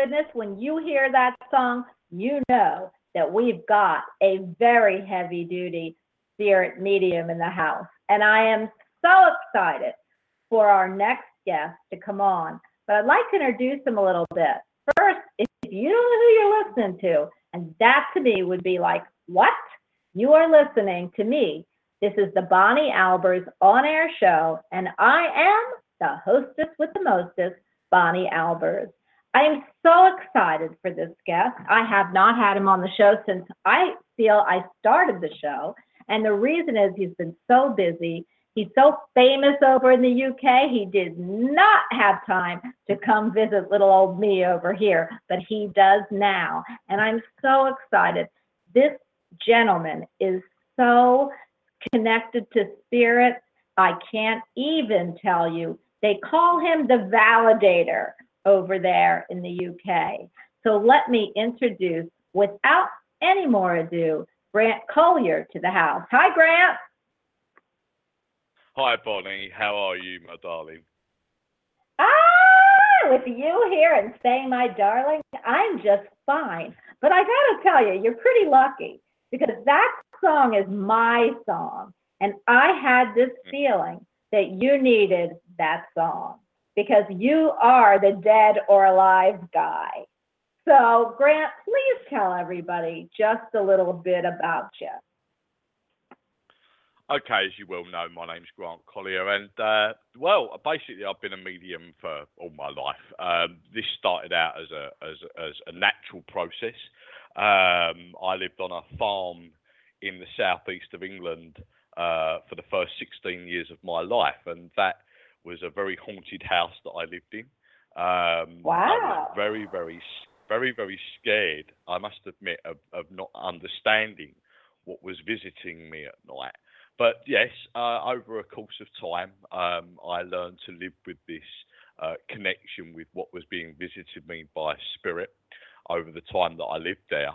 Goodness, when you hear that song, you know that we've got a very heavy duty spirit medium in the house. And I am so excited for our next guest to come on. But I'd like to introduce him a little bit. First, if you don't know who you're listening to, and that to me would be like, what? You are listening to me. This is the Bonnie Albers on air show, and I am the hostess with the mostest, Bonnie Albers. I am so excited for this guest. I have not had him on the show since I feel I started the show. And the reason is he's been so busy. He's so famous over in the UK. He did not have time to come visit little old me over here, but he does now. And I'm so excited. This gentleman is so connected to spirit. I can't even tell you. They call him the validator over there in the UK. So let me introduce, without any more ado, Grant Colyer to the house. Hi, Grant. Hi, Bonnie. How are you, my darling? Ah, with you here and saying my darling, I'm just fine. But I gotta tell you, you're pretty lucky because that song is my song. And I had this mm. feeling that you needed that song because you are the dead or alive guy. So, Grant, please tell everybody just a little bit about you. Okay, as you well know, my name's Grant Colyer, and uh, well, basically, I've been a medium for all my life. Um, this started out as a as, as a natural process. Um, I lived on a farm in the southeast of England uh, for the first 16 years of my life, and that was a very haunted house that I lived in. Um, wow. Very, very, very, very scared. I must admit of, of not understanding what was visiting me at night. But yes, uh, over a course of time, um, I learned to live with this uh, connection with what was being visited me by spirit over the time that I lived there,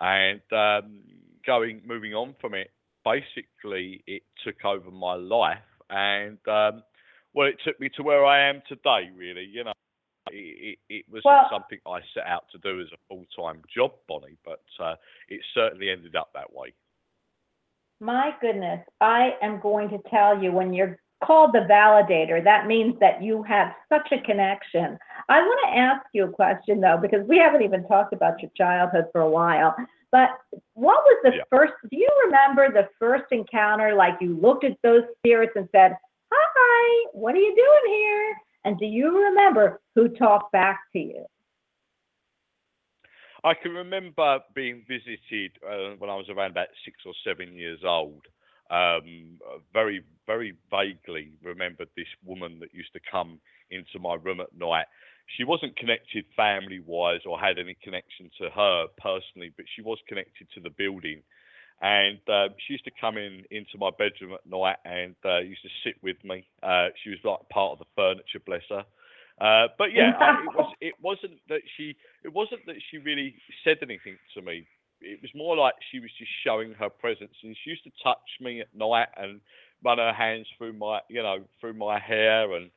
and um, going moving on from it. Basically, it took over my life, and um, well, it took me to where I am today. Really, you know, it, it, it was well, something I set out to do as a full time job, Bonnie, but uh, it certainly ended up that way. My goodness, I am going to tell you when you're called the validator, that means that you have such a connection. I want to ask you a question though, because we haven't even talked about your childhood for a while. But what was the yeah. first, do you remember the first encounter? Like you looked at those spirits and said, Hi, what are you doing here? And do you remember who talked back to you? I can remember being visited uh, when I was around about six or seven years old. Um, very, very vaguely remembered this woman that used to come into my room at night. She wasn't connected family wise or had any connection to her personally, but she was connected to the building. And uh, she used to come in into my bedroom at night and uh, used to sit with me. Uh, she was like part of the furniture, bless her. Uh, but yeah, I, it was. It wasn't that she. It wasn't that she really said anything to me. It was more like she was just showing her presence, and she used to touch me at night and run her hands through my, you know, through my hair, and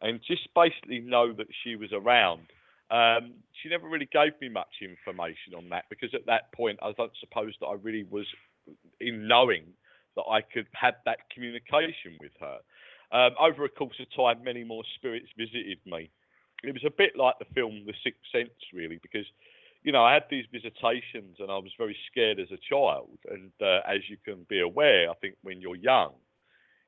and just basically know that she was around. Um, she never really gave me much information on that because at that point I don't suppose that I really was in knowing that I could have that communication with her. Um, over a course of time, many more spirits visited me. It was a bit like the film The Sixth Sense, really, because you know I had these visitations and I was very scared as a child. And uh, as you can be aware, I think when you're young,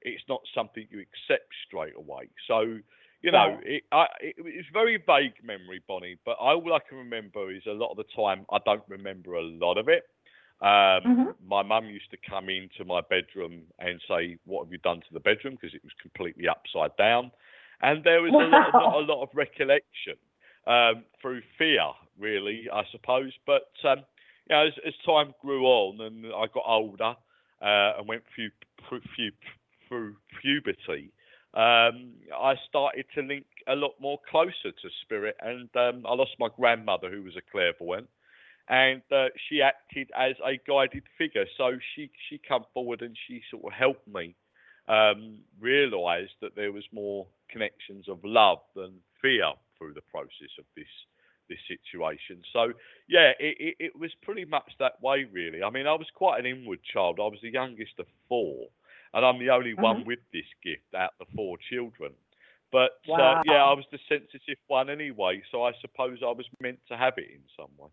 it's not something you accept straight away. So you know, it, I, it, it's very vague memory, Bonnie. But all I can remember is a lot of the time I don't remember a lot of it. Um, mm-hmm. My mum used to come into my bedroom and say, "What have you done to the bedroom?" Because it was completely upside down, and there was wow. a, lot, not a lot of recollection um, through fear, really, I suppose. But um, you know, as, as, time grew on and I got older uh, and went through, through, through puberty, um, I started to link a lot more closer to spirit, and um, I lost my grandmother, who was a clairvoyant and uh, she acted as a guided figure. So she she come forward and she sort of helped me um, realise that there was more connections of love than fear through the process of this this situation. So yeah, it, it, it, was pretty much that way really. I mean, I was quite an inward child. I was the youngest of four, and I'm the only mm-hmm. one with this gift out of the four children. But wow. uh, yeah, I was the sensitive one anyway, so I suppose I was meant to have it in some way.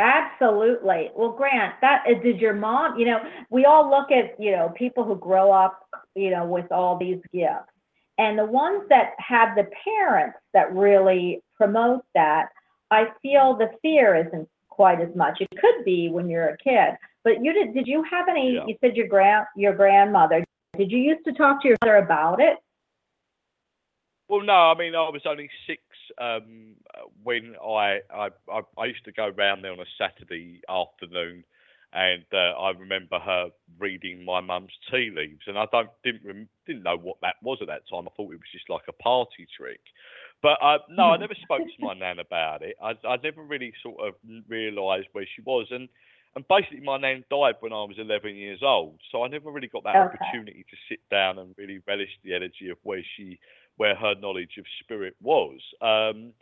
Absolutely. Well, Grant, that uh, did your mom, you know, we all look at, you know, people who grow up, you know, with all these gifts. And the ones that have the parents that really promote that, I feel the fear isn't quite as much. It could be when you're a kid. But you did did you have any yeah. you said your grand your grandmother. Did you used to talk to your mother about it? Well, no, I mean, I was only six um, when I, I, I used to go round there on a Saturday afternoon, and uh, I remember her reading my mum's tea leaves, and I don't didn't didn't know what that was at that time. I thought it was just like a party trick. But uh, no, I never spoke to my nan about it. I, I never really sort of realised where she was, and and basically my nan died when I was 11 years old, so I never really got that okay. opportunity to sit down and really relish the energy of where she where her knowledge of spirit was. Um,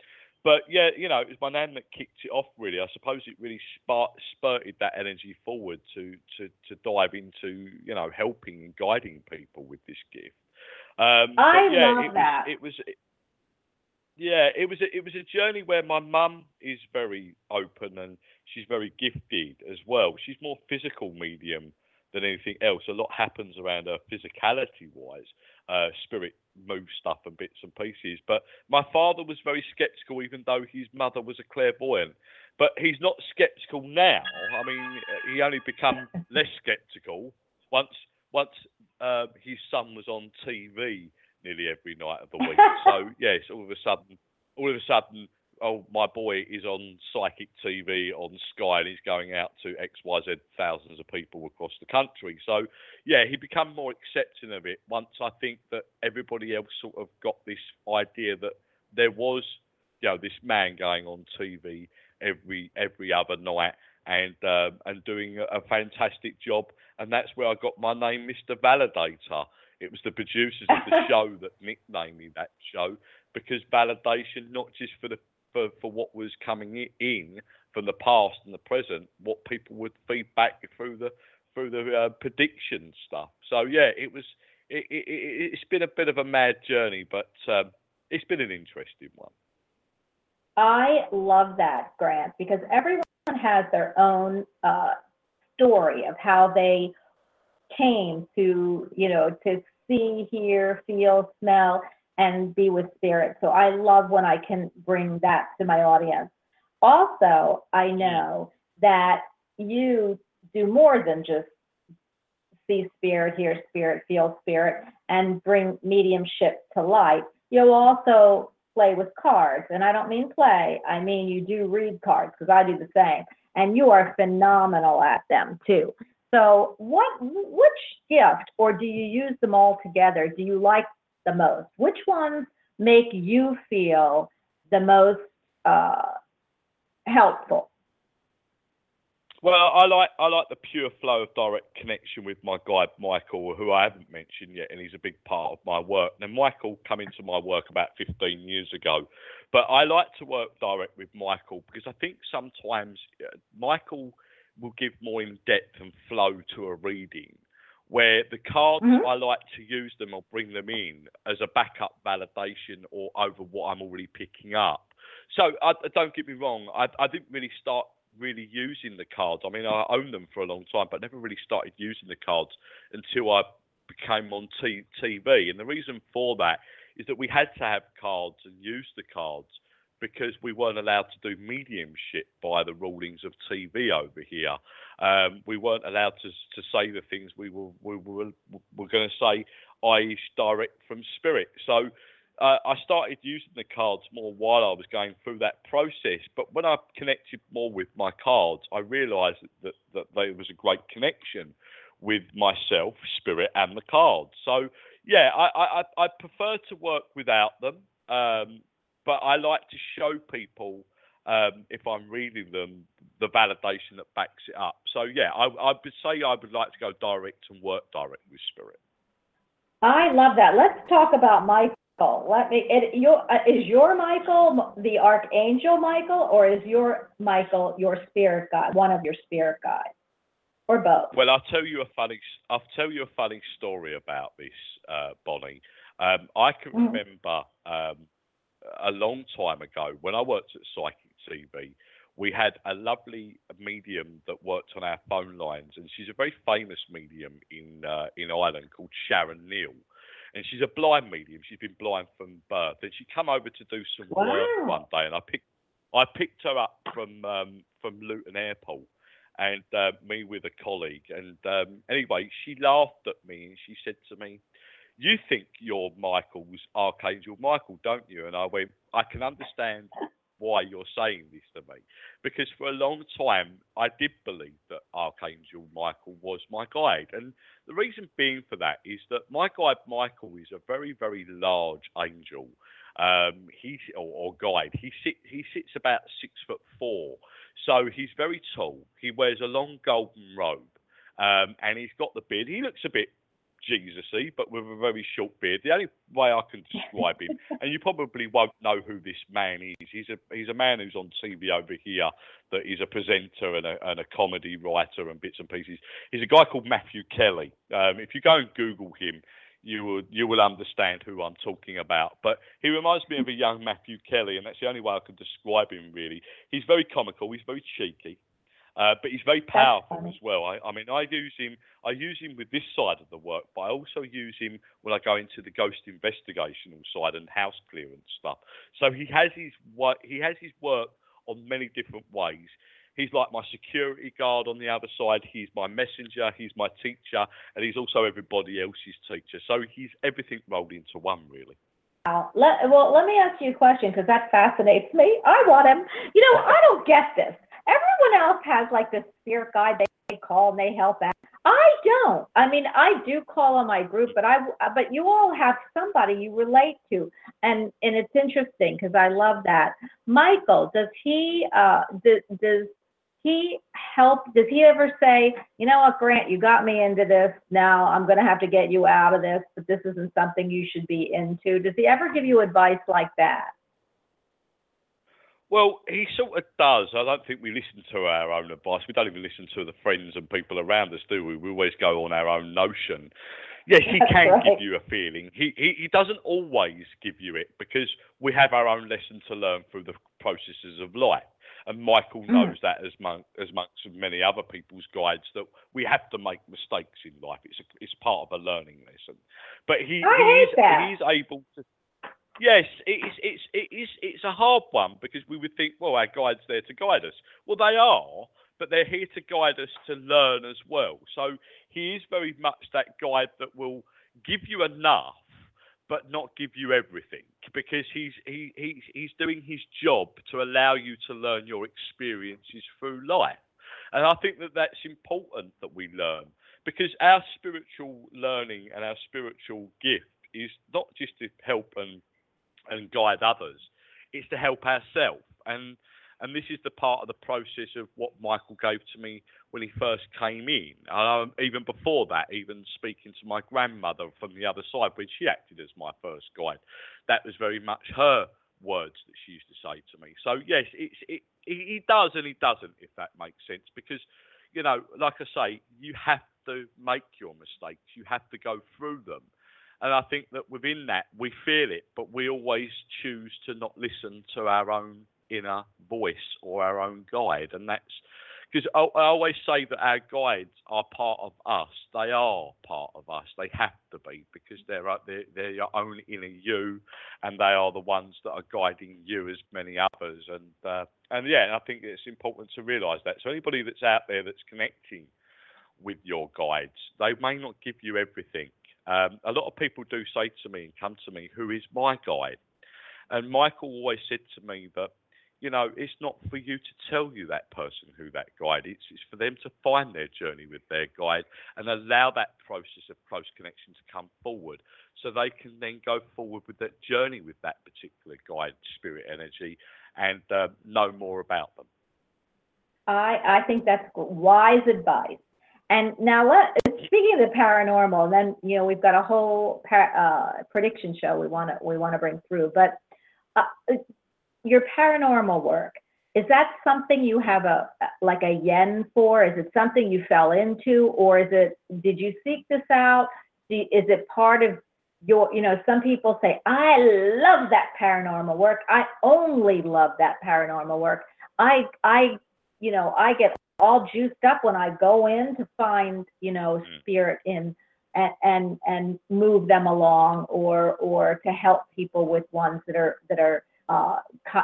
but yeah, you know, it was my nan that kicked it off. Really, I suppose it really spark, spurted that energy forward to to to dive into you know helping and guiding people with this gift. Um, I yeah, love it that. Was, it was. It, yeah, it was a, it was a journey where my mum is very open and she's very gifted as well. She's more physical medium than anything else. A lot happens around her physicality wise. Uh, spirit moves stuff and bits and pieces. But my father was very skeptical, even though his mother was a clairvoyant. But he's not skeptical now. I mean, he only become less skeptical once once uh, his son was on TV nearly every night of the week. so yes, all of a sudden, all of a sudden, oh, my boy is on psychic TV on Sky and he's going out to XYZ thousands of people across the country. So, yeah, he became more accepting of it once I think that everybody else sort of got this idea that there was, you know, this man going on TV every every other night and um, and doing a, a fantastic job. And that's where I got my name, Mr. Validator. It was the producers of the show that nicknamed me that show because validation, not just for the for, for what was coming in from the past and the present, what people would feed back through the through the uh, prediction stuff. So yeah, it was it, it, has been a bit of a mad journey, but um, it's been an interesting one. I love that, Grant, because everyone has their own uh, story of how they came to, you know, to see, hear, feel, smell, and be with spirit. So I love when I can bring that to my audience. Also, I mm-hmm. know that you do more than just see spirit, hear spirit, feel spirit, and bring mediumship to life. You'll also play with cards. And I don't mean play, I mean you do read cards because I do the same. And you are phenomenal at them too. So, what which gift, or do you use them all together? Do you like the most? Which ones make you feel the most uh, helpful? Well, I like I like the pure flow of direct connection with my guy Michael, who I haven't mentioned yet, and he's a big part of my work. Now, Michael came into my work about 15 years ago, but I like to work direct with Michael because I think sometimes uh, Michael will give more in depth and flow to a reading. Where the cards, mm-hmm. I like to use them or bring them in as a backup validation or over what I'm already picking up. So I, don't get me wrong, I, I didn't really start really using the cards. I mean, I owned them for a long time, but never really started using the cards until I became on t- TV. And the reason for that is that we had to have cards and use the cards because we weren't allowed to do mediumship by the rulings of TV over here. Um, we weren't allowed to to say the things we were we were, were going to say, i.e., direct from spirit. So. Uh, I started using the cards more while I was going through that process. But when I connected more with my cards, I realised that, that, that there was a great connection with myself, spirit, and the cards. So yeah, I, I, I prefer to work without them. Um, but I like to show people um, if I'm reading them the validation that backs it up. So yeah, I, I would say I would like to go direct and work direct with spirit. I love that. Let's talk about Michael. Let me, it, your, uh, is your Michael the Archangel Michael, or is your Michael your spirit guide, one of your spirit guides? Or both? Well, I'll tell you a funny. I'll tell you a funny story about this, uh, Bonnie. Um, I can Mm. remember um, a long time ago when I worked at Psychic TV. We had a lovely medium that worked on our phone lines, and she's a very famous medium in uh, in Ireland called Sharon Neal. And she's a blind medium. She's been blind from birth. And she come over to do some work one day, and I picked I picked her up from um, from Luton Airport, and uh, me with a colleague. And um, anyway, she laughed at me and she said to me, "You think you're Michael's Archangel Michael, don't you?" And I went, "I can understand why you're saying this to me, because for a long time I did believe that Archangel Michael was my guide, and the reason being for that is that my guide Michael is a very, very large angel." Um, he or, or guide. He sit he sits about six foot four, so he's very tall. He wears a long golden robe, um, and he's got the beard. He looks a bit Jesus-y, but with a very short beard. The only way I can describe him, and you probably won't know who this man is. He's a he's a man who's on TV over here that is a presenter and a, and a comedy writer and bits and pieces. He's a guy called Matthew Kelly. Um, if you go and Google him, you will you will understand who I'm talking about. But he reminds me of a young Matthew Kelly, and that's the only way I can describe him. Really, he's very comical. He's very cheeky, uh, but he's very powerful as well. I, I mean, I use him. I use him with this side of the work, but I also use him when I go into the ghost investigational side and house clearance stuff. So he has his wo- he has his work on many different ways. He's like my security guard on the other side. He's my messenger. He's my teacher, and he's also everybody else's teacher. So he's everything rolled into one, really. Wow. Let, well, let me ask you a question because that fascinates me. I want him. You know, I don't get this. Everyone else has like this spirit guide they call and they help out. I don't. I mean, I do call on my group, but I but you all have somebody you relate to, and and it's interesting because I love that. Michael, does he uh does, does he help? Does he ever say, you know what, Grant, you got me into this. Now I'm going to have to get you out of this, but this isn't something you should be into. Does he ever give you advice like that? Well, he sort of does. I don't think we listen to our own advice. We don't even listen to the friends and people around us, do we? We always go on our own notion. Yes, he That's can right. give you a feeling. He, he he doesn't always give you it because we have our own lesson to learn through the processes of life. And Michael Mm. knows that as much as much as many other people's guides that we have to make mistakes in life. It's a, it's part of a learning lesson. But he, I he is that. he is able to Yes, it's it's it is it's a hard one because we would think, well, our guide's there to guide us. Well, they are, but they're here to guide us to learn as well. So he is very much that guide that will give you enough, but not give you everything because he's he, he he's doing his job to allow you to learn your experiences through life. And I think that that's important that we learn because our spiritual learning and our spiritual gift is not just to help and and guide others. It's to help ourselves. And and this is the part of the process of what Michael gave to me when he first came in. Even before that, even speaking to my grandmother from the other side, when she acted as my first guide, that was very much her words that she used to say to me. So yes, it's it, he does and he doesn't, if that makes sense, because you know, like I say, you have to make your mistakes. You have to go through them. And I think that within that, we feel it, but we always choose to not listen to our own inner voice or our own guide. And that's because I, I always say that our guides are part of us. They are part of us. They have to be because they're, they're, they're your own inner you and they are the ones that are guiding you as many others. And, uh, and yeah, I think it's important to realise that. So anybody that's out there that's connecting with your guides, they may not give you everything. Um, a lot of people do say to me and come to me, "Who is my guide?" And Michael always said to me that, you know, it's not for you to tell you that person who that guide is. It's for them to find their journey with their guide and allow that process of close connection to come forward, so they can then go forward with that journey with that particular guide, spirit energy, and uh, know more about them. I, I think that's wise advice. And now, let of the paranormal, and then you know we've got a whole par- uh, prediction show we want to we want to bring through. But uh, your paranormal work is that something you have a like a yen for? Is it something you fell into, or is it did you seek this out? Is it part of your you know some people say I love that paranormal work. I only love that paranormal work. I I you know I get all juiced up when I go in to find, you know, mm. spirit in and and, and move them along or or to help people with ones that are that are uh,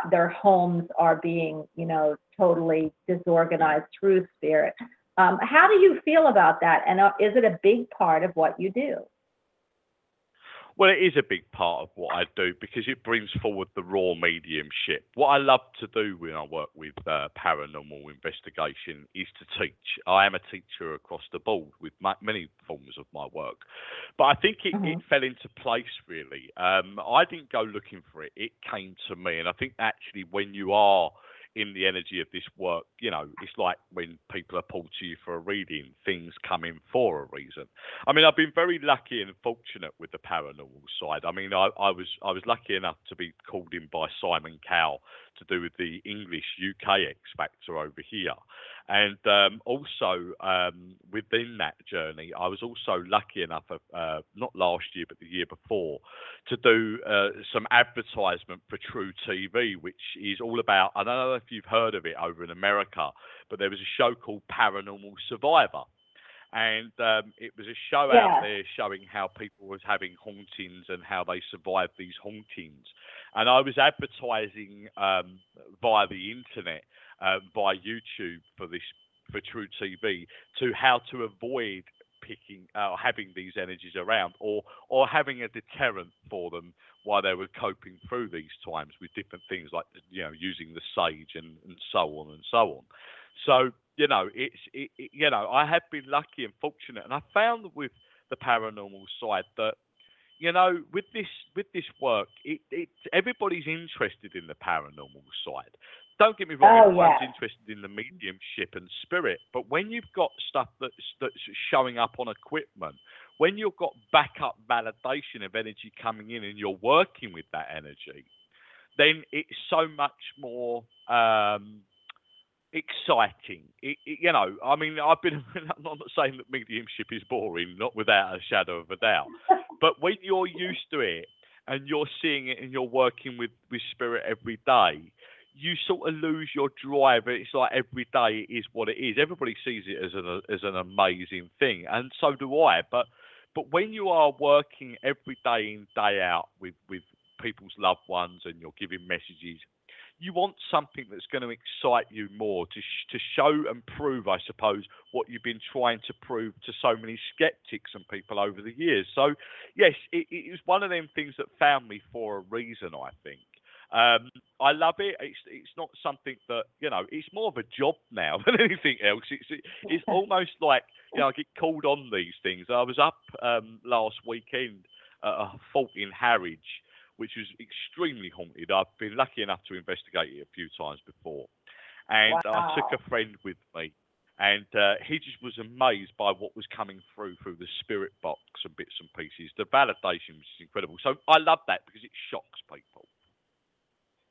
their homes are being, you know, totally disorganized through spirit. Um, how do you feel about that? And uh, is it a big part of what you do? Well, it is a big part of what I do because it brings forward the raw mediumship. What I love to do when I work with uh, paranormal investigation is to teach. I am a teacher across the board with many forms of my work, but I think it, mm-hmm. it fell into place really. Um, I didn't go looking for it; it came to me, and I think actually when you are in the energy of this work, you know, it's like when people are pulled to you for a reading, things come in for a reason. I mean, I've been very lucky and fortunate with the paranormal side. I mean, I, I was I was lucky enough to be called in by Simon Cowell to do with the English UK X Factor over here. And um, also um, within that journey, I was also lucky enough, uh, not last year, but the year before, to do uh, some advertisement for True TV, which is all about, I don't know if you've heard of it over in America, but there was a show called Paranormal Survivor and um, it was a show yeah. out there showing how people was having hauntings and how they survived these hauntings. And I was advertising um, via the internet uh, by YouTube for this for True TV to how to avoid picking uh, having these energies around or or having a deterrent for them while they were coping through these times with different things like you know using the sage and, and so on and so on so you know it's it, it, you know i have been lucky and fortunate and i found with the paranormal side that you know, with this with this work, it, it everybody's interested in the paranormal side. Don't get me wrong, oh, everyone's yeah. interested in the mediumship and spirit, but when you've got stuff that's, that's showing up on equipment, when you've got backup validation of energy coming in and you're working with that energy, then it's so much more um, exciting. It, it, you know, I mean, I've been. I'm not saying that mediumship is boring, not without a shadow of a doubt. but when you're used to it and you're seeing it and you're working with with spirit every day, you sort of lose your drive. It's like every day is what it is. Everybody sees it as an as an amazing thing, and so do I. But but when you are working every day in day out with with people's loved ones and you're giving messages you want something that's going to excite you more to sh- to show and prove, I suppose, what you've been trying to prove to so many skeptics and people over the years. So, yes, it, it was one of them things that found me for a reason, I think. Um, I love it. It's it's not something that you know. It's more of a job now than anything else. It's it's almost like you know I get called on these things. I was up um, last weekend at a fault in Harwich which was extremely haunted. I've been lucky enough to investigate it a few times before. And wow. I took a friend with me, and uh, he just was amazed by what was coming through through the spirit box and bits and pieces. The validation was incredible. So I love that because it shocks people.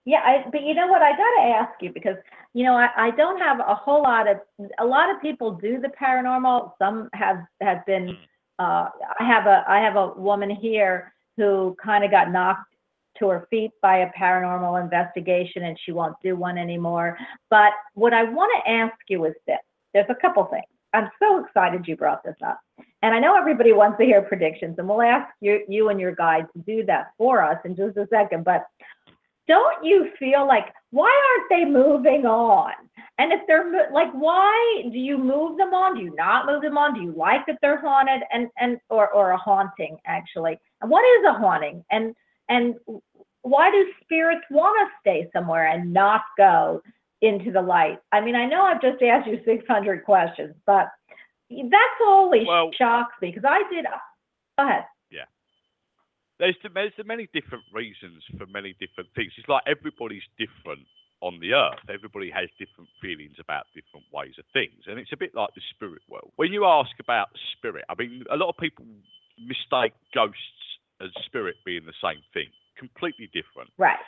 Yeah, I, but you know what? I got to ask you because you know I, I don't have a whole lot of a lot of people do the paranormal. Some have have been. Hmm. Uh, I have a I have a woman here who kind of got knocked to her feet by a paranormal investigation and she won't do one anymore. But what I want to ask you is this there's a couple things. I'm so excited you brought this up. And I know everybody wants to hear predictions, and we'll ask you, you and your guide to do that for us in just a second. But don't you feel like, why aren't they moving on? And if they're like, why do you move them on? Do you not move them on? Do you like that they're haunted and and or or a haunting actually? And what is a haunting? And and why do spirits want to stay somewhere and not go into the light? I mean, I know I've just asked you 600 questions, but that's always well, shocks me because I did. Go ahead. There's, there's many different reasons for many different things. It's like everybody's different on the earth. Everybody has different feelings about different ways of things. And it's a bit like the spirit world. When you ask about spirit, I mean, a lot of people mistake ghosts and spirit being the same thing. Completely different. Right.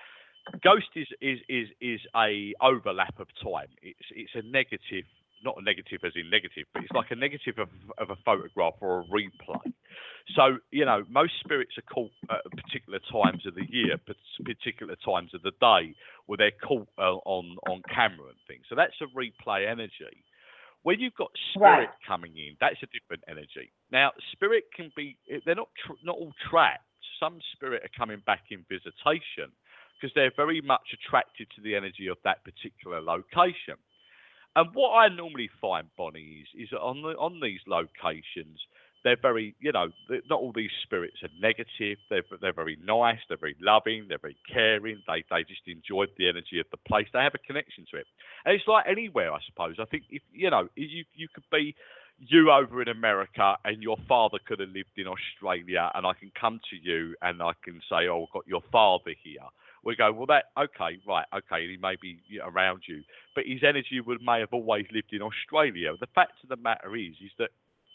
Ghost is is is is a overlap of time. It's it's a negative, not a negative as in negative, but it's like a negative of, of a photograph or a replay. So you know, most spirits are caught at particular times of the year, particular times of the day, where they're caught uh, on on camera and things. So that's a replay energy. When you've got spirit right. coming in, that's a different energy. Now, spirit can be they're not tr- not all trapped. Some spirit are coming back in visitation because they're very much attracted to the energy of that particular location. And what I normally find, Bonnie, is, is on the, on these locations, they're very, you know, not all these spirits are negative. They're they're very nice. They're very loving. They're very caring. They they just enjoy the energy of the place. They have a connection to it, and it's like anywhere, I suppose. I think if you know, you you could be you over in America and your father could have lived in Australia, and I can come to you and I can say, oh, I've got your father here we go, well, that okay, right, okay, he may be around you, but his energy would may have always lived in Australia. The fact of the matter is, is that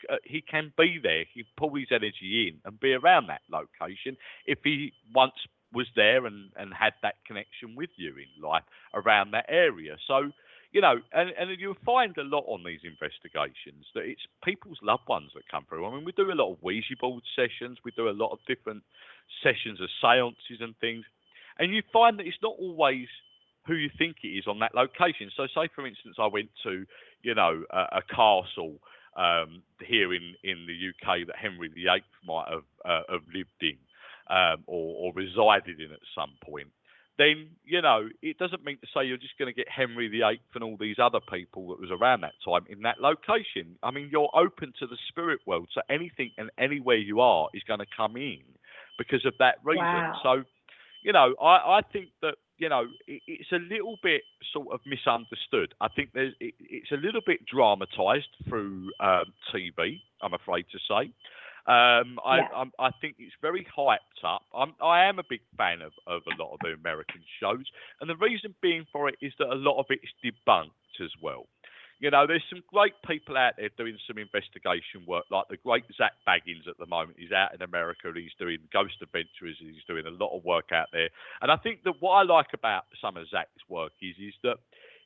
uh, he can be there. He can pull his energy in and be around that location if he once was there and, and had that connection with you in life around that area. So, you know, and, and you'll find a lot on these investigations that it's people's loved ones that come through. I mean, we do a lot of Ouija board sessions, we do a lot of different sessions of seances and things and you find that it's not always who you think it is on that location. So, say for instance, I went to, you know, a, a castle um, here in, in the UK that Henry VIII might have uh, have lived in um, or, or resided in at some point. Then you know it doesn't mean to say you're just going to get Henry VIII and all these other people that was around that time in that location. I mean, you're open to the spirit world, so anything and anywhere you are is going to come in because of that reason. Wow. So you know, I, I think that you know it, it's a little bit sort of misunderstood. I think there's it, it's a little bit dramatised through um, TV. I'm afraid to say. Um, I, yeah. I, I think it's very hyped up. I'm, I am a big fan of, of a lot of the American shows, and the reason being for it is that a lot of it is debunked as well you know, there's some great people out there doing some investigation work, like the great Zak Bagans at the moment. He's out in America and he's doing Ghost Adventures. He's doing a lot of work out there. And I think that what I like about some of Zak's work is, is that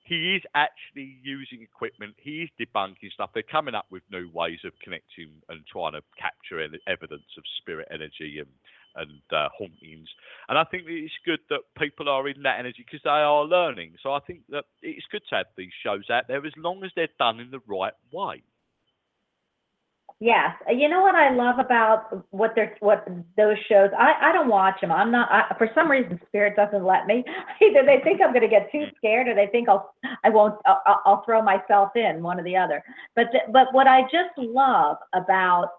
he is actually using equipment. He is debunking stuff. They're coming up with new ways of connecting and trying to capture evidence of spirit energy and and uh, hauntings. And I think it's good that people are in that energy because they are learning. So I think that it's good to have these shows out there as long as they're done in the right way. Yes, you know what I love about what they're what those shows. I I don't watch them. I'm not I, for some reason Spirit doesn't let me. Either they think I'm going to get too scared, or they think I'll I won't I'll, I'll throw myself in one or the other. But but what I just love about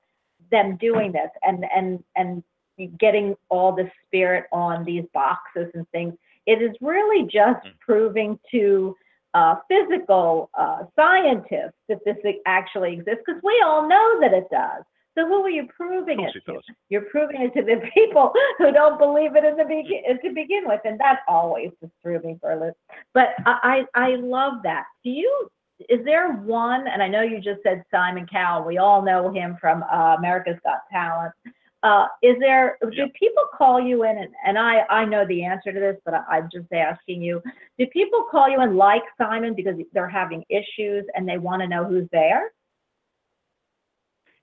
them doing this and and and getting all the spirit on these boxes and things. It is really just mm. proving to uh, physical uh, scientists that this actually exists because we all know that it does. So who are you proving it, it to? You're proving it to the people who don't believe it in the begin to begin with, and that always threw me for a loop. But I I love that. Do you? Is there one? And I know you just said Simon Cowell. We all know him from uh, America's Got Talent. Uh, is there, do people call you in, and, and I, I know the answer to this, but I, I'm just asking you, do people call you in like Simon because they're having issues and they want to know who's there?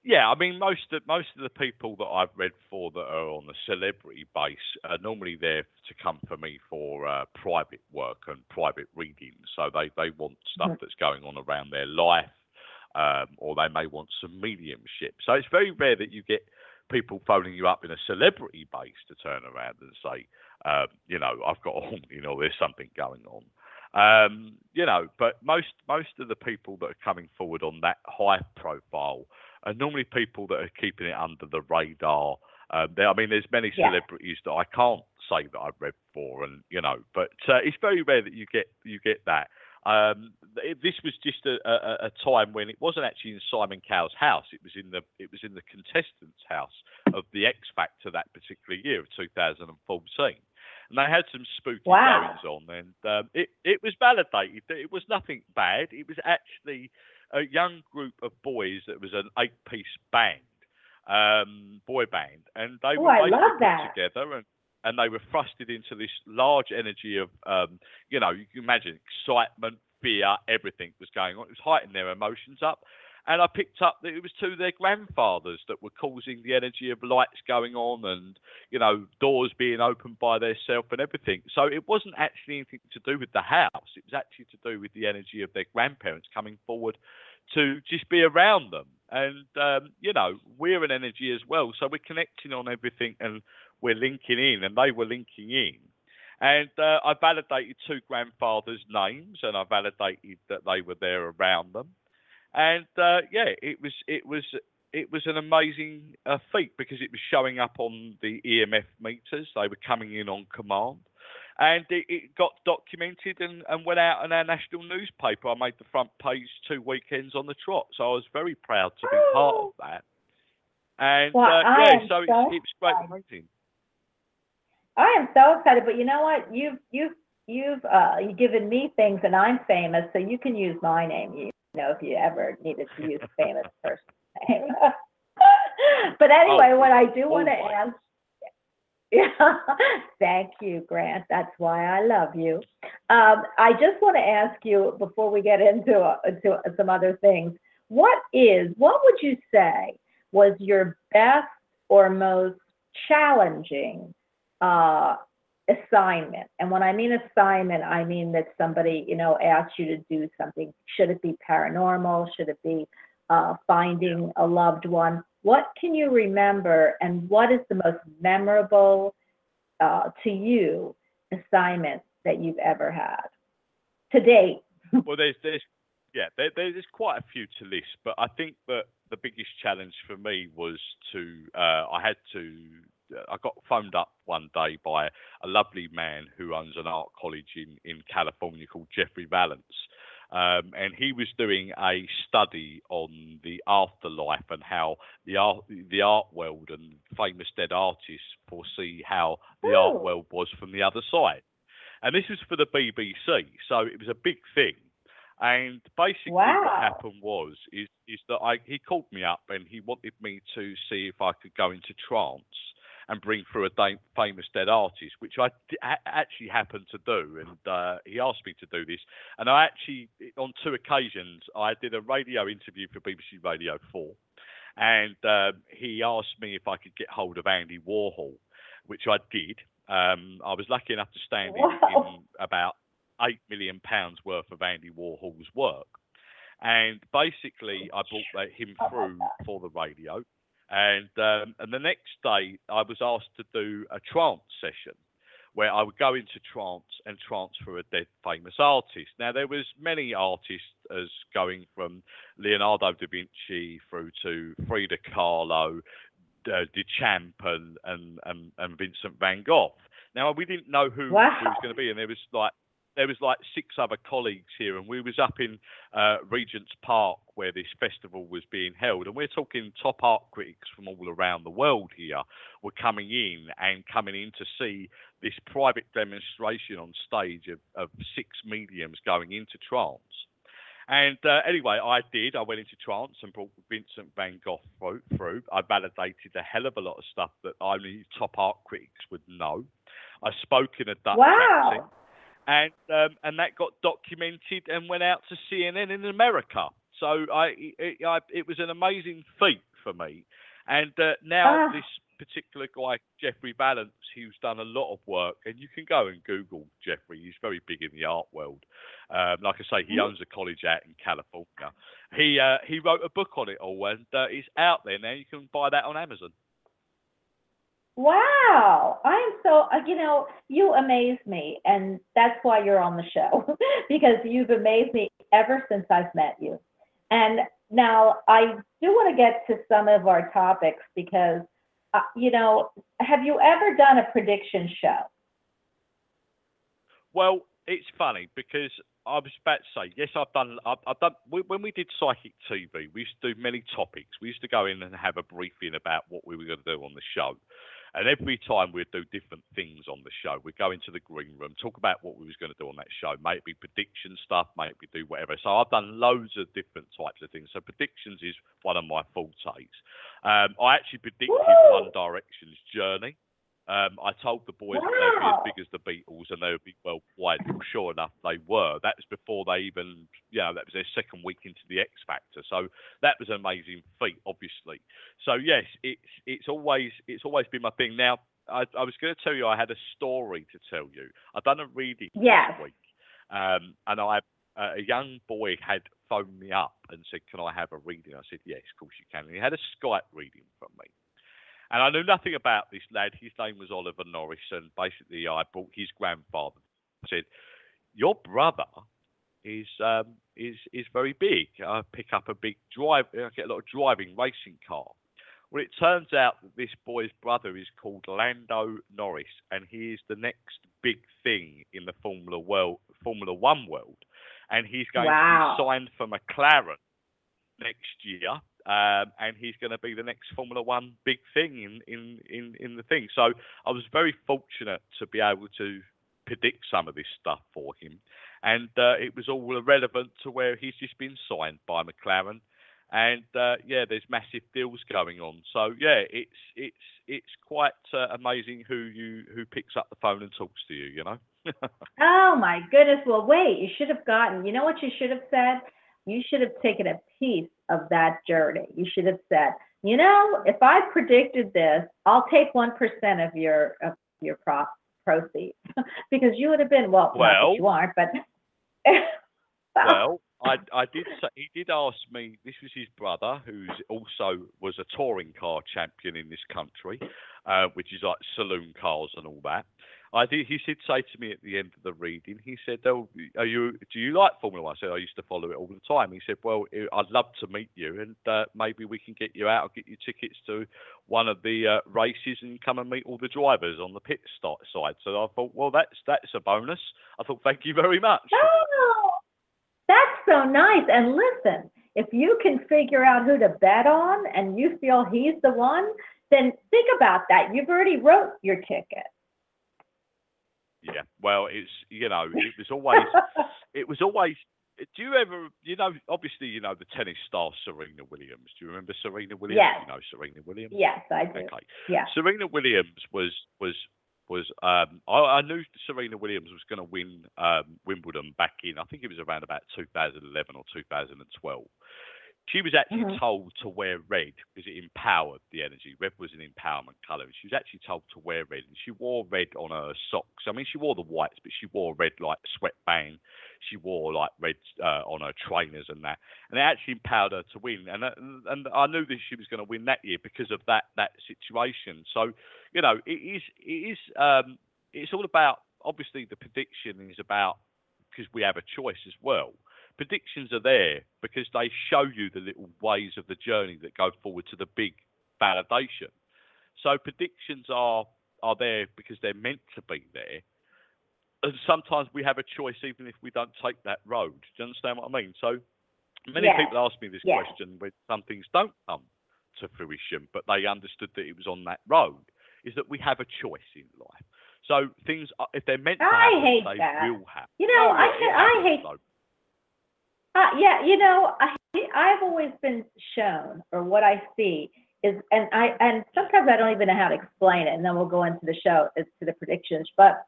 Yeah, I mean most of most of the people that I've read for that are on the celebrity base are normally there to come for me for uh, private work and private readings. So they they want stuff mm-hmm. that's going on around their life, um, or they may want some mediumship. So it's very rare that you get people phoning you up in a celebrity base to turn around and say, um, you know, I've got a haunting or there's something going on. Um, you know, but most most of the people that are coming forward on that high profile are normally people that are keeping it under the radar. Um, there, I mean, there's many celebrities yeah. that I can't say that I've read for, and you know, but uh, it's very rare that you get you get that. Um, this was just a, a, a, time when it wasn't actually in Simon Cowell's house. It was in the it was in the contestants' house of the X Factor that particular year of 2014. and they had some spooky Wow. goings on, and um, it it was validated that it was nothing bad. It was actually a young group of boys that was an eight piece band, um, boy band, and they were I love that. together and. And they were thrusted into this large energy of, um, you know, you can imagine excitement, fear, everything was going on. It was heightening their emotions up. And I picked up that it was two of their grandfathers that were causing the energy of lights going on and, you know, doors being opened by themselves and everything. So it wasn't actually anything to do with the house. It was actually to do with the energy of their grandparents coming forward to just be around them. And, um, you know, we're an energy as well. So we're connecting on everything and we're linking in and they were linking in. And uh, I validated two grandfathers' names and I validated that they were there around them. And uh, yeah, it was it was it was an amazing uh, feat because it was showing up on the EMF meters. They were coming in on command, and it, it got documented and, and went out in our national newspaper. I made the front page two weekends on the trot, so I was very proud to be part of that. And Well, uh, yeah, so, so it's, it was great, amazing. I am so excited, but you know what? You've you've you've uh you've given me things, and I'm famous, so you can use my name. You know, if you ever needed to use a famous person's name. but anyway, Oh, what I do want to ask. Yeah, thank you, Grant. That's why I love you. Um, I just want to ask you before we get into uh, into some other things. What is what would you say was your best or most challenging uh, assignment. And when I mean assignment, I mean that somebody, you know, asked you to do something. Should it be paranormal? Should it be uh, finding a loved one? What can you remember, and what is the most memorable uh, to you assignment that you've ever had to date? well, there's there's yeah, there, there's quite a few to list, but I think that the biggest challenge for me was to uh, I had to I got phoned up one day by a lovely man who owns an art college in in California called Jeffrey Vallance. Um, and he was doing a study on the afterlife and how the art, the art world and famous dead artists foresee how the art world was from the other side. And this was for the BBC, so it was a big thing. And basically, Wow. what happened was is is that I he called me up and he wanted me to see if I could go into trance and bring through a da- famous dead artist, which I d- actually happened to do. And uh, he asked me to do this, and I actually on two occasions I did a radio interview for BBC Radio Four, and um, he asked me if I could get hold of Andy Warhol, which I did. Um, I was lucky enough to stand in, Wow. in about eight million pounds worth of Andy Warhol's work, and basically I brought him through for the radio. And um, and the next day I was asked to do a trance session where I would go into trance and trance for a dead famous artist. Now there was many artists as going from Leonardo da Vinci through to Frida Kahlo, uh, Duchamp and, and, and, and Vincent van Gogh. Now we didn't know who, who Wow. was going to be, and there was like there was like six other colleagues here, and we was up in uh, Regent's Park where this festival was being held, and we're talking top art critics from all around the world here were coming in and coming in to see this private demonstration on stage of, of six mediums going into trance. And uh, anyway, I did. I went into trance and brought Vincent van Gogh through. through. I validated a hell of a lot of stuff that only top art critics would know. I spoke in a Dutch Wow. accent, and um, and that got documented and went out to CNN in America. So I it, I, it was an amazing feat for me. And uh, now Ah. this particular guy, Jeffrey Vallance, who's done a lot of work, and you can go and Google Jeffrey. He's very big in the art world. Um, like I say, he Mhm. owns a college out in California. He uh, he wrote a book on it all, and uh, it's out there now. You can buy that on Amazon. Wow, I am so, uh, you know, you amaze me, and that's why you're on the show, because you've amazed me ever since I've met you. And now I do want to get to some of our topics because, uh, you know, have you ever done a prediction show? Well, it's funny because I was about to say yes. I've done. I've, I've done we- when we did psychic TV. We used to do many topics. We used to go in and have a briefing about what we were going to do on the show. And every time we'd do different things on the show. We'd go into the green room, talk about what we was going to do on that show, maybe prediction stuff, maybe do whatever. So I've done loads of different types of things. So predictions is one of my fortes. Um, I actually predicted Woo! One Direction's journey. Um, I told the boys that Wow. they'd be as big as the Beatles and they would be worldwide. Well, sure enough, they were. That was before they even, you know, that was their second week into the X Factor. So that was an amazing feat, obviously. So yes, it's it's always it's always been my thing. Now, I, I was going to tell you I had a story to tell you. I've done a reading Yes. this week, um, and I uh, a young boy had phoned me up and said, "Can I have a reading?" I said, "Yes, of course you can." And he had a Skype reading from me. And I knew nothing about this lad. His name was Oliver Norris, and basically I brought his grandfather. I said, "Your brother is um, is is very big. I pick up a big drive. I get a lot of driving racing car." Well, it turns out that this boy's brother is called Lando Norris, and he is the next big thing in the Formula world, Formula One world, and he's going Wow. to be signed for McLaren next year, um, and he's going to be the next Formula One big thing in, in, in, in the thing. So I was very fortunate to be able to predict some of this stuff for him, and uh, it was all relevant to where he's just been signed by McLaren. And uh, yeah, there's massive deals going on. So yeah, it's it's it's quite uh, amazing who you who picks up the phone and talks to you. You know. Oh my goodness. Well, wait, you should have gotten, you know what you should have said? You should have taken a piece of that journey. You should have said, you know, if I predicted this, I'll take 1% of your, of your pro- proceeds because you would have been, well, Well- you aren't, but. well, I I did say, he did ask me. This was his brother, who's also was a touring car champion in this country, uh, which is like saloon cars and all that. I did. He did say to me at the end of the reading. He said, "Oh, are you? Do you like Formula One?" I said, "I used to follow it all the time." He said, "Well, I'd love to meet you, and uh, maybe we can get you out. I'll get you tickets to one of the uh, races and come and meet all the drivers on the pit start side." So I thought, well, that's that's a bonus. I thought, thank you very much. Oh, that's so nice. And listen, if you can figure out who to bet on and you feel he's the one, then think about that. You've already wrote your ticket. Yeah. Well, it's you know, it was always it was always. Do you ever, you know, obviously, you know the tennis star Serena Williams. Do you remember Serena Williams? Yes. You know Serena Williams. yes, I do. Okay. Yeah. Serena Williams was was was um, I, I knew Serena Williams was going to win um, Wimbledon back in I think it was around about 2011 or 2012. She was actually Mhm. told to wear red because it empowered the energy. Red was an empowerment colour. and She was actually told to wear red, and she wore red on her socks. I mean, she wore the whites, but she wore red like sweatband. She wore like red uh, on her trainers and that, and it actually empowered her to win. And uh, and I knew that she was going to win that year because of that that situation. So, you know, it is it is um, it's all about obviously the prediction is about because we have a choice as well predictions are there because they show you the little ways of the journey that go forward to the big validation. So predictions are are there because they're meant to be there. And sometimes we have a choice even if we don't take that road. Do you understand what I mean? So many Yes. people ask me this Yes. question when some things don't come to fruition, but they understood that it was on that road, is that we have a choice in life. So things, if they're meant to I happen, hate they that. will happen. You know, Oh, I yeah, I hate. Uh, yeah, you know, I I've always been shown, or what I see is, and I and sometimes I don't even know how to explain it, and then we'll go into the show as to the predictions. But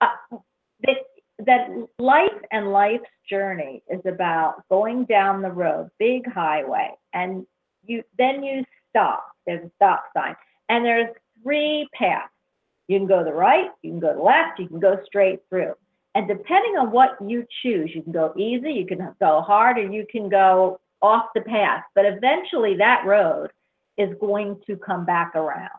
uh, that that life and life's journey is about going down the road, big highway, and you then you stop. There's a stop sign, and there's three paths. You can go to the right, you can go to the left, you can go straight through. And depending on what you choose, you can go easy, you can go hard, or you can go off the path. But eventually, that road is going to come back around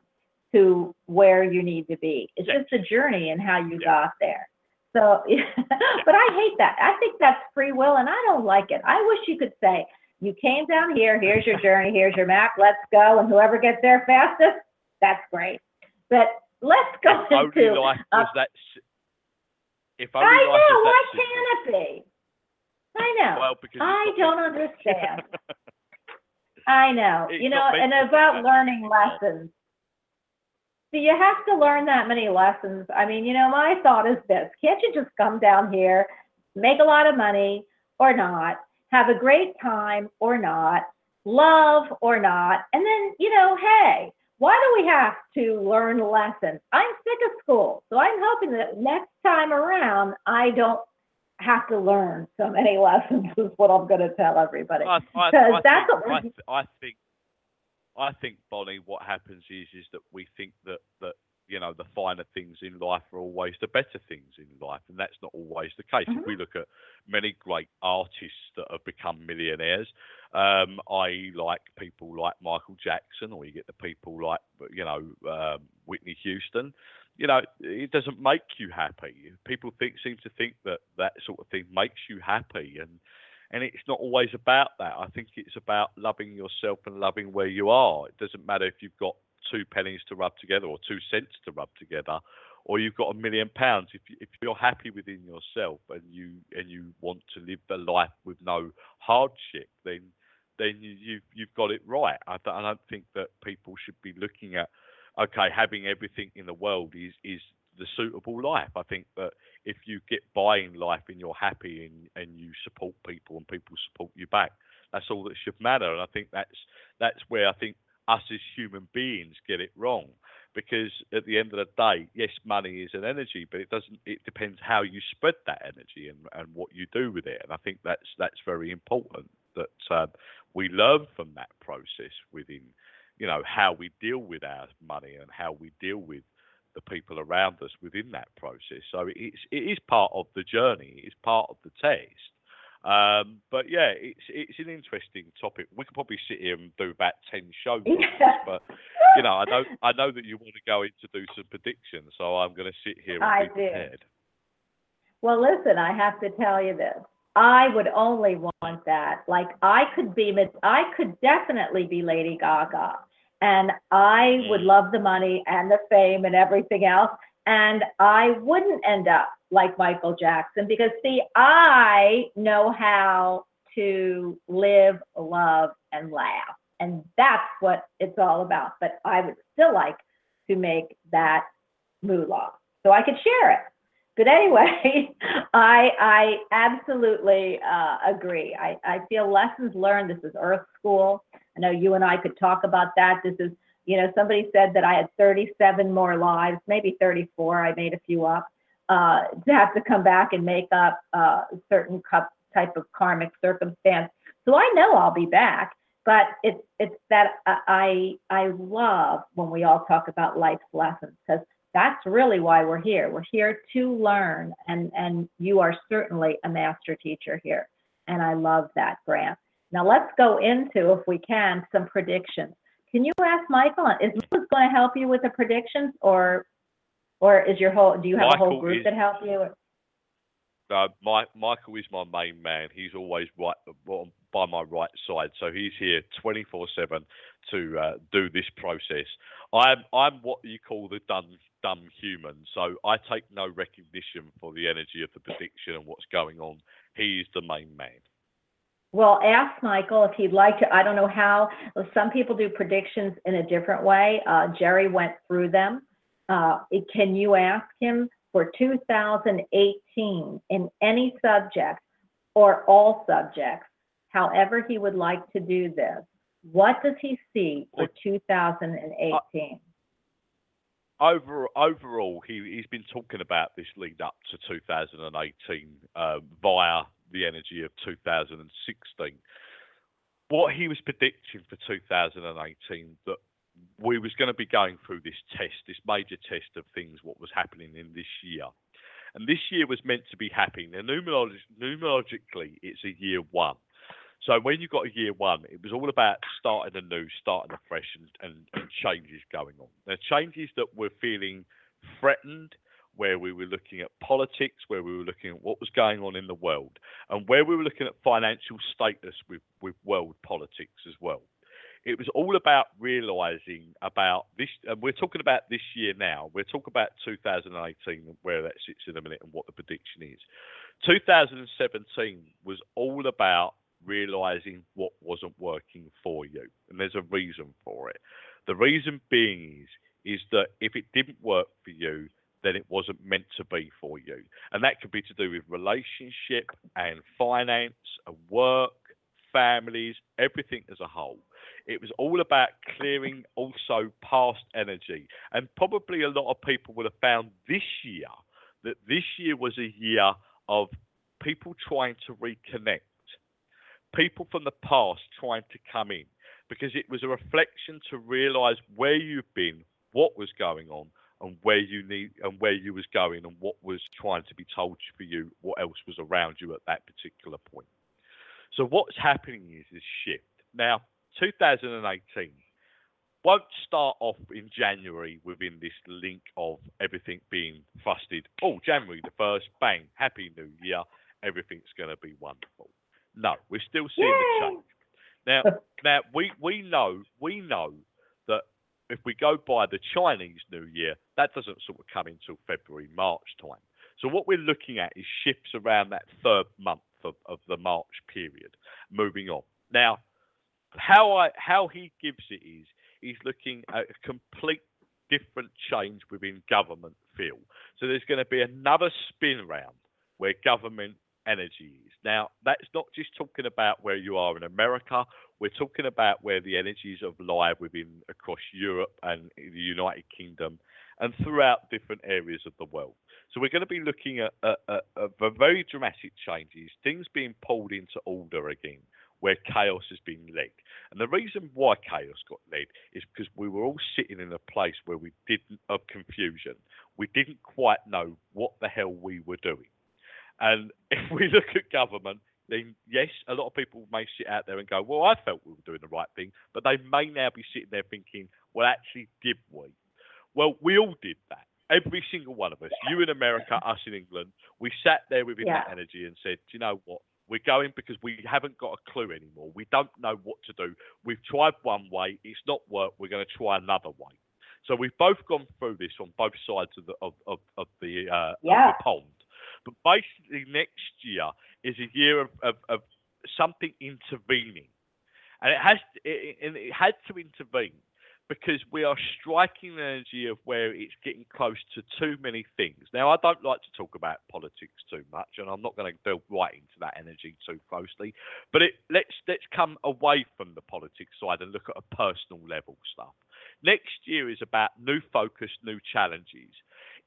to where you need to be. It's Yeah. just a journey and how you Yeah. got there. So, but I hate that. I think that's free will, and I don't like it. I wish you could say, you came down here, here's your journey, here's your map, let's go, and whoever gets there fastest, that's great. But let's go only into. life uh, was that. If I was know. Why can't it be? I know. Well, because I don't understand. I know. It's You know, and about learning lessons. do you have to learn that many lessons? I mean, you know, my thought is this can't you just come down here, make a lot of money or not, have a great time or not, love or not, and then, you know, hey, why do we have to learn lessons? I'm sick of school. So I'm hoping that next time around, I don't have to learn so many lessons, is what I'm going to tell everybody. Because that's think, what I, th- I think I think Bonnie, what happens is is that we think that that you know the finer things in life are always the better things in life, and that's not always the case. Mhm. If we look at many great artists that have become millionaires, um, i.e., like people like Michael Jackson, or you get the people like you know um, Whitney Houston. You know, it doesn't make you happy. People think seem to think that that sort of thing makes you happy, and and it's not always about that. I think it's about loving yourself and loving where you are. It doesn't matter if you've got two pennies to rub together or two cents to rub together, or you've got a million pounds. If you, if you're happy within yourself and you and you want to live a life with no hardship, then then you, you've got it right. I don't, I don't think that people should be looking at okay having everything in the world is is the suitable life. I think that if you get by in life and you're happy and, and you support people and people support you back, that's all that should matter. And I think that's that's where I think us as human beings get it wrong. Because at the end of the day, yes, money is an energy, but it doesn't. It depends how you spread that energy and, and what you do with it. And I think that's that's very important that um, we learn from that process within, you know, how we deal with our money and how we deal with the people around us within that process. So it's it is part of the journey. It's part of the test. Um, but yeah, it's it's an interesting topic. We could probably sit here and do about ten shows, this, but you know, I know I know that you want to go in to do some predictions, so I'm going to sit here and I do. prepared. Well, listen, I have to tell you this. I would only want that. Like I could be, I could definitely be Lady Gaga, and I would Mm. love the money and the fame and everything else, and I wouldn't end up like Michael Jackson because see, I know how to live, love, and laugh, and that's what it's all about. But I would still like to make that moolah so I could share it. But anyway, I I absolutely uh, agree. I, I feel lessons learned. This is Earth School. I know you and I could talk about that. This is, you know, somebody said that I had 37 more lives, maybe 34. I made a few up. Uh, to have to come back and make up uh, certain cup, type of karmic circumstance. So I know I'll be back. But it's it's that I I love when we all talk about life's lessons because that's really why we're here. We're here to learn, and and you are certainly a master teacher here, and I love that, Grant. Now let's go into, if we can, some predictions. Can you ask Michael? Is Michael going to help you with the predictions, or or is your whole? Do you have a whole group is- that help you? Uh, my, Michael is my main man. He's always right by my right side, so he's here 24/7 to uh, do this process. I'm I'm what you call the dumb dumb human, so I take no recognition for the energy of the prediction and what's going on. He is the main man. Well, ask Michael if he'd like to. I don't know how. Some people do predictions in a different way. Uh, Jerry went through them. Uh, it- can you ask him for 2018 in any subject or all subjects, however he would like to do this? What does he see for 2018? Over, overall, he, he's been talking about this lead up to 2018 uh, via the energy of 2016. What he was predicting for 2018 that we was going to be going through this test, this major test of things, what was happening in this year. And this year was meant to be happy. Now, numerolog- numerologically, it's a year one. So when you got a year one, it was all about starting anew, starting afresh, and, and, and changes going on. Now, changes that were feeling threatened, where we were looking at politics, where we were looking at what was going on in the world, and where we were looking at financial status with, with world politics as well. It was all about realizing about this, and we're talking about this year now. We're talking about 2018 where that sits in a minute and what the prediction is. 2017 was all about realizing what wasn't working for you, and there's a reason for it. The reason being is is that if it didn't work for you, then it wasn't meant to be for you. And that could be to do with relationship and finance and work, families, everything as a whole. It was all about clearing also past energy. And probably a lot of people would have found this year that this year was a year of people trying to reconnect, people from the past trying to come in, because it was a reflection to realize where you've been, what was going on, and where you need and where you was going and what was trying to be told for you, what else was around you at that particular point. So what's happening is this shift. Now, 2018 won't start off in January within this link of everything being frosted. Oh, January the first, bang, happy new year, everything's going to be wonderful. No, we're still seeing Yay! the change. Now, now we we know we know that if we go by the Chinese New Year, that doesn't sort of come until February March time. So what we're looking at is shifts around that third month of, of the March period, moving on. Now, how I how he gives it is he's looking at a complete different change within government feel. So there's going to be another spin round where government energy is. Now, that's not just talking about where you are in America. We're talking about where the energies of lie within across Europe and the United Kingdom and throughout different areas of the world. So we're going to be looking at, at, at, at very dramatic changes, things being pulled into order again, where chaos has been led. And the reason why chaos got led is because we were all sitting in a place where we didn't of confusion. We didn't quite know what the hell we were doing. And if we look at government, then yes, a lot of people may sit out there and go, "Well, I felt we were doing the right thing," but they may now be sitting there thinking, "Well, actually, did we?" Well, we all did that. Every single one of us, you in America, us in England, we sat there within yeah. that energy and said, "Do you know what? We're going because we haven't got a clue anymore. We don't know what to do. We've tried one way, it's not worked. We're going to try another way." So we've both gone through this on both sides of the of, of, of the, uh, yeah. of the pond. But basically, next year is a year of, of, of something intervening, and it has it, it had to intervene because we are striking the energy of where it's getting close to too many things. Now, I don't like to talk about politics too much, and I'm not going to delve right into that energy too closely. But it, let's let's come away from the politics side and look at a personal level stuff. Next year is about new focus, new challenges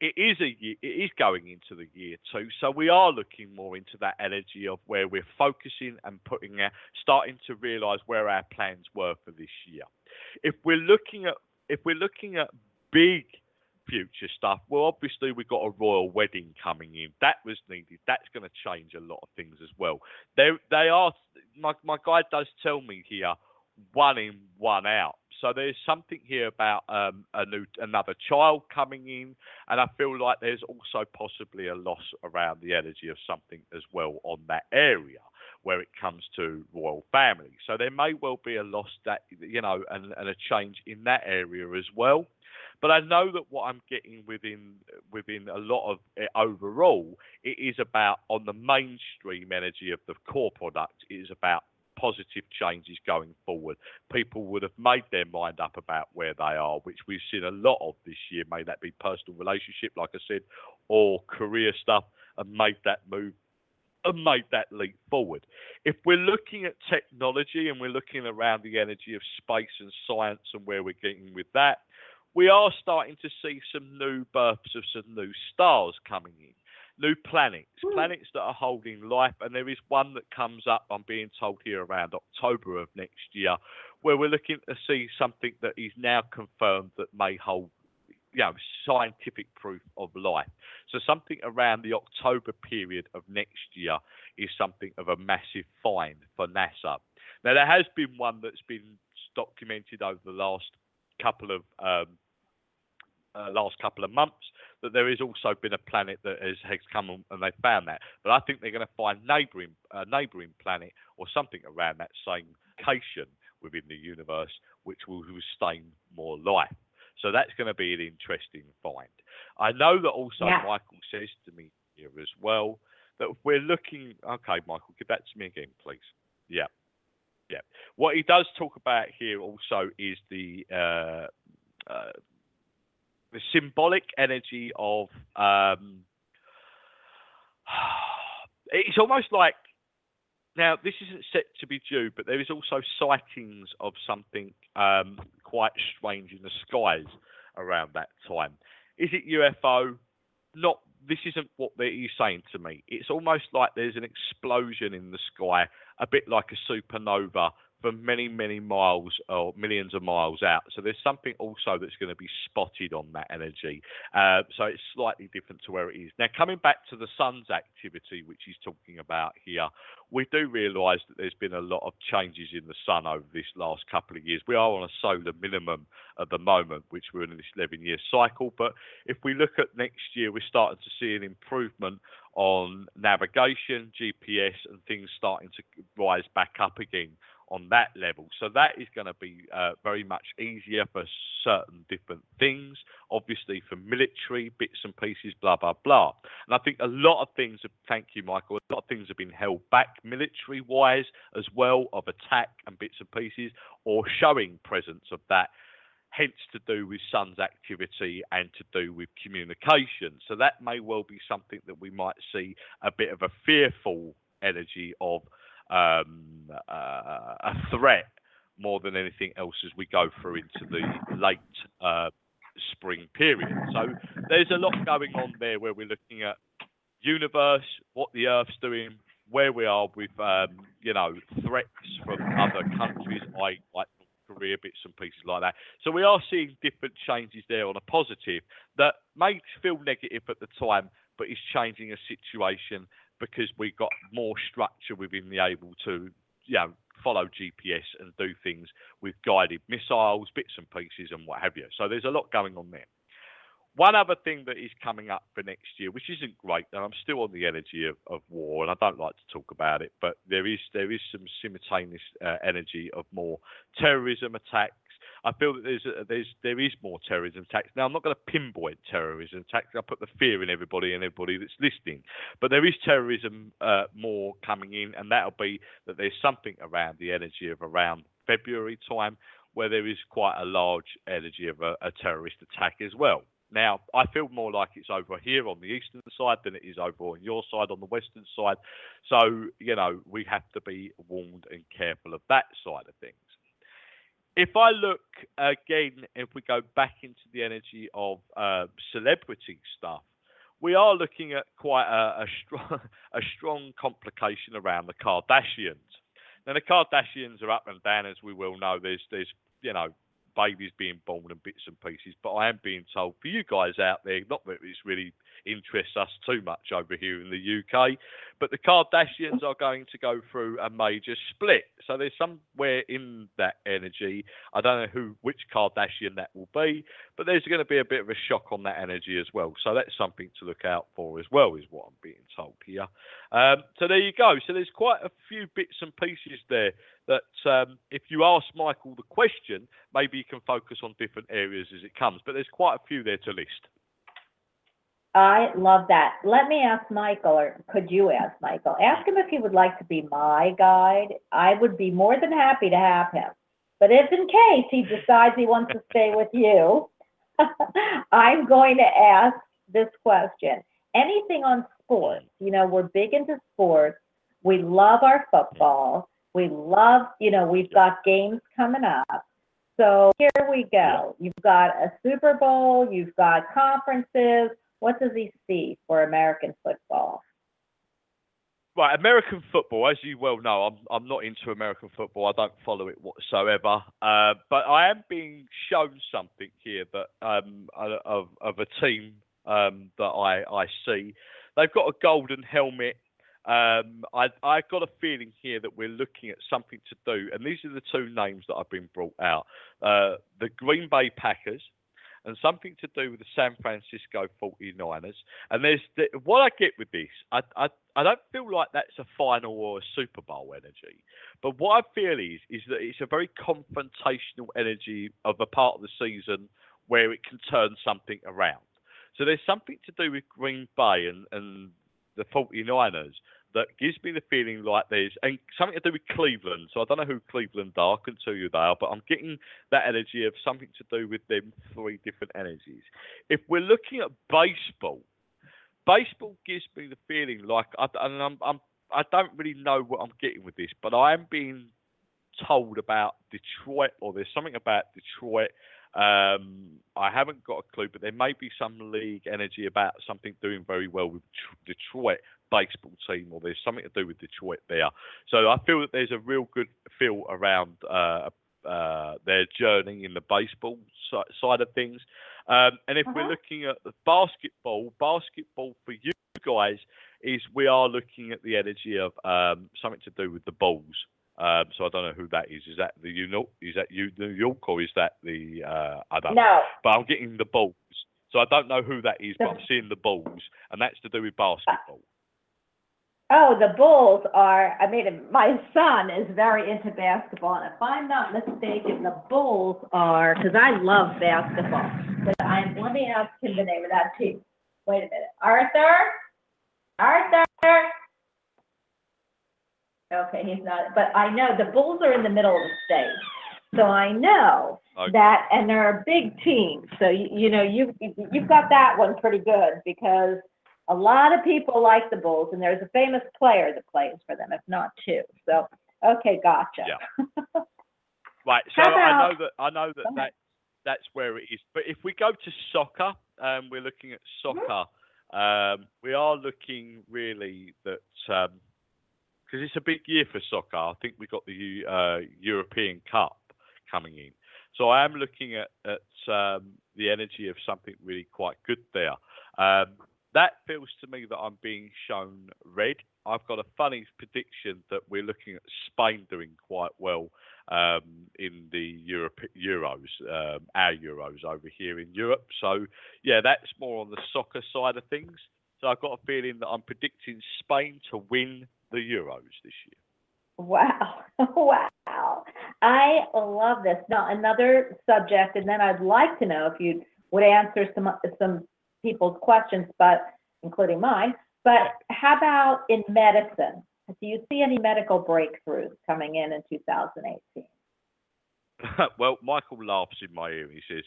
it is a year, it is going into the year two, so we are looking more into that energy of where we're focusing and putting our, starting to realise where our plans were for this year. If we're looking at if we're looking at big future stuff, well, obviously we've got a royal wedding coming in. That was needed. That's going to change a lot of things as well. They they are my my guide does tell me here, one in, one out. So there's something here about um, a new another child coming in, and I feel like there's also possibly a loss around the energy of something as well on that area where it comes to royal family. So there may well be a loss that you know and, and a change in that area as well. But I know that what I'm getting within within a lot of it overall, it is about on the mainstream energy of the core product. It is about positive changes going forward. People would have made their mind up about where they are, which we've seen a lot of this year. May that be personal relationship, like I said, or career stuff, and made that move and made that leap forward. If we're looking at technology and we're looking around the energy of space and science and where we're getting with that, we are starting to see some new births of some new stars coming in new planets, planets that are holding life, and there is one that comes up. I'm being told here around October of next year, where we're looking to see something that is now confirmed that may hold, you know, scientific proof of life. So something around the October period of next year is something of a massive find for NASA. Now there has been one that's been documented over the last couple of um, uh, last couple of months that there has also been a planet that has, has come and they found that. But I think they're going to find neighbouring uh, neighbouring planet or something around that same location within the universe, which will sustain more life. So that's going to be an interesting find. I know that also yeah. Michael says to me here as well that we're looking. Okay, Michael, give that to me again, please. Yeah. Yeah. What he does talk about here also is the uh, uh, the symbolic energy of um, it's almost like now this isn't set to be due, but there is also sightings of something um, quite strange in the skies around that time. Is it UFO? Not. This isn't what he's saying to me. It's almost like there's an explosion in the sky, a bit like a supernova for many, many miles or millions of miles out. So there's something also that's going to be spotted on that energy. Uh, so it's slightly different to where it is. Now, coming back to the sun's activity, which he's talking about here, we do realise that there's been a lot of changes in the sun over this last couple of years. We are on a solar minimum at the moment, which we're in this 11 year cycle. But if we look at next year, we're starting to see an improvement on navigation, GPS, and things starting to rise back up again on that level. So that is going to be uh, very much easier for certain different things, obviously for military bits and pieces, blah, blah, blah. And I think a lot of things, have, thank you, Michael, a lot of things have been held back military wise as well of attack and bits and pieces or showing presence of that. Hence, to do with sun's activity and to do with communication. So, that may well be something that we might see a bit of a fearful energy of um, uh, a threat more than anything else as we go through into the late uh, spring period. So there's a lot going on there where we're looking at universe, what the Earth's doing, where we are with um, you know threats from other countries, like like Korea, bits and pieces like that. So we are seeing different changes there on a positive that may feel negative at the time, but is changing a situation because we've got more structure within the able to, you know, follow GPS and do things with guided missiles, bits and pieces, and what have you. So there's a lot going on there. One other thing that is coming up for next year, which isn't great, and I'm still on the energy of, of war, and I don't like to talk about it, but there is there is some simultaneous uh, energy of more terrorism attacks I feel that there's a, there's there is more terrorism attacks. Now I'm not going to pinpoint terrorism attacks. I put the fear in everybody and everybody that's listening. But there is terrorism uh, more coming in, and that'll be that there's something around the energy of around February time where there is quite a large energy of a, a terrorist attack as well. Now, I feel more like it's over here on the eastern side than it is over on your side on the western side. So, you know, we have to be warned and careful of that side of things if I look again, if we go back into the energy of uh, celebrity stuff, we are looking at quite a, a, strong, a strong complication around the Kardashians. Now, the Kardashians are up and down, as we will know. There's, there's, you know, babies being born and bits and pieces. But I am being told for you guys out there, not that it's really interests us too much over here in the UK, but the Kardashians are going to go through a major split. So there's somewhere in that energy. I don't know who, which Kardashian that will be, but there's going to be a bit of a shock on that energy as well. So that's something to look out for as well, is what I'm being told here. Um, so there you go. So there's quite a few bits and pieces there that um, if you ask Michael the question, maybe you can focus on different areas as it comes. But there's quite a few there to list. I love that. Let me ask Michael, or could you ask Michael? Ask him if he would like to be my guide. I would be more than happy to have him. But if in case he decides he wants to stay with you, I'm going to ask this question. Anything on sports? You know, we're big into sports. We love our football. We love, you know, we've got games coming up. So here we go. You've got a Super Bowl, you've got conferences. What does he see for American football? Right, American football, as you well know, I'm I'm not into American football. I don't follow it whatsoever. Uh, but I am being shown something here that um, of of a team um, that I I see. They've got a golden helmet um, I, I've got a feeling here that we're looking at something to do, and these are the two names that I've been brought out: uh, the Green Bay Packers and something to do with the San Francisco 49ers. And there's the, what I get with this, I, I, I don't feel like that's a final or a Super Bowl energy. But what I feel is is that it's a very confrontational energy of a part of the season where it can turn something around. So there's something to do with Green Bay and, and the 49ers that gives me the feeling like there's and something to do with Cleveland. So I don't know who Cleveland are, I can tell you they are, but I'm getting that energy of something to do with them three different energies. If we're looking at baseball, baseball gives me the feeling like I, and I'm, I'm I don't really know what I'm getting with this, but I am being told about Detroit, or there's something about Detroit. Um, I haven't got a clue, but there may be some league energy about something doing very well with Detroit baseball team, or there's something to do with Detroit there. So I feel that there's a real good feel around uh, uh, their journey in the baseball side of things. Um, and if uh-huh. we're looking at the basketball, basketball for you guys is we are looking at the energy of um, something to do with the Bulls. Um, so I don't know who that is. Is that the you know? Is that you New York or is that the uh, I don't no. know. But I'm getting the Bulls. So I don't know who that is, but I'm seeing the Bulls, and that's to do with basketball. Oh, the Bulls are. I mean, my son is very into basketball, and if I'm not mistaken, the Bulls are because I love basketball. But I'm. Let me ask him the name of that team. Wait a minute, Arthur. Arthur. Okay, he's not. But I know the Bulls are in the middle of the state, so I know okay. that, and they're a big team. So you, you know you you've got that one pretty good because a lot of people like the Bulls, and there's a famous player that plays for them, if not two. So okay, gotcha. Yeah. right. So about, I know that I know that, that that's where it is. But if we go to soccer, um, we're looking at mm-hmm. soccer. Um, we are looking really that because um, it's a big year for soccer. I think we've got the uh, European Cup coming in, so I am looking at, at um, the energy of something really quite good there. Um, that feels to me that I'm being shown red. I've got a funny prediction that we're looking at Spain doing quite well um, in the Europe, Euros, um, our Euros over here in Europe. So, yeah, that's more on the soccer side of things. So I've got a feeling that I'm predicting Spain to win the Euros this year. Wow. wow. I love this. Now, another subject, and then I'd like to know if you would answer some some people's questions, but including mine. But how about in medicine? Do you see any medical breakthroughs coming in in 2018? well, Michael laughs in my ear. He says,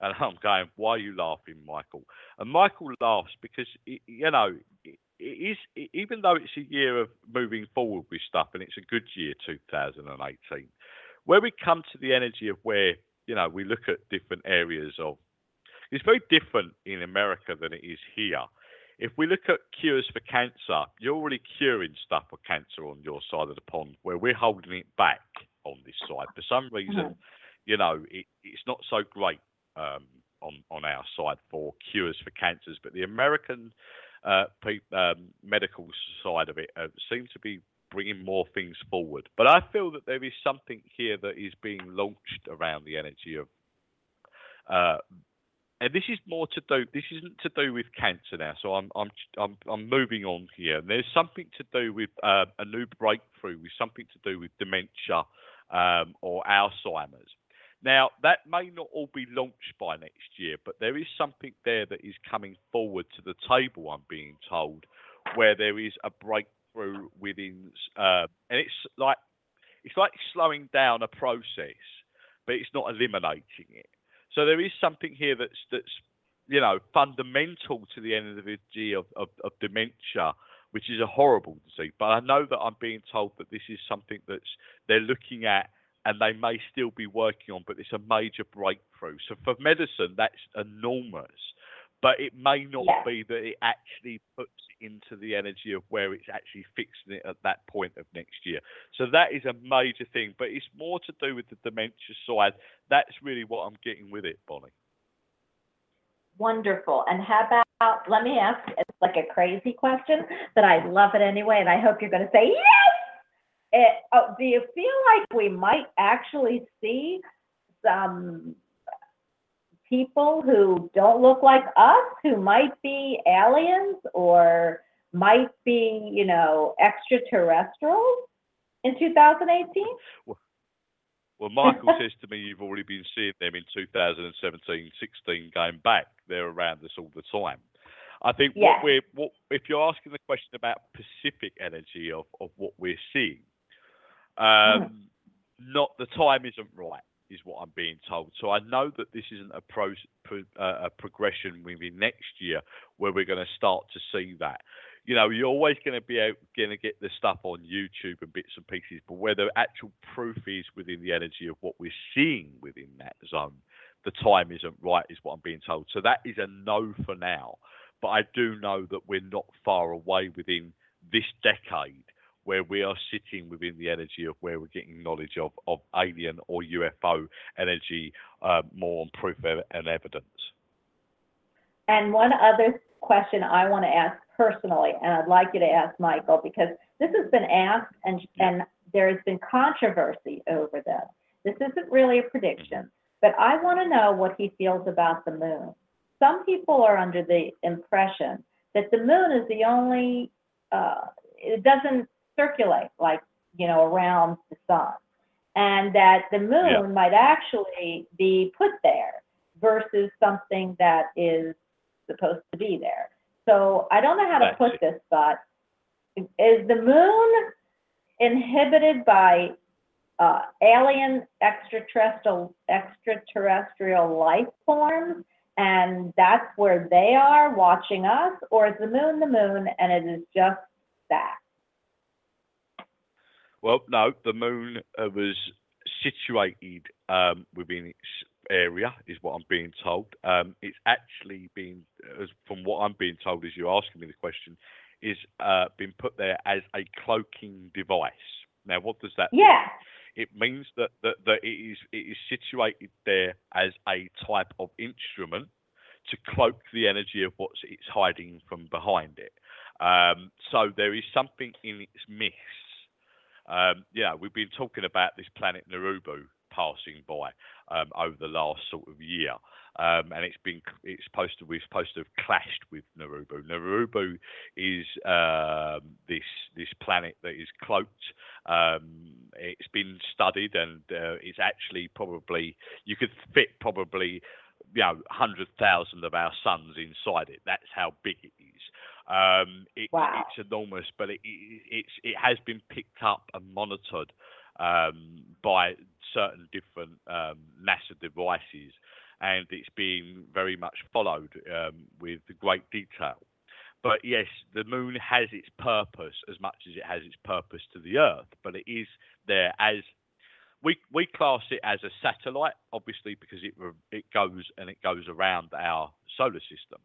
and I'm going, why are you laughing, Michael? And Michael laughs because, you know, it is, even though it's a year of moving forward with stuff and it's a good year, 2018, where we come to the energy of where, you know, we look at different areas of it's very different in America than it is here. If we look at cures for cancer, you're already curing stuff for cancer on your side of the pond, where we're holding it back on this side. For some reason, mm-hmm. you know, it, it's not so great um, on on our side for cures for cancers, but the American uh, pe- um, medical side of it uh, seems to be bringing more things forward. But I feel that there is something here that is being launched around the energy of uh, and this is more to do. This isn't to do with cancer now. So I'm I'm I'm, I'm moving on here. There's something to do with uh, a new breakthrough with something to do with dementia um, or Alzheimer's. Now that may not all be launched by next year, but there is something there that is coming forward to the table. I'm being told where there is a breakthrough within, uh, and it's like it's like slowing down a process, but it's not eliminating it. So there is something here that's that's you know fundamental to the energy of, of, of dementia, which is a horrible disease. But I know that I'm being told that this is something that's they're looking at and they may still be working on, but it's a major breakthrough. So for medicine, that's enormous but it may not yeah. be that it actually puts into the energy of where it's actually fixing it at that point of next year. So that is a major thing, but it's more to do with the dementia side. That's really what I'm getting with it, Bonnie. Wonderful. And how about, let me ask, it's like a crazy question, but I love it anyway, and I hope you're going to say yes. It, oh, do you feel like we might actually see some people who don't look like us, who might be aliens or might be, you know, extraterrestrials in 2018? Well, well Michael says to me, you've already been seeing them in 2017, 16, going back. They're around us all the time. I think Yes. what we're what if you're asking the question about Pacific energy of, of what we're seeing, um, not the time isn't right, is what I'm being told. So I know that this isn't a pro, pro uh, a progression within next year where we're going to start to see that. You know, you're always going to be going to get the stuff on YouTube and bits and pieces, but where the actual proof is within the energy of what we're seeing within that zone, the time isn't right, is what I'm being told. So that is a no for now. But I do know that we're not far away within this decade where we are sitting within the energy of where we're getting knowledge of, of alien or UFO energy uh, more on proof and evidence. And one other question I want to ask personally, and I'd like you to ask Michael, because this has been asked and, and there has been controversy over this. This isn't really a prediction, but I want to know what he feels about the moon. Some people are under the impression that the moon is the only, uh, it doesn't circulate like, you know, around the sun. And that the moon Yeah. might actually be put there versus something that is supposed to be there. So I don't know how to put this, but is the moon inhibited by uh, alien extraterrestrial extraterrestrial life forms, and that's where they are watching us, or is the moon the moon and it is just that? Well, no, the moon uh, was situated um, within its area, is what I'm being told. Um, it's actually been, as from what I'm being told, as you're asking me the question, is uh, been put there as a cloaking device. Now, what does that mean? Yeah. It means that, that, that it is it is situated there as a type of instrument to cloak the energy of what it's hiding from behind it. Um, so there is something in its mix. Um, yeah, we've been talking about this planet Narubu passing by um, over the last sort of year, um, and it's been it's supposed to we're supposed to have clashed with Narubu. Narubu is um, this this planet that is cloaked. Um, it's been studied, and uh, it's actually probably you could fit probably you know hundred thousand of our suns inside it. That's how big it is. Um, it, Wow. It's enormous, but it, it, it's it has been picked up and monitored um, by certain different um, NASA devices, and it's being very much followed um, with great detail. But yes, the moon has its purpose as much as it has its purpose to the Earth, but it is there as we we class it as a satellite, obviously because it it goes and it goes around our solar system,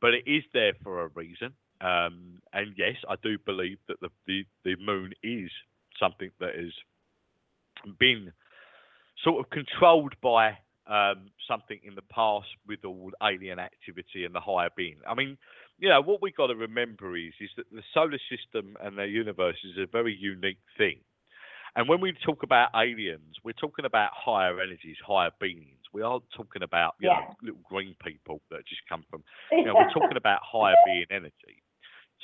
but it is there for a reason. Um, and yes, I do believe that the, the the moon is something that has been sort of controlled by um, something in the past with all alien activity and the higher being. I mean, you know, what we've got to remember is is that the solar system and the universe is a very unique thing. And when we talk about aliens, we're talking about higher energies, higher beings. We aren't talking about you Yeah. know little green people that just come from. You know, we're talking about higher being energy.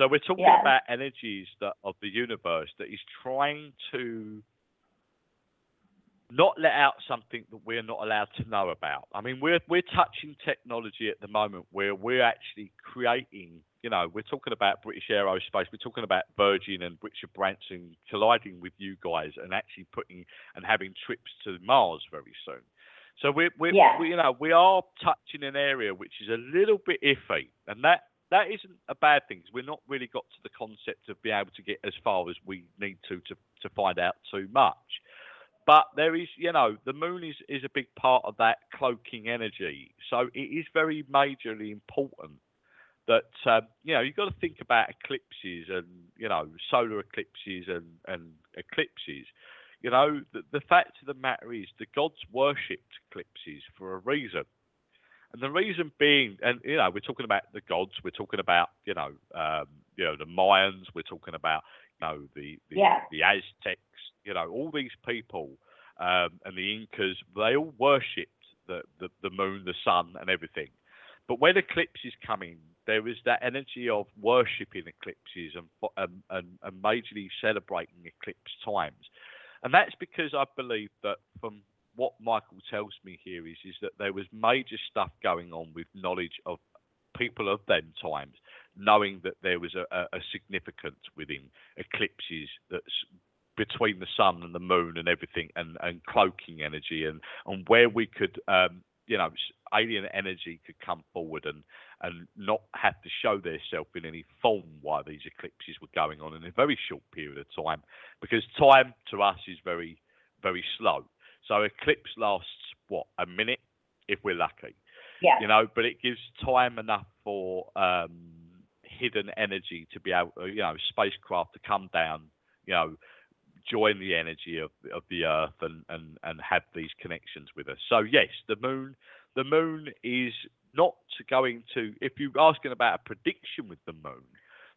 So we're talking about energies that of the universe that is trying to not let out something that we're not allowed to know about. I mean, we're we're touching technology at the moment where we're actually creating. You know, we're talking about British Aerospace. We're talking about Virgin and Richard Branson colliding with you guys and actually putting and having trips to Mars very soon. So we're, we're Yeah. we, you know we are touching an area which is a little bit iffy, and that that isn't a bad thing. We're not really got to the concept of being able to get as far as we need to to to find out too much. But there is, you know, the moon is, is a big part of that cloaking energy. So it is very majorly important that, um, you know, you've got to think about eclipses and, you know, solar eclipses and, and eclipses. You know, the, the fact of the matter is the gods worshipped eclipses for a reason. And the reason being, and you know, we're talking about the gods, we're talking about, you know, um, you know, the Mayans, we're talking about, you know, the the, Yeah. the Aztecs, you know, all these people um, and the Incas, they all worshipped the, the, the moon, the sun, and everything. But when eclipses come in, there is that energy of worshipping eclipses and, and, and, and majorly celebrating eclipse times. And that's because I believe that from what Michael tells me here is, is that there was major stuff going on with knowledge of people of them times knowing that there was a, a, a significance within eclipses that's between the sun and the moon and everything and, and cloaking energy and, and where we could um, you know alien energy could come forward and and not have to show themselves in any form while these eclipses were going on in a very short period of time because time to us is very very slow so eclipse lasts what a minute if we're lucky Yeah. you know but it gives time enough for um hidden energy to be able you know spacecraft to come down you know join the energy of of the earth and and and have these connections with us so yes the moon the moon is not going to if you're asking about a prediction with the moon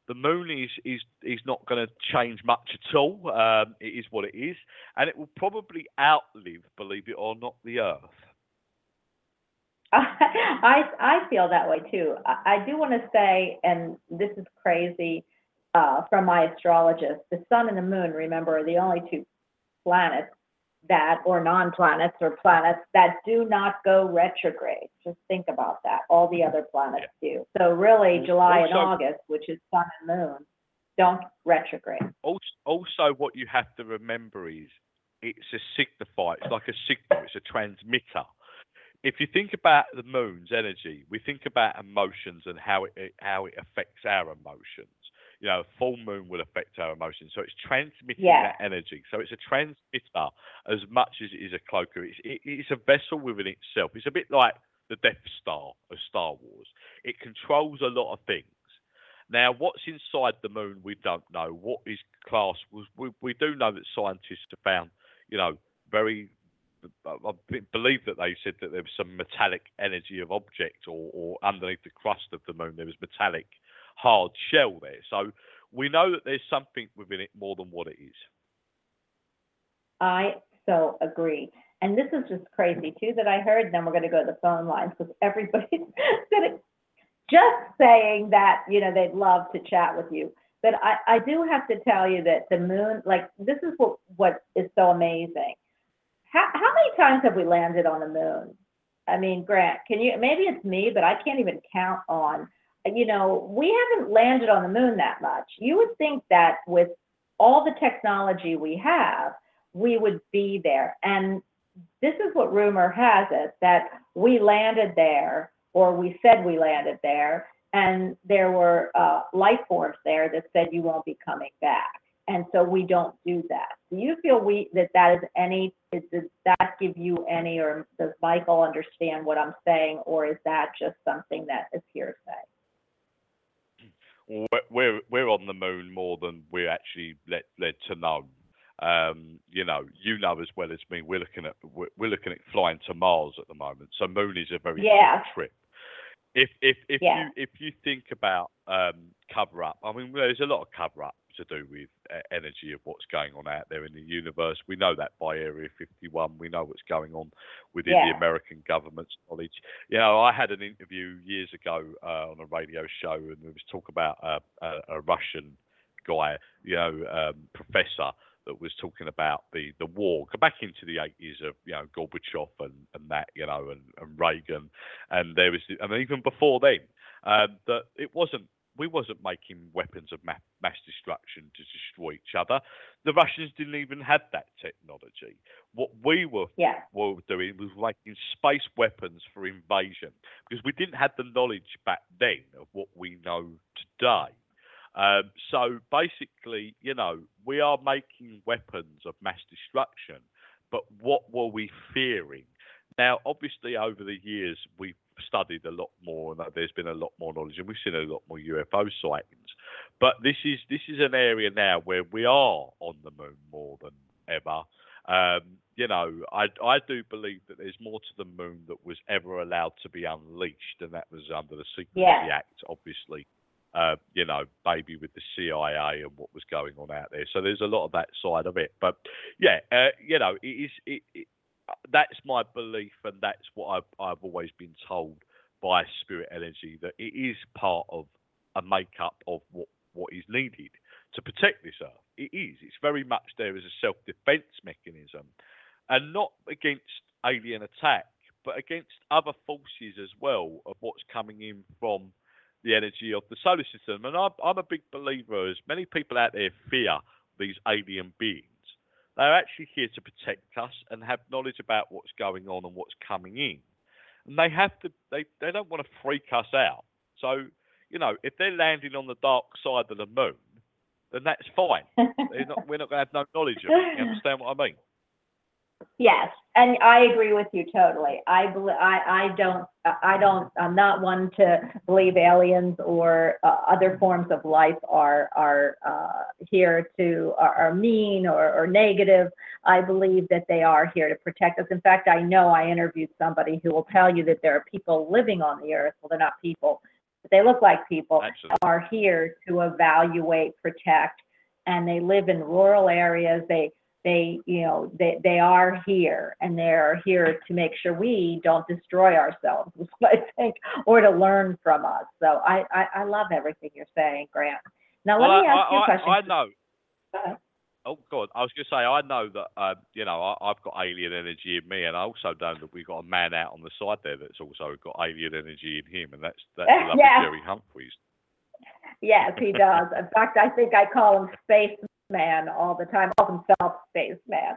the moon is is is not going to change much at all. Um, it is what it is. And it will probably outlive believe it or not the earth. I, I feel that way too. I, I do want to say, and this is crazy uh, from my astrologist, the sun and the moon, remember, are the only two planets that, or non-planets or planets that do not go retrograde. Just think about that. All the other planets do. So really, Al- July and August, which is sun and moon, don't retrograde. also, also what you have to remember is it's a signifier it's like a signal it's a transmitter if you think about the moon's energy we think about emotions and how it how it affects our emotions you know a full moon will affect our emotions so it's transmitting Yeah. that energy so it's a transmitter as much as it is a cloaker it's, it, it's a vessel within itself it's a bit like the death star of star wars it controls a lot of things now, what's inside the moon, we don't know. What is class? We, we do know that scientists have found, you know, very. I believe that they said that there was some metallic energy of object, or, or underneath the crust of the moon there was metallic hard shell there. So we know that there's something within it more than what it is. I so agree. And this is just crazy too that I heard, then we're gonna go to the phone lines because everybody's just saying that, you know, they'd love to chat with you. But I, I do have to tell you that the moon, like, this is what, what is so amazing. How, how many times have we landed on the moon? I mean, Grant, can you, maybe it's me, but I can't even count on, you know, we haven't landed on the moon that much. You would think that with all the technology we have, we would be there. And this is what rumor has it, that we landed there, or we said we landed there, and there were uh, life forms there that said you won't be coming back. And so we don't do that. Do you feel we, that that is any, is, does that give you any, or does Michael understand what I'm saying, or is that just something that is hearsay? We're we're, we're on the moon more than we're actually led, led to know. Um, you know, you know as well as me. We're looking at we're, we're looking at flying to Mars at the moment. So moon is a very Yeah. short trip. If if if Yeah. you if you think about um, cover up, I mean, there's a lot of cover up to do with uh, energy of what's going on out there in the universe. We know that by Area 51. We know what's going on within Yeah. the American government's knowledge. You know, I had an interview years ago uh, on a radio show, and there was talk about uh, a, a Russian guy, you know, um, professor that was talking about the the war go back into the 80s of you know Gorbachev and, and that you know and, and Reagan and there was and even before then um, that it wasn't we wasn't making weapons of ma- mass destruction to destroy each other the Russians didn't even have that technology what we were Yeah, were doing was making space weapons for invasion because we didn't have the knowledge back then of what we know today. Um, so basically, you know, we are making weapons of mass destruction, but what were we fearing? Now, obviously, over the years, we've studied a lot more, and there's been a lot more knowledge, and we've seen a lot more UFO sightings. But this is this is an area now where we are on the moon more than ever. Um, you know, I I do believe that there's more to the moon that was ever allowed to be unleashed, and that was under the Secrecy Yeah. Act, obviously. Uh, you know, maybe with the CIA and what was going on out there. So there's a lot of that side of it. But yeah, uh, you know, it is. It, it, that's my belief, and that's what I've I've always been told by spirit energy that it is part of a makeup of what what is needed to protect this earth. It is. It's very much there as a self defense mechanism, and not against alien attack, but against other forces as well of what's coming in from the energy of the solar system. And I'm, I'm a big believer, as many people out there fear these alien beings, they're actually here to protect us and have knowledge about what's going on and what's coming in. And they have to, they, they don't want to freak us out. So, you know, if they're landing on the dark side of the moon, then that's fine. not, we're not going to have no knowledge of it. You understand what I mean? Yes, and I agree with you totally. I believe I I don't I don't I'm not one to believe aliens or uh, other forms of life are are uh, here to are, are mean or, or negative. I believe that they are here to protect us. In fact, I know I interviewed somebody who will tell you that there are people living on the earth. Well, they're not people, but they look like people. Absolutely. Are here to evaluate, protect, and they live in rural areas. They they you know they, they are here and they are here to make sure we don't destroy ourselves i think or to learn from us so i i, I love everything you're saying grant now let well, me I, ask you a question I know. Go ahead. Oh God, I was going to say I know that uh, you know I, I've got alien energy in me, and I also know that we've got a man out on the side there that's also got alien energy in him, and that's that's lovely Yeah. Jerry Humphreys. yes he does in fact i think i call him space man all the time all himself space man.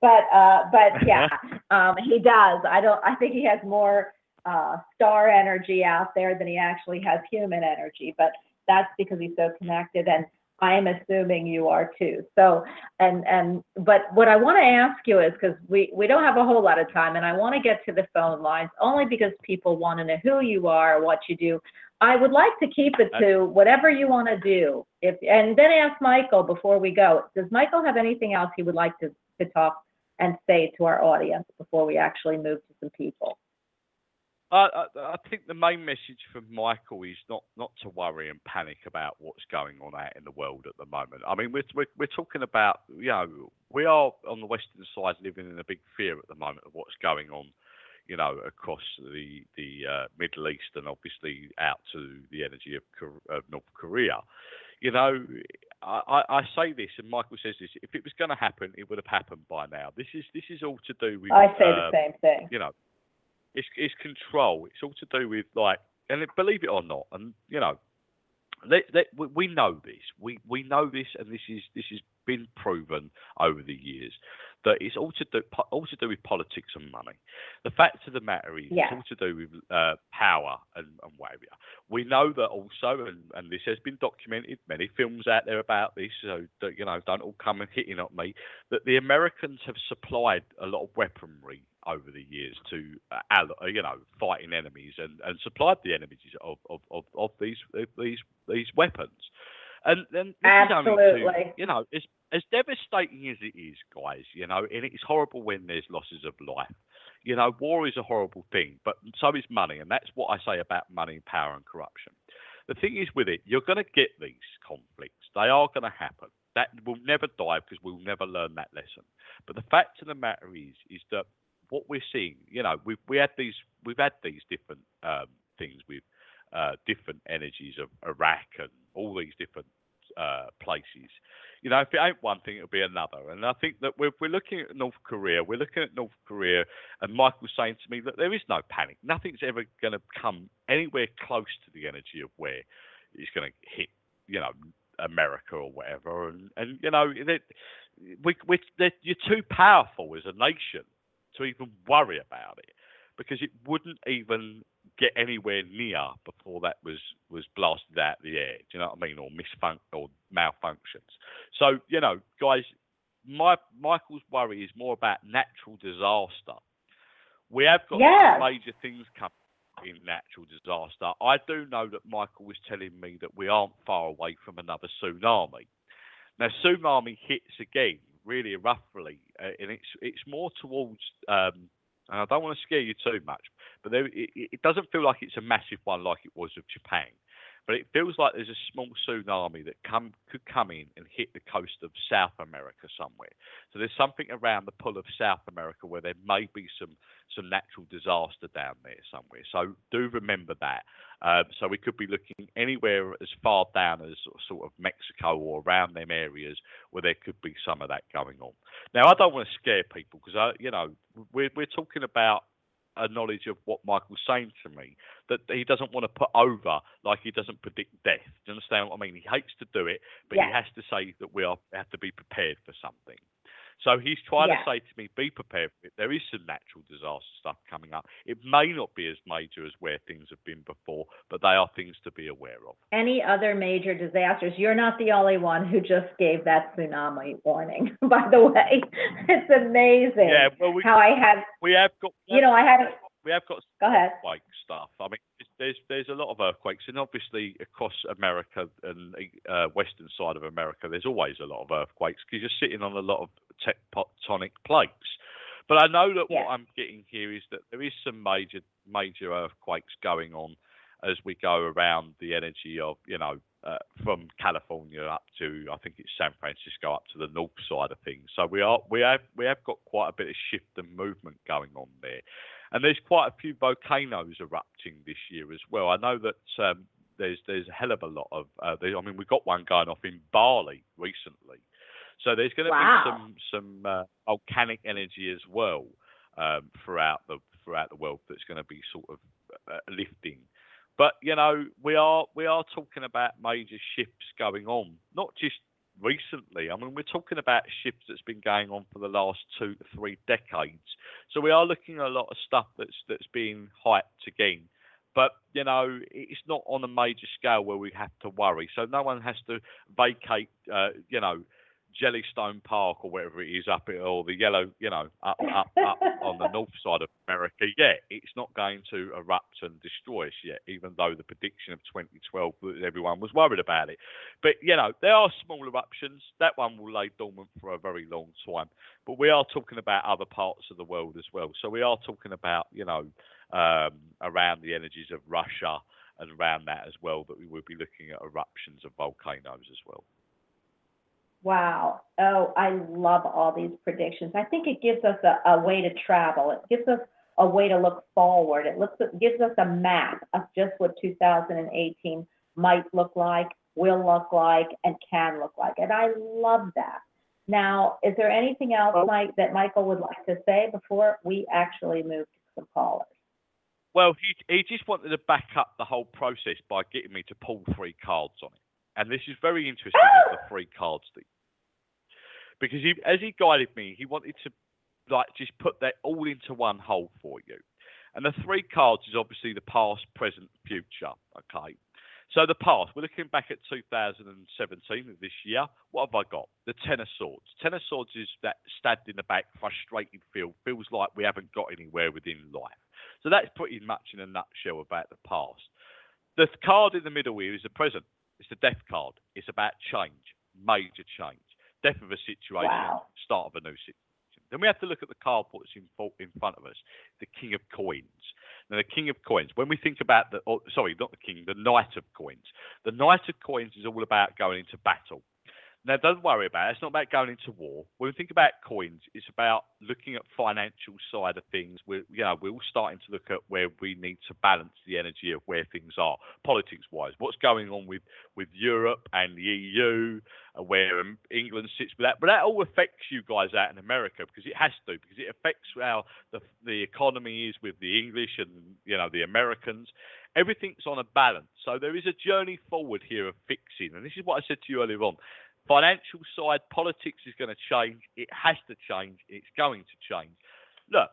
But uh but yeah um he does. I don't i think he has more uh star energy out there than he actually has human energy but that's because he's so connected and i'm assuming you are too. So and and but what i want to ask you is because we we don't have a whole lot of time and i want to get to the phone lines only because people want to know who you are what you do I would like to keep it to whatever you want to do. If and then ask Michael before we go. Does Michael have anything else he would like to, to talk and say to our audience before we actually move to some people? I, I, I think the main message from Michael is not, not to worry and panic about what's going on out in the world at the moment. I mean, we're, we're, we're talking about, you know, we are on the Western side living in a big fear at the moment of what's going on, you know, across the, the uh, Middle East and obviously out to the energy of, of North Korea. You know, I, I say this, and Michael says this. If it was going to happen, it would have happened by now. This is this is all to do with. I say the um, same thing. you know, it's it's control. It's all to do with like, and it- believe it or not, and you know, let, let, we, we know this. We we know this, and this is this has been proven over the years that it's all to do all to do with politics and money. The fact of the matter is, Yeah. it's all to do with uh, power and, and whatever. We know that also, and, and this has been documented. Many films out there about this, so that you know, don't all come and hitting at me. That the Americans have supplied a lot of weaponry over the years to uh, uh, you know fighting enemies and, and supplied the enemies of, of, of, of these these these weapons. And then only to, Absolutely. you know, as as devastating as it is, guys, you know, and it's horrible when there's losses of life. You know, war is a horrible thing, but so is money, and that's what I say about money, power, and corruption. The thing is with it, you're going to get these conflicts. They are going to happen. That will never die because we'll never learn that lesson. But the fact of the matter is, is that what we're seeing, you know, we've we had these we've had these different um, things with uh, different energies of Iraq and all these different uh, places. You know, if it ain't one thing, it'll be another. And I think that we're, we're looking at North Korea. We're looking at North Korea, and Michael's saying to me that there is no panic. Nothing's ever going to come anywhere close to the energy of where it's going to hit, you know, America or whatever. And and you know, we we you're too powerful as a nation to even worry about it because it wouldn't even get anywhere near before that was was blasted out the air. Do you know what I mean? Or misfun or malfunctions. So you know, guys, my Michael's worry is more about natural disaster. We have got some major things coming in natural disaster. I do know that Michael was telling me that we aren't far away from another tsunami. Now, tsunami hits again really roughly, uh, and it's it's more towards. Um, and I don't want to scare you too much, but there, it, it doesn't feel like it's a massive one like it was of Japan. But it feels like there's a small tsunami that come could come in and hit the coast of South America somewhere. So there's something around the pull of South America where there may be some some natural disaster down there somewhere. So do remember that. Um, so we could be looking anywhere as far down as sort of Mexico or around them areas where there could be some of that going on. Now I don't want to scare people because I, you know, we're we're talking about a knowledge of what Michael's saying to me that he doesn't want to put over, like he doesn't predict death. Do you understand what I mean? He hates to do it, but Yeah. he has to say that we are have to be prepared for something. So he's trying Yeah. to say to me, be prepared for it. There is some natural disaster stuff coming up. It may not be as major as where things have been before, but they are things to be aware of. Any other major disasters? You're not the only one who just gave that tsunami warning, by the way. It's amazing Yeah, well, we, how I had, we have got you know, I had, we have got go ahead. earthquake stuff. I mean, there's there's a lot of earthquakes, and obviously across America and uh, western side of America, there's always a lot of earthquakes because you're sitting on a lot of tectonic plates. But I know that Yeah. what I'm getting here is that there is some major major earthquakes going on as we go around the energy of you know uh, from California up to I think it's San Francisco up to the north side of things. So we are we have we have got quite a bit of shift and movement going on there. And there's quite a few volcanoes erupting this year as well. I know that um, there's there's a hell of a lot of. Uh, there, I mean, we've got one going off in Bali recently, so there's going to Wow. be some some uh, volcanic energy as well um, throughout the throughout the world that's going to be sort of uh, lifting. But you know, we are we are talking about major shifts going on, not just recently. I mean, we're talking about shifts that's been going on for the last two to three decades. So we are looking at a lot of stuff that's that's being hyped again. But you know, it's not on a major scale where we have to worry. So no one has to vacate, uh, you know, Jellystone Park or wherever it is up it or the yellow, you know, up up up on the north side of America yet. It's not going to erupt and destroy us yet, even though the prediction of 2012 everyone was worried about it. But you know, there are small eruptions. That one will lay dormant for a very long time. But we are talking about other parts of the world as well. So we are talking about, you know, um, around the energies of Russia and around that as well. That we will be looking at eruptions of volcanoes as well. Wow. Oh, I love all these predictions. I think it gives us a, a way to travel. It gives us a way to look forward. It looks it gives us a map of just what 2018 might look like, will look like, and can look like. And I love that. Now, is there anything else, Mike, that Michael would like to say before we actually move to some callers? Well, he he just wanted to back up the whole process by getting me to pull three cards on it, and this is very interesting. the three cards that because he, as he guided me, he wanted to like just put that all into one hole for you. And the three cards is obviously the past, present, future. Okay. So the past, we're looking back at 2017 this year. What have I got? The Ten of Swords. Ten of Swords is that stabbed in the back, frustrated feel, feels like we haven't got anywhere within life. So that's pretty much in a nutshell about the past. The card in the middle here is the present. It's the death card. It's about change, major change, death of a situation, Wow. start of a new situation. Then we have to look at the card what's in, in front of us, the King of Coins. Now, the King of Coins, when we think about the, oh, sorry, not the King, the Knight of Coins. The Knight of Coins is all about going into battle. Now, don't worry about it. It's not about going into war. When we think about coins, it's about looking at financial side of things. We're, you know, we're all starting to look at where we need to balance the energy of where things are, politics-wise. What's going on with, with Europe and the EU, uh, where um, England sits with that. But that all affects you guys out in America because it has to, because it affects how the, the economy is with the English and, you know, the Americans. Everything's on a balance. So there is a journey forward here of fixing. And this is what I said to you earlier on financial side, politics is going to change. It has to change. It's going to change. Look,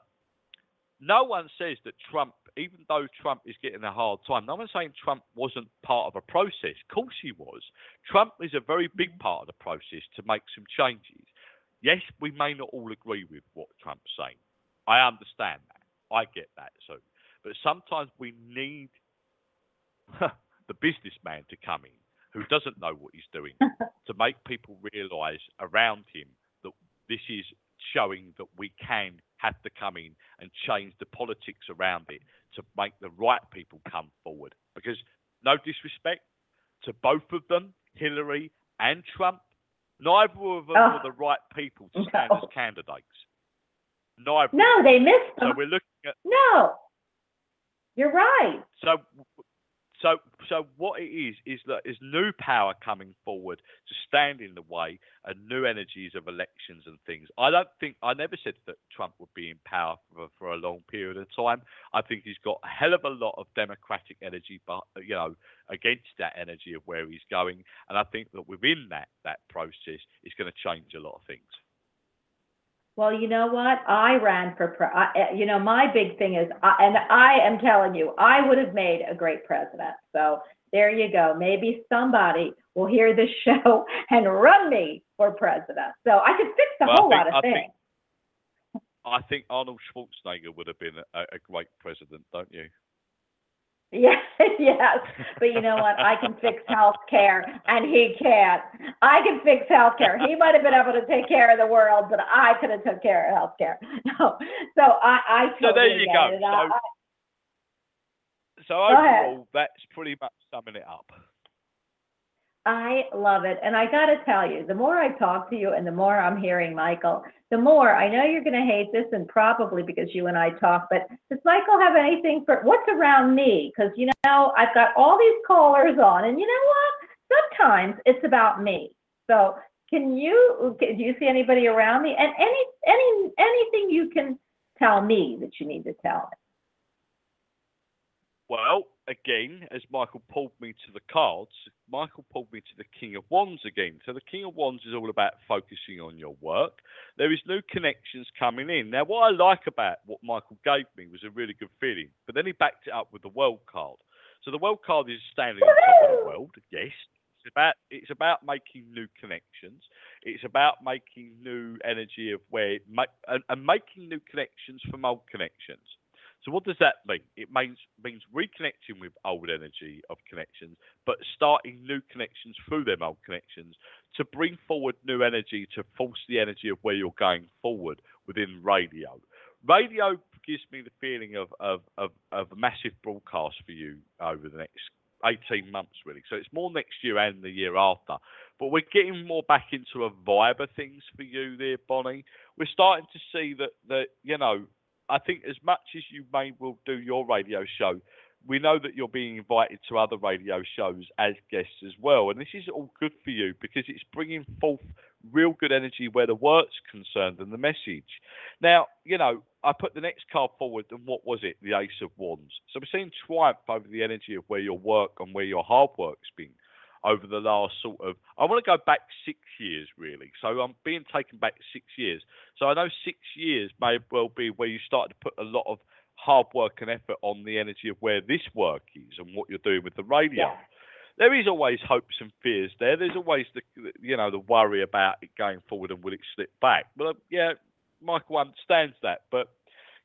no one says that Trump, even though Trump is getting a hard time, no one's saying Trump wasn't part of a process. Of course he was. Trump is a very big part of the process to make some changes. Yes, we may not all agree with what Trump's saying. I understand that. I get that too. But sometimes we need the businessman to come in who doesn't know what he's doing to make people realise around him that this is showing that we can have to come in and change the politics around it to make the right people come forward. Because no disrespect to both of them, Hillary and Trump, neither of them Oh. were the right people to stand No. as candidates. Neither. No, they missed So we're looking at No. You're right. so so, so what it is is that there's new power coming forward to stand in the way and new energies of elections and things. I don't think I never said that Trump would be in power for, for a long period of time. I think he's got a hell of a lot of democratic energy, but you know, against that energy of where he's going, and I think that within that that process, it's going to change a lot of things. Well, you know what? I ran for, pre- I, eh, you know, my big thing is, I- and I am telling you, I would have made a great president. So there you go. Maybe somebody will hear this show and run me for president. So I could fix a Well, whole think- lot of I things. think- I think Arnold Schwarzenegger would have been a, a great president, don't you? Yes, yes. But you know what? I can fix healthcare and he can't. I can fix healthcare. He might have been able to take care of the world, but I could have took care of healthcare. No. So I, I So there you go. it. I- So- So Go that's pretty much summing it up. I love it. And I got to tell you, the more I talk to you and the more I'm hearing Michael, the more I know you're going to hate this and probably because you and I talk, but does Michael have anything for what's around me? Because, you know, I've got all these callers on and you know what? Sometimes it's about me. So can you, do you see anybody around me? And any, any, anything you can tell me that you need to tell me. Well, again, as Michael pulled me to the cards, Michael pulled me to the King of Wands again. So the King of Wands is all about focusing on your work. There is new connections coming in. Now, what I like about what Michael gave me was a really good feeling, but then he backed it up with the World card. So the World card is standing on top of the world. Yes, it's about it's about making new connections. It's about making new energy of where and, and making new connections from old connections. So what does that mean? It means means reconnecting with old energy of connections, but starting new connections through them old connections to bring forward new energy to force the energy of where you're going forward within radio. Radio gives me the feeling of of, of, of a massive broadcast for you over the next 18 months really. So it's more next year and the year after. But we're getting more back into a vibe of things for you there, Bonnie. We're starting to see that that, you know, I think as much as you may will do your radio show, we know that you're being invited to other radio shows as guests as well. And this is all good for you because it's bringing forth real good energy where the work's concerned and the message. Now, you know, I put the next card forward, and what was it? The Ace of Wands. So we're seeing triumph over the energy of where your work and where your hard work's been over the last sort of I want to go back six years really. So I'm being taken back six years. So I know six years may well be where you started to put a lot of hard work and effort on the energy of where this work is and what you're doing with the radio. Yeah. There is always hopes and fears there. There's always the you know the worry about it going forward and will it slip back. Uh, yeah, Michael understands that. But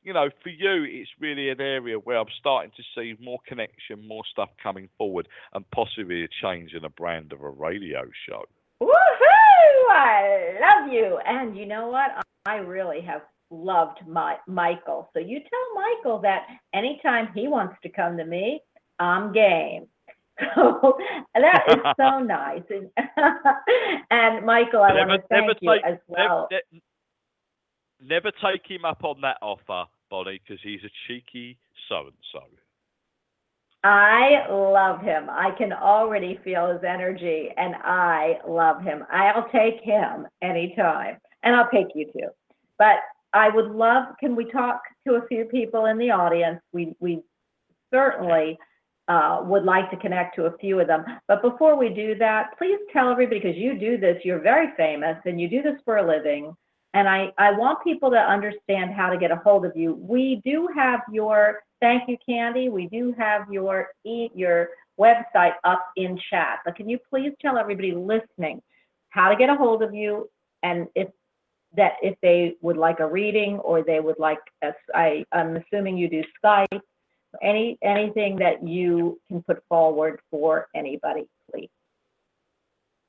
you know, for you, it's really an area where I'm starting to see more connection, more stuff coming forward, and possibly a change in the brand of a radio show. Woohoo! I love you. And you know what? I really have loved my Michael. So you tell Michael that anytime he wants to come to me, I'm game. So that is so nice. And, and Michael, I want to thank you take, as well. Never, ne- never take him up on that offer, Bonnie, because he's a cheeky so and so. I love him. I can already feel his energy and I love him. I'll take him anytime and I'll take you too. But I would love, can we talk to a few people in the audience? We, we certainly uh, would like to connect to a few of them. But before we do that, please tell everybody, because you do this, you're very famous and you do this for a living. And I, I want people to understand how to get a hold of you. We do have your, thank you, Candy. We do have your, e- your website up in chat. But can you please tell everybody listening how to get a hold of you and if that if they would like a reading or they would like, a, I, I'm assuming you do Skype, any, anything that you can put forward for anybody, please.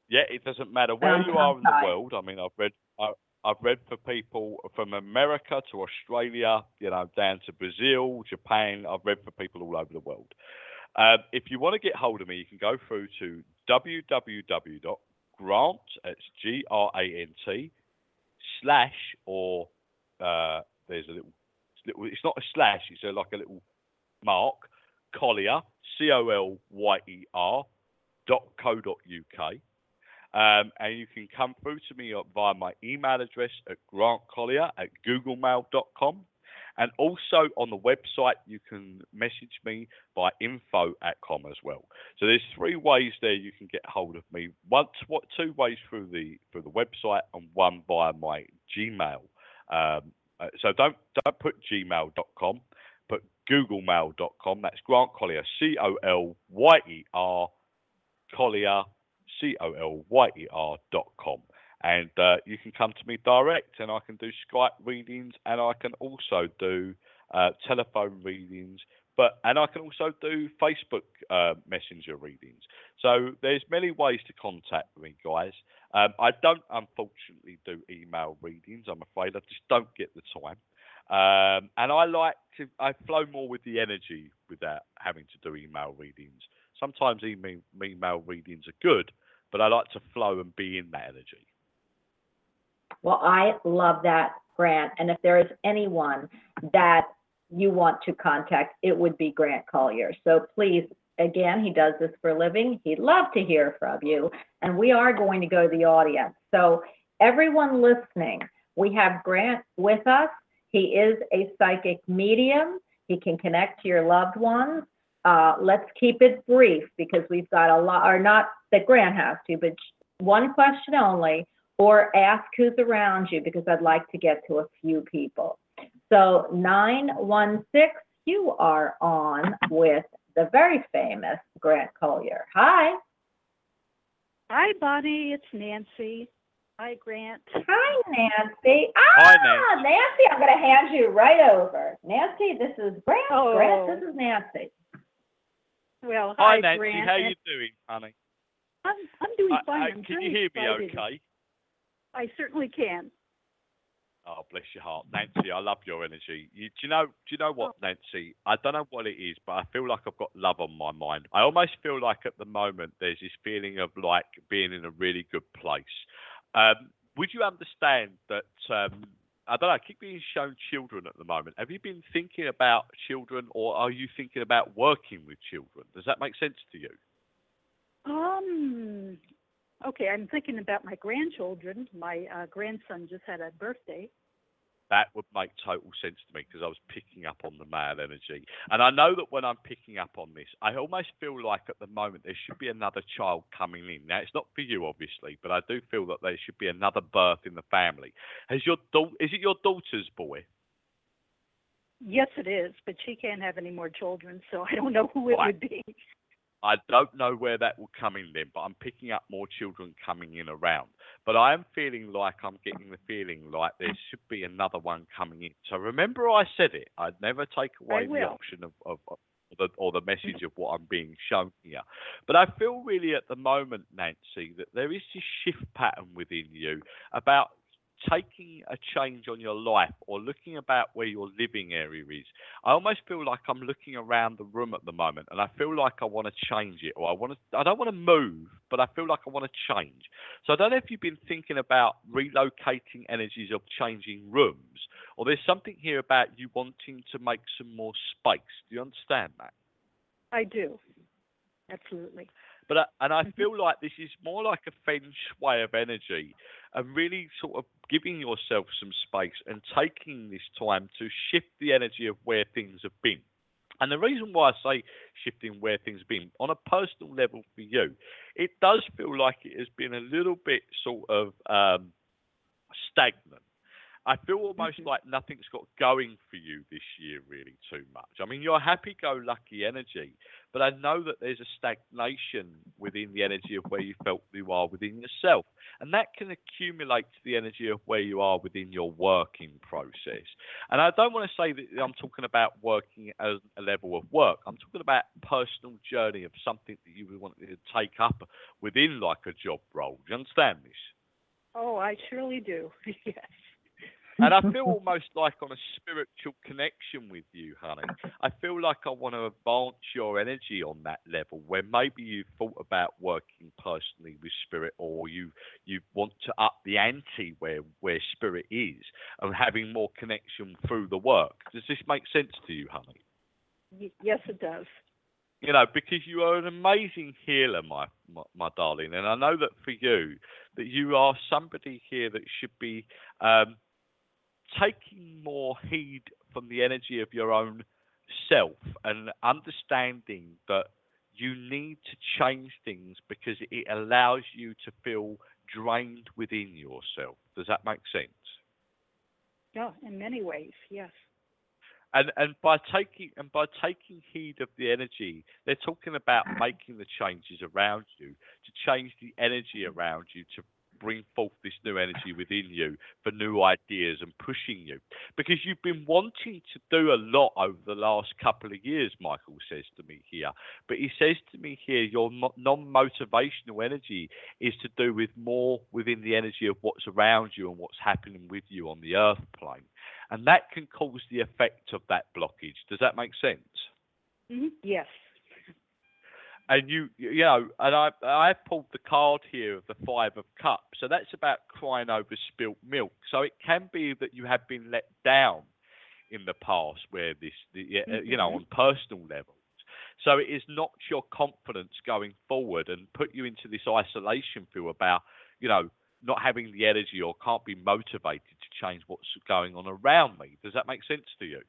Yeah, it doesn't matter where Um, you are in the world. I mean, I've read, I, I've read for people from America to Australia, you know, down to Brazil, Japan. I've read for people all over the world. Um, if you want to get hold of me, you can go through to www.grant. It's G R A N T slash or uh, there's a little, little. It's not a slash. It's a, like a little mark. Colyer, C O L Y E R dot co dot uk. Um, and you can come through to me via my email address at grantcolyer at googlemail.com. And also on the website, you can message me by info at com as well. So there's three ways there you can get hold of me. One, what, two ways through the through the website, and one via my Gmail. Um, uh, so don't don't put gmail.com, put googlemail.com. That's Grant Colyer, C O L Y E R Colyer, C O L Y E R dot com. And uh, you can come to me direct, and I can do Skype readings, and I can also do uh, telephone readings, but and I can also do Facebook uh, Messenger readings. So there's many ways to contact me, guys. Um, I don't unfortunately do email readings. I'm afraid I just don't get the time. Um, and I like to I flow more with the energy without having to do email readings. Sometimes email, email readings are good, but I like to flow and be in that energy. Well, I love that, Grant. And if there is anyone that you want to contact, it would be Grant Colyer. So please, again, he does this for a living. He'd love to hear from you. And we are going to go to the audience. So, everyone listening, we have Grant with us. He is a psychic medium. He can connect to your loved ones. Uh, let's keep it brief because we've got a lot, or not that Grant has to, but one question only or ask who's around you because I'd like to get to a few people. So 916, you are on with the very famous Grant Colyer. Hi. Hi, Bonnie. It's Nancy. Hi, Grant. Hi, Nancy. Ah, Hi, Nancy. Nancy, I'm going to hand you right over. Nancy, this is Grant. Oh. Grant, this is Nancy. Well, Hi, hi, Nancy. Grant. How and you doing, honey? I'm, I'm doing I- fine. I- I'm can very you hear me excited. okay? I certainly can. Oh, bless your heart, Nancy. I love your energy. You, do you know? Do you know what, Nancy? I don't know what it is, but I feel like I've got love on my mind. I almost feel like at the moment there's this feeling of like being in a really good place. Um, would you understand that? Um, I don't know. I keep being shown children at the moment. Have you been thinking about children, or are you thinking about working with children? Does that make sense to you? Um. Okay, I'm thinking about my grandchildren. My uh, grandson just had a birthday. that would make total sense to me because I was picking up on the male energy. And I know that when I'm picking up on this, I almost feel like at the moment there should be another child coming in. Now, it's not for you, obviously, but I do feel that there should be another birth in the family. Has your da- is it your daughter's boy? Yes, it is, but she can't have any more children, so I don't know who it Right. would be. I don't know where that will come in then, but I'm picking up more children coming in around. But I am feeling like I'm getting the feeling like there should be another one coming in. So remember, I said it. I'd never take away the option of, of, of the, or the message of what I'm being shown here. But I feel really at the moment, Nancy, that there is this shift pattern within you about taking a change on your life or looking about where your living area is. I almost feel like I'm looking around the room at the moment and I feel like I want to change it or I want to I don't want to move, but I feel like I want to change. So I don't know if you've been thinking about relocating energies of changing rooms or there's something here about you wanting to make some more space. Do you understand that? I do. Absolutely. But I, and Mm-hmm. I feel like this is more like a feng shui of energy, and really sort of giving yourself some space and taking this time to shift the energy of where things have been. And the reason why I say shifting where things have been, on a personal level for you, it does feel like it has been a little bit sort of um, stagnant. I feel almost Mhm. like nothing's got going for you this year really too much. I mean, you're happy-go-lucky energy, but I know that there's a stagnation within the energy of where you felt you are within yourself, and that can accumulate to the energy of where you are within your working process. And I don't want to say that I'm talking about working as a level of work. I'm talking about personal journey of something that you would want to take up within like a job role. Do you understand this? Oh, I surely do. yes. And I feel almost like on a spiritual connection with you, honey. I feel like I want to advance your energy on that level where maybe you've thought about working personally with spirit or you you want to up the ante where where spirit is and having more connection through the work. Does this make sense to you, honey? Y- yes, it does. you know, because you are an amazing healer, my, my, my darling, and I know that for you, that you are somebody here that should be um, taking more heed from the energy of your own self and understanding that you need to change things because it allows you to feel drained within yourself. Does that make sense? Yeah, in many ways, yes. And and by taking and by taking heed of the energy, they're talking about making the changes around you to change the energy around you to bring forth this new energy within you for new ideas and pushing you. Because you've been wanting to do a lot over the last couple of years, Michael says to me here. But he says to me here, your non motivational energy is to do with more within the energy of what's around you and what's happening with you on the earth plane. And that can cause the effect of that blockage. Does that make sense? Mm-hmm. Yes and you you know and i i pulled the card here of the five of cups. So that's about crying over spilt milk. So it can be that you have been let down in the past where this the, mm-hmm. you know mm-hmm. on personal levels. So it is not your confidence going forward and put you into this isolation feel about you know not having the energy or can't be motivated to change what's going on around me. Does that make sense to you?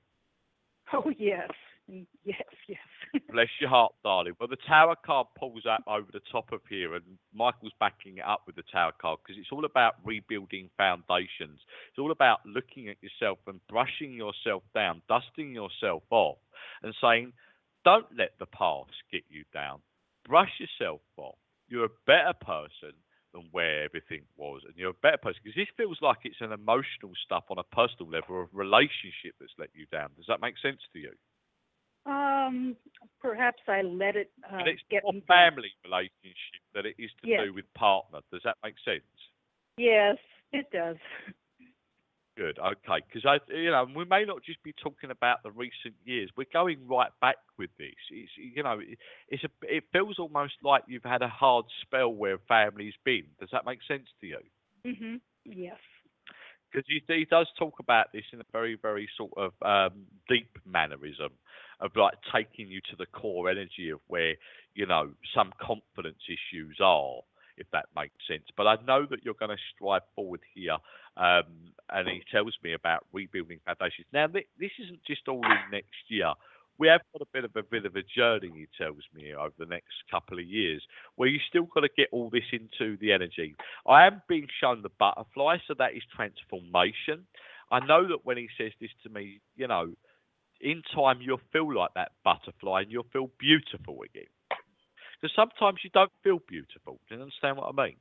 Oh yes Yes, yes. Bless your heart, darling. Well, the Tower card pulls up over the top of here, and Michael's backing it up with the Tower card because it's all about rebuilding foundations. It's all about looking at yourself and brushing yourself down, dusting yourself off, and saying, don't let the past get you down. Brush yourself off. You're a better person than where everything was, and you're a better person because this feels like it's an emotional stuff on a personal level of relationship that's let you down. Does that make sense to you? Um, perhaps I let it uh, but it's get more family relationship than it is to yes. do with partner. Does that make sense? Yes, it does. Good. Okay, because I, you know, we may not just be talking about the recent years. We're going right back with this. It's, you know, it's a. It feels almost like you've had a hard spell where family's been. Does that make sense to you? Mhm. Yes. Because he, he does talk about this in a very, very sort of um, deep mannerism of like taking you to the core energy of where you know some confidence issues are if that makes sense but i know that you're going to strive forward here um, and he tells me about rebuilding foundations now th- this isn't just all in next year we have got a bit of a bit of a journey, he tells me, over the next couple of years, where you still got to get all this into the energy. I am being shown the butterfly, so that is transformation. I know that when he says this to me, you know, in time you'll feel like that butterfly and you'll feel beautiful again. Because sometimes you don't feel beautiful. Do you understand what I mean?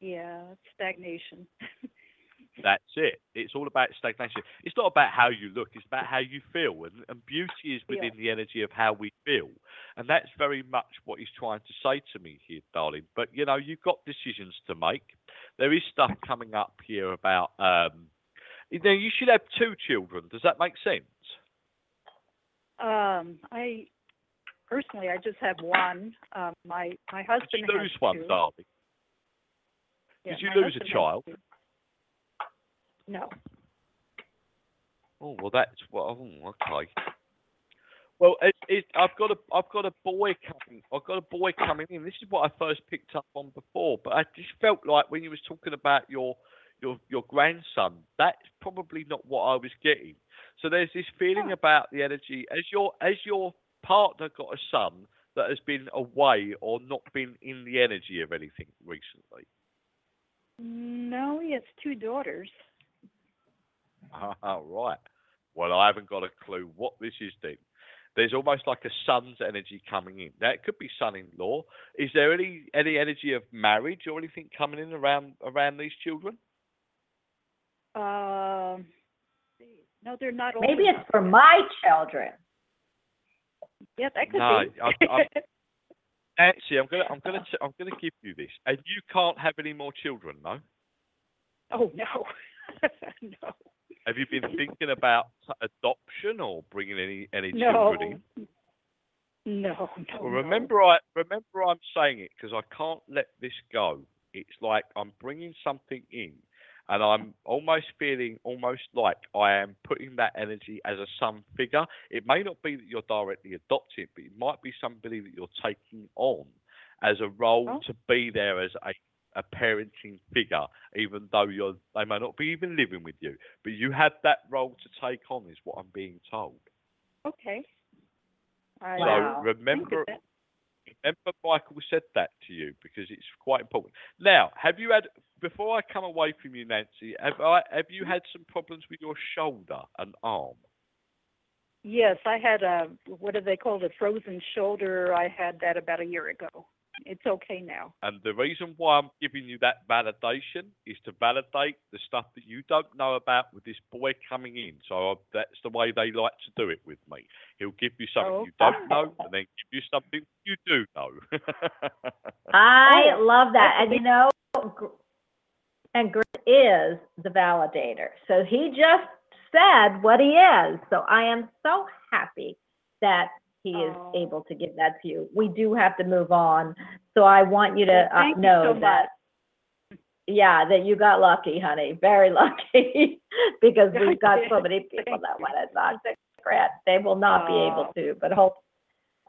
Yeah, stagnation. That's it. It's all about stagnation. It's not about how you look, it's about how you feel. And, and beauty is within yeah. the energy of how we feel. And that's very much what he's trying to say to me here, darling. But, you know, you've got decisions to make. There is stuff coming up here about, um, you know, you should have two children. Does that make sense? Um, I personally, I just have one. Um, my my husband Did you lose one, two. Yeah, Did you lose a child? No. Oh well, that's well. Oh, okay. Well, it, it, I've got a I've got a boy coming. I've got a boy coming in. This is what I first picked up on before, but I just felt like when you was talking about your your your grandson, that's probably not what I was getting. So there's this feeling about the energy as your as your partner got a son that has been away or not been in the energy of anything recently. No, he has two daughters. Ah, right. Well, I haven't got a clue what this is then. There's almost like a son's energy coming in. Now it could be son-in-law. Is there any any energy of marriage or anything coming in around around these children? Um, no, they're not. Maybe it's for my children. Yeah, that could no, be. I, I, Nancy, I'm gonna, I'm gonna, t- I'm gonna give you this, and you can't have any more children, no? Oh no, no. Have you been thinking about adoption or bringing any any no. children in? No, no. Well, remember, I remember I'm saying it because I can't let this go. It's like I'm bringing something in, and I'm almost feeling almost like I am putting that energy as a son figure. It may not be that you're directly adopting, but it might be somebody that you're taking on as a role Oh. to be there as a a parenting figure, even though you're they may not be even living with you, but you have that role to take on, is what I'm being told. Okay. I So remember. Remember Michael said that to you because it's quite important. Now, have you had before I come away from you, Nancy? Have I have you had some problems with your shoulder and arm? Yes, I had a what do they call it? Frozen shoulder. I had that about a year ago. It's okay now. And the reason why I'm giving you that validation is to validate the stuff that you don't know about with this boy coming in. So I, that's the way they like to do it with me. He'll give you something Oh, you don't know, and then give you something you do know. I Oh, love that. And you know, and Grant is the validator. So he just said what he is. So I am so happy that he is Oh. able to give that to you. We do have to move on. So I want you to Well, uh, thank you know so that, yeah, that you got lucky, honey, very lucky, because we've got so many people Thank that want to talk to Grant. They will not be able Oh. to, but hope.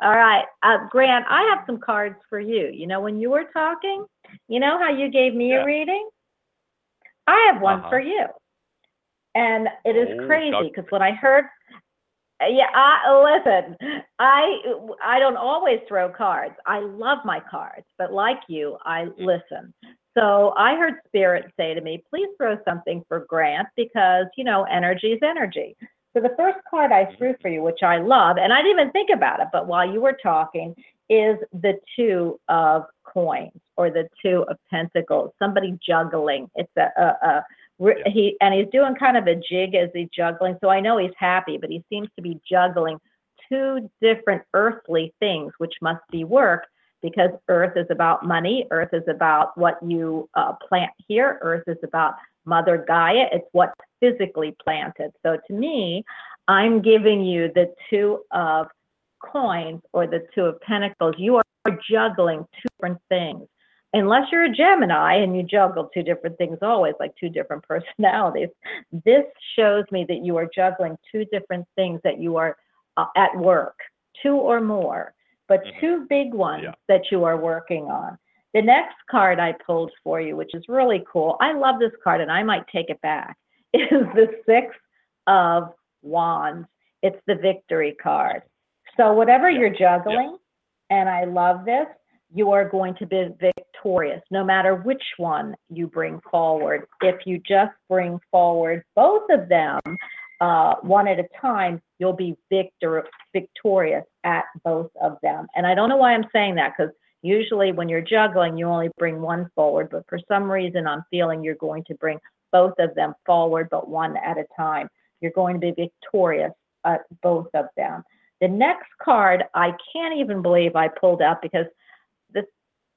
All right, uh, Grant, I have some cards for you. You know, when you were talking, you know how you gave me Yeah. a reading? I have one Uh-huh. for you. And it is Oh, crazy for because when I heard, yeah, I listen. I I don't always throw cards. I love my cards, but like you, I listen. So I heard Spirit say to me, "Please throw something for Grant because you know energy is energy." So the first card I threw mm-hmm. for you, which I love, and I didn't even think about it, but while you were talking, is the two of coins or the two of pentacles. Somebody juggling. It's a, a, a re- Yeah. he and he's doing kind of a jig as he's juggling. So I know he's happy, but he seems to be juggling two different earthly things, which must be work because earth is about money. Earth is about what you uh, plant here. Earth is about Mother Gaia. It's what's physically planted. So to me, I'm giving you the two of coins or the two of pentacles. You are juggling two different things. Unless you're a Gemini and you juggle two different things always, like two different personalities, this shows me that you are juggling two different things that you are uh, at work, two or more, but Mhm. two big ones Yeah. that you are working on. The next card I pulled for you, which is really cool, I love this card and I might take it back, is the Six of Wands. It's the victory card. So, whatever Yeah. you're juggling, and I love this, you are going to be victorious no matter which one you bring forward. If you just bring forward both of them uh, one at a time, you'll be victor- victorious at both of them. And I don't know why I'm saying that because usually when you're juggling, you only bring one forward, but for some reason, I'm feeling you're going to bring both of them forward, but one at a time. You're going to be victorious at both of them. The next card, I can't even believe I pulled out because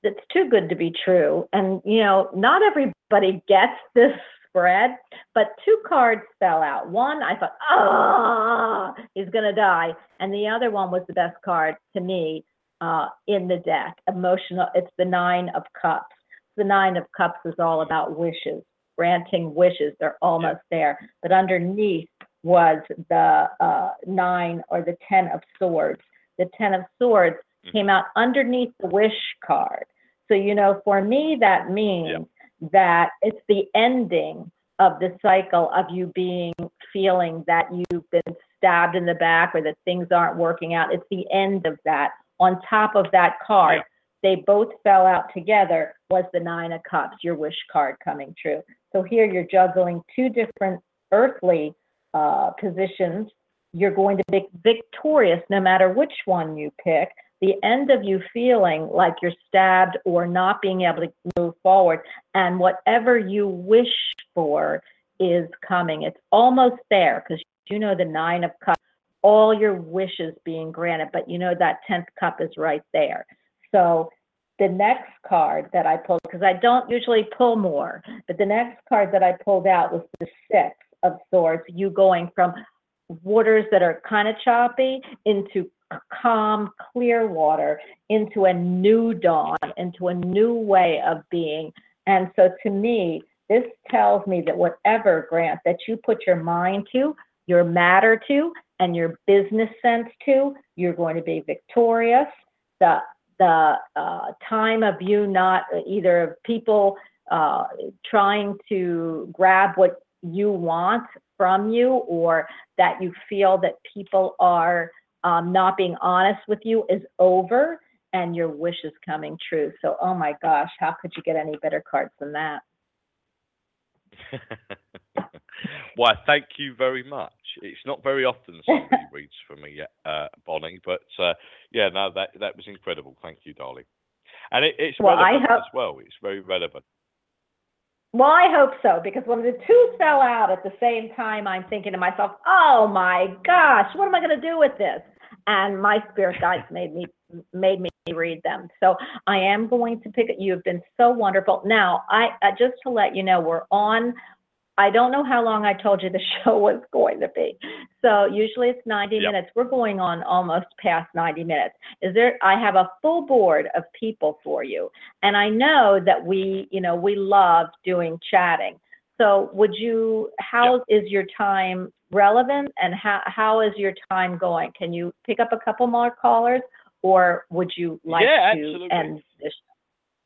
it's too good to be true. And you know, not everybody gets this spread, but two cards fell out. One, I thought, ah, he's gonna die, and the other one was the best card to me uh, in the deck. Emotional. It's the Nine of Cups. The Nine of Cups is all about wishes, granting wishes. They're almost there, but underneath was the uh, nine or the ten of swords. The ten of swords. Came out underneath the wish card. So you know, for me, that means that it's the ending of the cycle of you being feeling that you've been stabbed in the back or that things aren't working out. It's the end of that. On top of that card, Yeah. they both fell out together was the nine of cups, your wish card coming true. So here you're juggling two different earthly uh, positions. You're going to be victorious no matter which one you pick. The end of you feeling like you're stabbed or not being able to move forward, and whatever you wish for is coming. It's almost there because you know the nine of cups, all your wishes being granted, but you know that 10th cup is right there. So the next card that I pulled, because I don't usually pull more, but the next card that I pulled out was the six of swords, you going from waters that are kind of choppy into calm, clear water, into a new dawn, into a new way of being. And so to me, this tells me that whatever grant that you put your mind to, your matter to, and your business sense to, you're going to be victorious. The the uh, time of you not either of people uh, trying to grab what you want from you or that you feel that people are um, not being honest with you is over and your wish is coming true. So, oh my gosh, how could you get any better cards than that? Why, thank you very much. It's not very often somebody reads for me, uh, Bonnie, but uh, yeah, no, that that was incredible. Thank you, darling. And it, it's well, relevant hope, as well. It's very relevant. Well, I hope so because when the two fell out at the same time, I'm thinking to myself, "Oh my gosh, what am I going to do with this?" And my spirit guides made me made me read them. So I am going to pick it. You have been so wonderful. Now, I uh, just to let you know, we're on. I don't know how long I told you the show was going to be. So usually it's 90 Yep. minutes. We're going on almost past 90 minutes. Is there? I have a full board of people for you, and I know that we, you know, we love doing chatting. So would you? How is your time relevant, and how how is your time going? Can you pick up a couple more callers, or would you like Yeah, to absolutely. end this?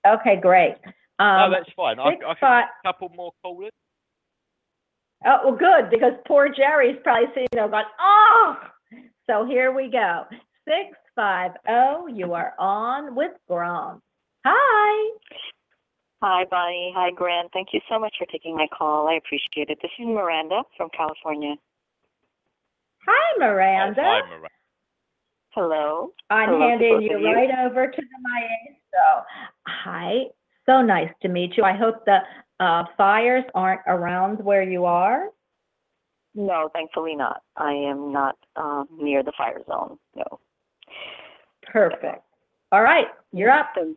Okay, great. no, Um, that's fine. I, I can five- a couple more callers. Oh, well, good, because poor Jerry's probably sitting there going, oh! So here we go. Six five oh, you are on with Grant. Hi. Hi, Bonnie. Hi, Grant. Thank you so much for taking my call. I appreciate it. This is Miranda from California. Hi, Miranda. Hi, Miranda. Hello. I'm Hello handing you you. right over to the maestro. Hi. So nice to meet you. I hope the uh, fires aren't around where you are. No, thankfully not. I am not um, near the fire zone. No. Perfect. All right, you're up. So,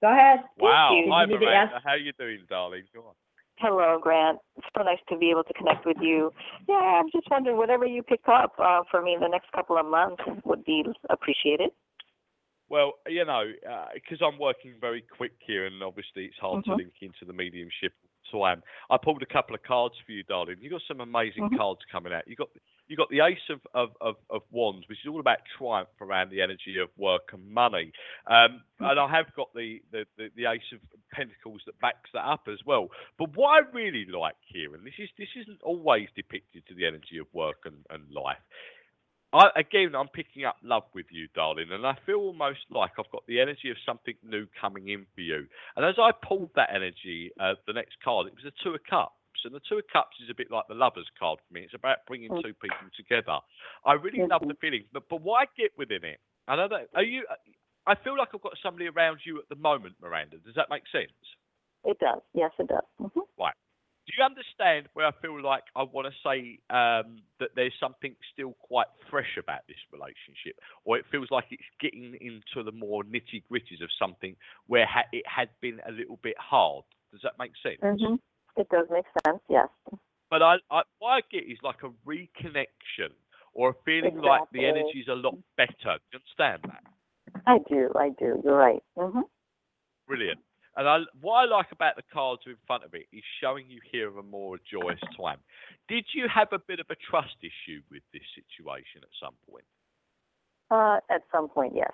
Go ahead. Wow. you. Hi, You need to Miranda. ask- How you doing, darling? Go on. hello, Grant. It's so nice to be able to connect with you. Yeah, I'm just wondering, whatever you pick up uh, for me in the next couple of months would be appreciated. Well, you know, because I'm working very quick here, and obviously it's hard to Mhm. link into the mediumship. So I am. I pulled a couple of cards for you, darling. You got some amazing Mhm. cards coming out. You got you got the Ace of, of, of, of Wands, which is all about triumph around the energy of work and money. Um, and I have got the, the, the, the Ace of Pentacles that backs that up as well. But what I really like here, and this is this isn't always depicted to the energy of work and, and life, I, again, I'm picking up love with you, darling, and I feel almost like I've got the energy of something new coming in for you. And as I pulled that energy, uh, the next card, it was the Two of Cups. And the Two of Cups is a bit like the Lover's card for me. It's about bringing two people together. I really love the feeling, but but what I get within it, I know that are you. I feel like I've got somebody around you at the moment, Miranda. Does that make sense? It does. Yes, it does. hmm Do you understand where I feel like I want to say um, that there's something still quite fresh about this relationship, or it feels like it's getting into the more nitty gritties of something where ha- it had been a little bit hard? Does that make sense? hmm It does make sense. Yes. But I, I, what I get is like a reconnection or a feeling like the Exactly. energy's a lot better. Do you understand that? I do. I do. You're right. hmm Brilliant. And I, what I like about the cards in front of it is showing you here a more joyous time. Did you have a bit of a trust issue with this situation at some point? Uh, at some point, yes.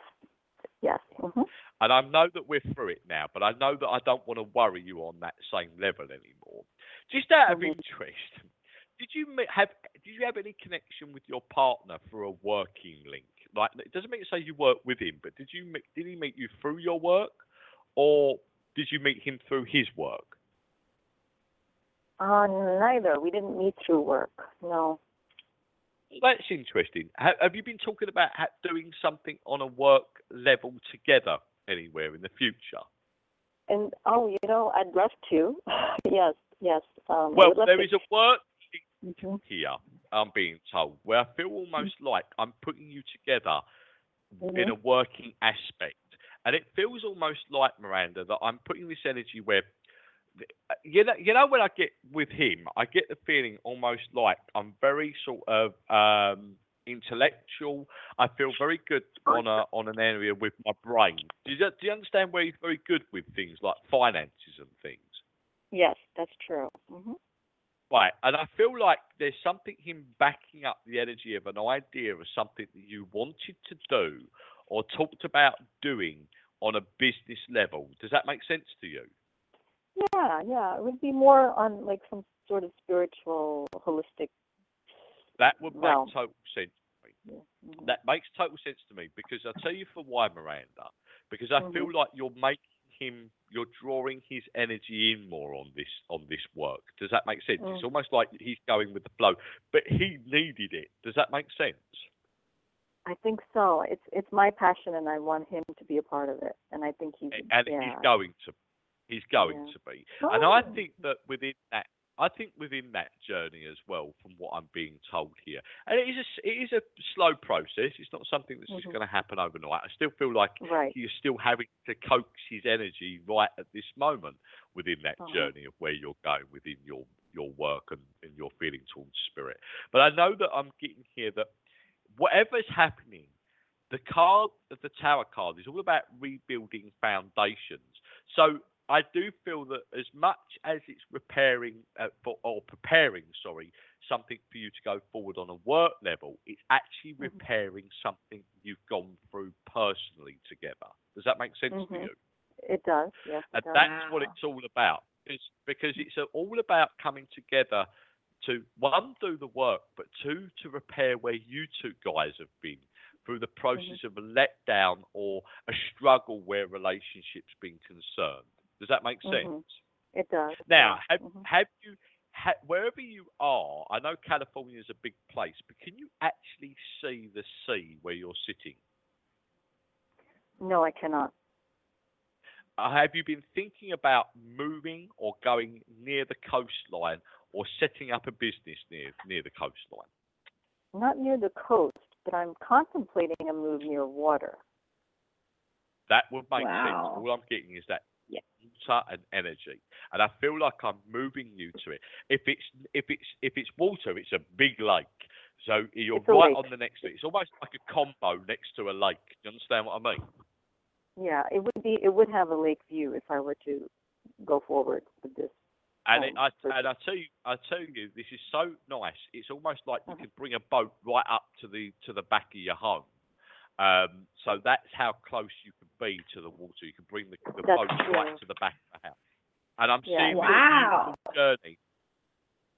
Yes. hmm And I know that we're through it now, but I know that I don't want to worry you on that same level anymore. Just out of Mhm. interest, did you have did you have any connection with your partner for a working link? Like it doesn't mean to say you work with him, but did you did he meet you through your work, or did you meet him through his work? Uh, neither. We didn't meet through work. No. That's interesting. Ha- Have you been talking about doing something on a work level together anywhere in the future? And oh, you know, I'd love to. yes. Yes. Um, Well, there to. is a work Mhm. here, I'm being told, where I feel almost like I'm putting you together in a working aspect. And it feels almost like, Miranda, that I'm putting this energy where, you know, you know when I get with him, I get the feeling almost like I'm very sort of um, intellectual. I feel very good on a on an area with my brain. Do you, do you understand where he's very good with things like finances and things? Yes, that's true. hmm Right, and I feel like there's something him backing up the energy of an idea of something that you wanted to do or talked about doing on a business level. Does that make sense to you? Yeah, yeah. It would be more on like some sort of spiritual, holistic. That would make Realm. total sense. Yeah. mhm. That makes total sense to me because I'll tell you for why, Miranda. Because I feel like you're making him, you're drawing his energy in more on this on this work. Does that make sense? It's Mm. almost like he's going with the flow, but he needed it. Does that make sense? I think so. It's it's my passion, and I want him to be a part of it. And I think he's A- and yeah. he's going to he's going Yeah. to be and i Oh. think that within that i think within that journey as well from what i'm being told here and it is a, it is a slow process it's not something that's just Mhm. going to happen overnight i still feel like right. you're still having to coax his energy right at this moment within that Uh-huh. journey of where you're going within your your work and, and your feeling towards spirit but i know that i'm getting here that whatever's happening the card of the tower card is all about rebuilding foundations. So I do feel that as much as it's repairing uh, for, or preparing, sorry, something for you to go forward on a work level, it's actually Mm-hmm. repairing something you've gone through personally together. Does that make sense to Mhm. you? It does. Yes, it And does. that's what it's all about. It's because it's all about coming together to one do the work, but two to repair where you two guys have been through the process of a letdown or a struggle where relationships been concerned. Does that make sense? Mhm. It does. Now, have, Mhm. have you, ha, wherever you are, I know California is a big place, but can you actually see the sea where you're sitting? No, I cannot. Uh, have you been thinking about moving or going near the coastline or setting up a business near near the coastline? Not near the coast, but I'm contemplating a move near water. That would make Wow. sense. All I'm getting is that Yeah. water and energy, and I feel like I'm moving you to it. If it's if it's if it's water, it's a big lake. So you're It's right on the next. It's almost like a combo next to a lake. Do you understand what I mean? Yeah, it would be. It would have a lake view if I were to go forward with this. And it, Um, I, and I tell you, I tell you, this is so nice. It's almost like you Uh-huh. could bring a boat right up to the to the back of your home. Um, so that's how close you can be to the water. You can bring the, the That's boat right to the back of the house. And I'm Yeah, seeing Wow. this beautiful journey.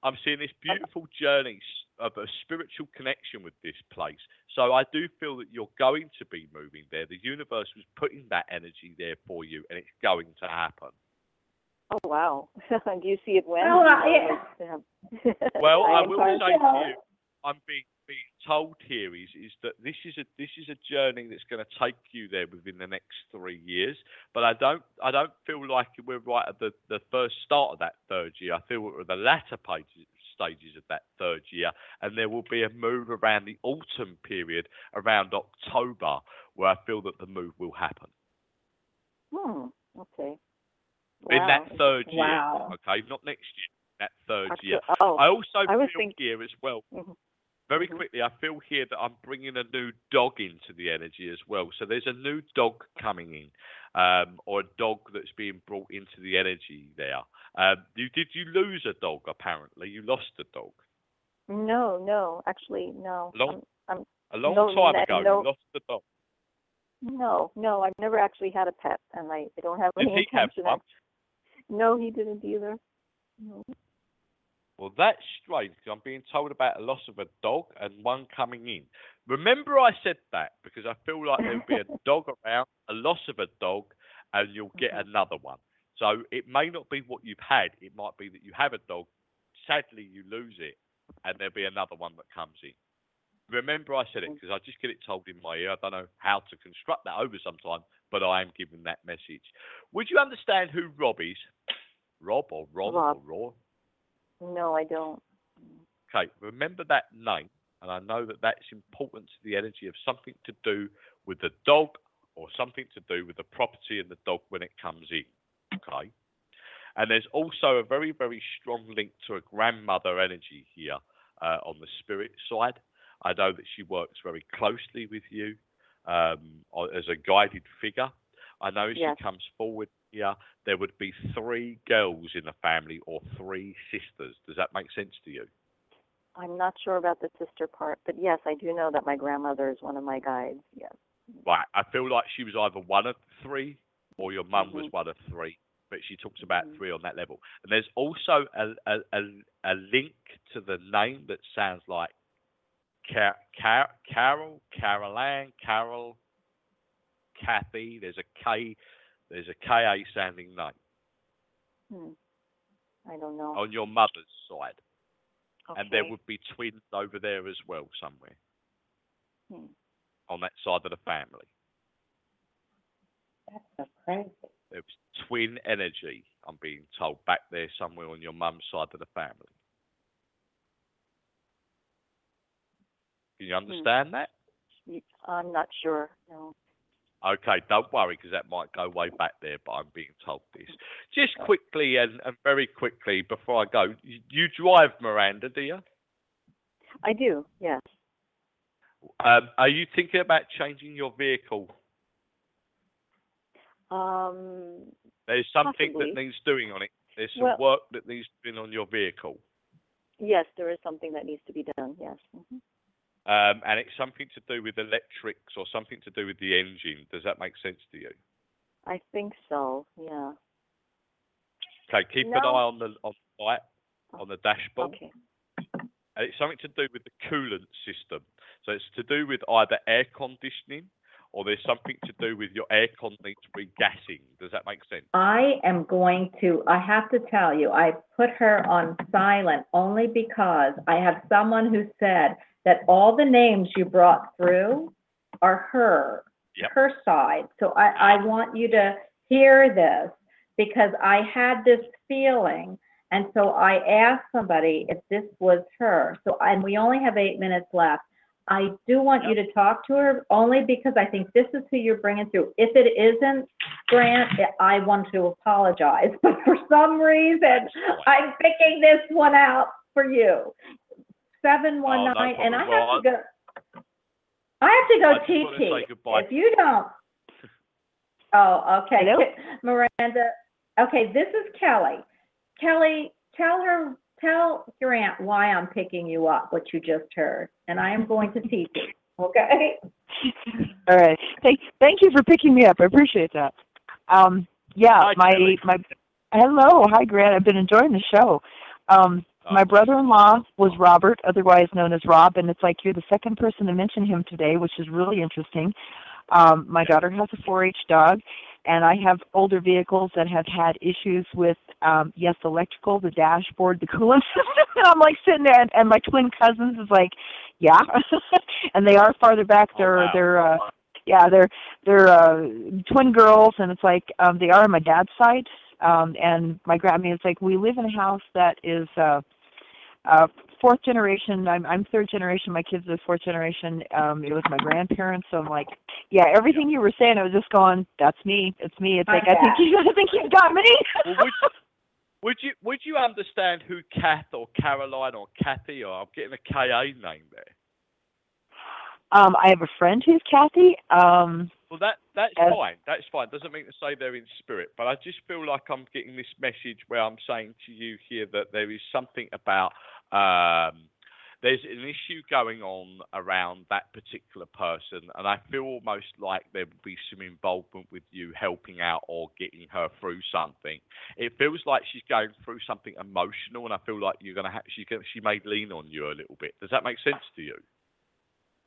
I'm seeing this beautiful journey of a spiritual connection with this place. So I do feel that you're going to be moving there. The universe was putting that energy there for you, and it's going to happen. Oh wow! Do you see it when? Oh, uh, know, yeah. Well, I, am will say to- to you, I'm being, being told here is is that this is a this is a journey that's going to take you there within the next three years. But I don't I don't feel like we're right at the, the first start of that third year. I feel we're at the latter pages, stages of that third year, and there will be a move around the autumn period around October where I feel that the move will happen Hmm. Okay. In that third year. Wow. Okay, not next year. That third Octo- year. Oh, I also I feel think- here as well. Mhm. Very Mhm. quickly, I feel here that I'm bringing a new dog into the energy as well. So there's a new dog coming in, um, or a dog that's being brought into the energy there. Um, you did you lose a dog? Apparently, you lost a dog no, no, actually, no. Long- I'm, I'm, a long No, time ago. no. You lost the dog. no, no. I've never actually had a pet, and I, I don't have Did any he have No, he didn't either. No. Well, that's strange because I'm being told about a loss of a dog and one coming in. Remember, I said that because I feel like there'll be a dog around, a loss of a dog, and you'll get Mhm. another one. So it may not be what you've had. It might be that you have a dog, sadly you lose it, and there'll be another one that comes in. Remember, I said it because I just get it told in my ear. I don't know how to construct that over sometime, but I am giving that message. Would you understand who Rob is? Rob or Ron Rob. or Raw? No, I don't. Okay, remember that name, and I know that that's important to the energy of something to do with the dog or something to do with the property and the dog when it comes in. Okay, and there's also a very, very strong link to a grandmother energy here uh, on the spirit side. I know that she works very closely with you um, as a guided figure. I know Yes. she comes forward yeah, there would be three girls in the family or three sisters. Does that make sense to you? I'm not sure about the sister part, but yes, I do know that my grandmother is one of my guides. Yes. Right. I feel like she was either one of three or your mum was Mhm. one of three, but she talks about Mhm. three on that level. And there's also a, a, a, a link to the name that sounds like Car- Car- Carol, Caroline, Carol, Kathy. There's a K, there's a KA sounding name Hmm. I don't know. on your mother's side. okay. And there would be twins over there as well somewhere Hmm. on that side of the family. That's so crazy. There was twin energy, I'm being told, back there somewhere on your mum's side of the family. Can you understand that? I'm not sure. No. Okay, don't worry because that might go way back there, but I'm being told this. Just quickly and, and very quickly before I go, you, you drive Miranda, do you? I do. Yes. Um, are you thinking about changing your vehicle? Um. There's something Possibly. that needs doing on it. There's some Well- work that needs to doing on your vehicle. Yes, there is something that needs to be done. Yes. hmm Um, and it's something to do with electrics or something to do with the engine. Does that make sense to you? I think so. Yeah. Okay, keep an eye on the on the light on the dashboard. Okay. And it's something to do with the coolant system. So it's to do with either air conditioning or there's something to do with your aircon needs regassing. Does that make sense? I am going to, I have to tell you, I put her on silent only because I have someone who said that all the names you brought through are her, Yep. her side. So I, I want you to hear this because I had this feeling. And so I asked somebody if this was her. So, and we only have eight minutes left. I do want you to talk to her only because I think this is who you're bringing through. If it isn't, Grant, I want to apologize, but for some reason, I'm picking this one out for you. Seven one Oh, no nine, and I problem. have to go. I have to go just wanna say TT. goodbye. If you don't. Oh, okay. Hello? Miranda, okay, this is Kelly. Kelly, tell her, tell Grant why I'm picking you up, what you just heard, and I am going to teach you, okay? All right. Thank thank you for picking me up. I appreciate that. Um yeah, Hi, my Kelly. my hello, hi Grant. I've been enjoying the show. Um my Oh. brother-in-law was Robert, otherwise known as Rob, and it's like you're the second person to mention him today, which is really interesting. Um, my daughter has a 4-H dog, and I have older vehicles that have had issues with, um, yes, electrical, the dashboard, the coolant system, and I'm like sitting there, and, and my twin cousins is like, yeah, and they are farther back. Oh, They're wow. they're uh, yeah, they're they're uh, twin girls, and it's like um, they are on my dad's side. Um, and my grandma I mean, it's like we live in a house that is uh, uh, fourth generation. I'm I'm third generation. My kids are fourth generation. Um, it was my grandparents. So I'm like, yeah, everything you were saying, I was just going, that's me. It's me. It's like I think you, I think you've got me. Well, would, would you would you understand who Kath or Caroline or Kathy or I'm getting a KA name there? um, I have a friend who's Kathy. Um, Well, that that's As- fine. That's fine. Doesn't mean to say they're in spirit, but I just feel like I'm getting this message where I'm saying to you here that there is something about um, there's an issue going on around that particular person, and I feel almost like there would be some involvement with you helping out or getting her through something. It feels like she's going through something emotional, and I feel like you're gonna have she she may lean on you a little bit. Does that make sense to you?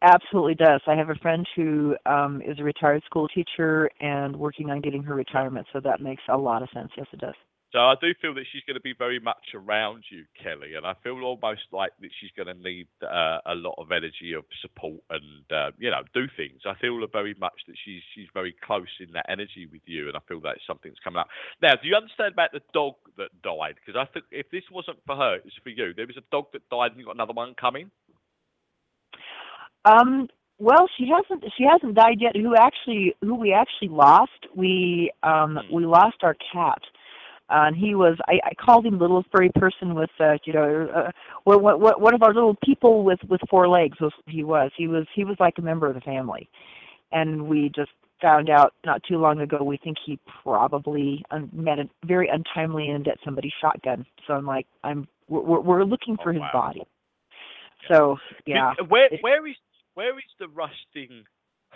absolutely does. I have a friend who um, is a retired school teacher and working on getting her retirement. So that makes a lot of sense. Yes, it does. So I do feel that she's going to be very much around you, Kelly, and I feel almost like that she's going to need uh, a lot of energy of support and uh, you know do things. I feel very much that she's she's very close in that energy with you, and I feel that something's coming up. Now, do you understand about the dog that died? Because I think if this wasn't for her, it's for you. There was a dog that died, and you got another one coming. Um, well, she hasn't. She hasn't died yet. Who actually? Who we actually lost? We um, Hmm. we lost our cat. Uh, and he was. I, I called him little furry person with, uh, you know, uh, what, what, what, one of our little people with with four legs. Was he was. He was. He was like a member of the family, and we just found out not too long ago. We think he probably un- met a very untimely end at somebody's shotgun. So I'm like, I'm we're, we're looking for Oh, his wow. body. So yeah, Where where is where is the rusting?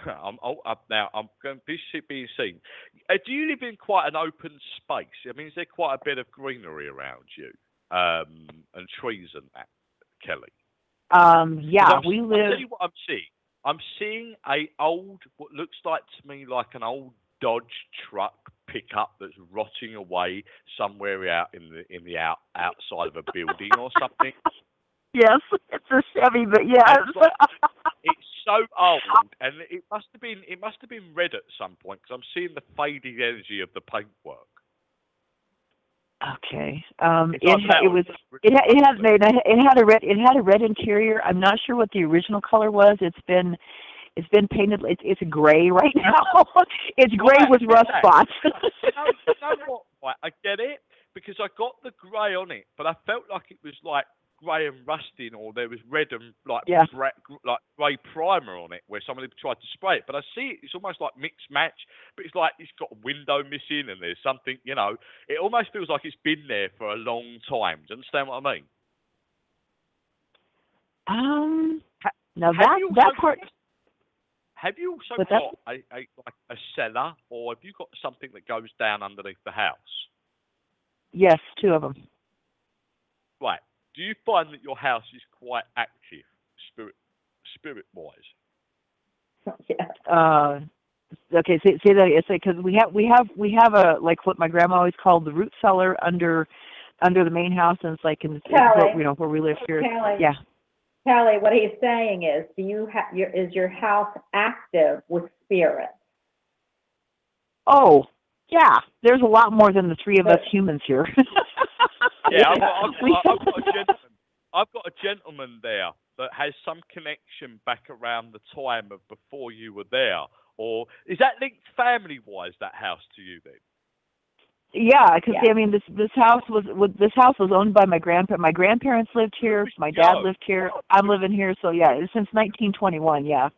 I'm oh, up now. I'm going to be being seen. Uh, do you live in quite an open space? I mean, is there quite a bit of greenery around you, um, and trees and that, Kelly? um, yeah, we I'll live. tell you what I'm seeing. I'm seeing a old, what looks like to me like an old Dodge truck pickup that's rotting away somewhere out in the in the out outside of a building or something. Yes, it's a Chevy, but yes. It's like- it's so old, and it must have been it must have been red at some point because I'm seeing the fading energy of the paintwork. okay. Um, it it was it it has made it had a red it had a red interior. I'm not sure what the original color was. It's been it's been painted. It's it's gray right now. it's gray with rust spots. you know, you know what? Right, I get it because I got the grey on it, but I felt like it was like grey and rusting, or there was red and like Yeah. bra- like grey primer on it, where somebody tried to spray it. But I see it; it's almost like mixed match. But it's like it's got a window missing, and there's something. You know, it almost feels like it's been there for a long time. Do you understand what I mean? um, now Have that you that also- part. Have you also that? got a, a like a cellar, or have you got something that goes down underneath the house? Yes, two of them. Right. Do you find that your house is quite active, spirit spirit wise? yeah. Uh, okay, say, say that. It's like because we have we have we have a like what my grandma always called the root cellar under under the main house, and it's like in it's Kelly. you know where we live here. Kelly. Yeah. Kelly, what he's saying is, do you have your is your house active with spirits? Oh, yeah. There's a lot more than the three of us humans here. Yeah, I've got, I've, We- got, I've got a gentleman. I've got a gentleman there that has some connection back around the time of before you were there. Or is that linked family wise that house to you then? Yeah, because Yeah. I mean, this this house was, was this house was owned by my grandpa. My grandparents lived here. My dad Joe? lived here. I'm living here. So yeah, it's since 1921. Yeah.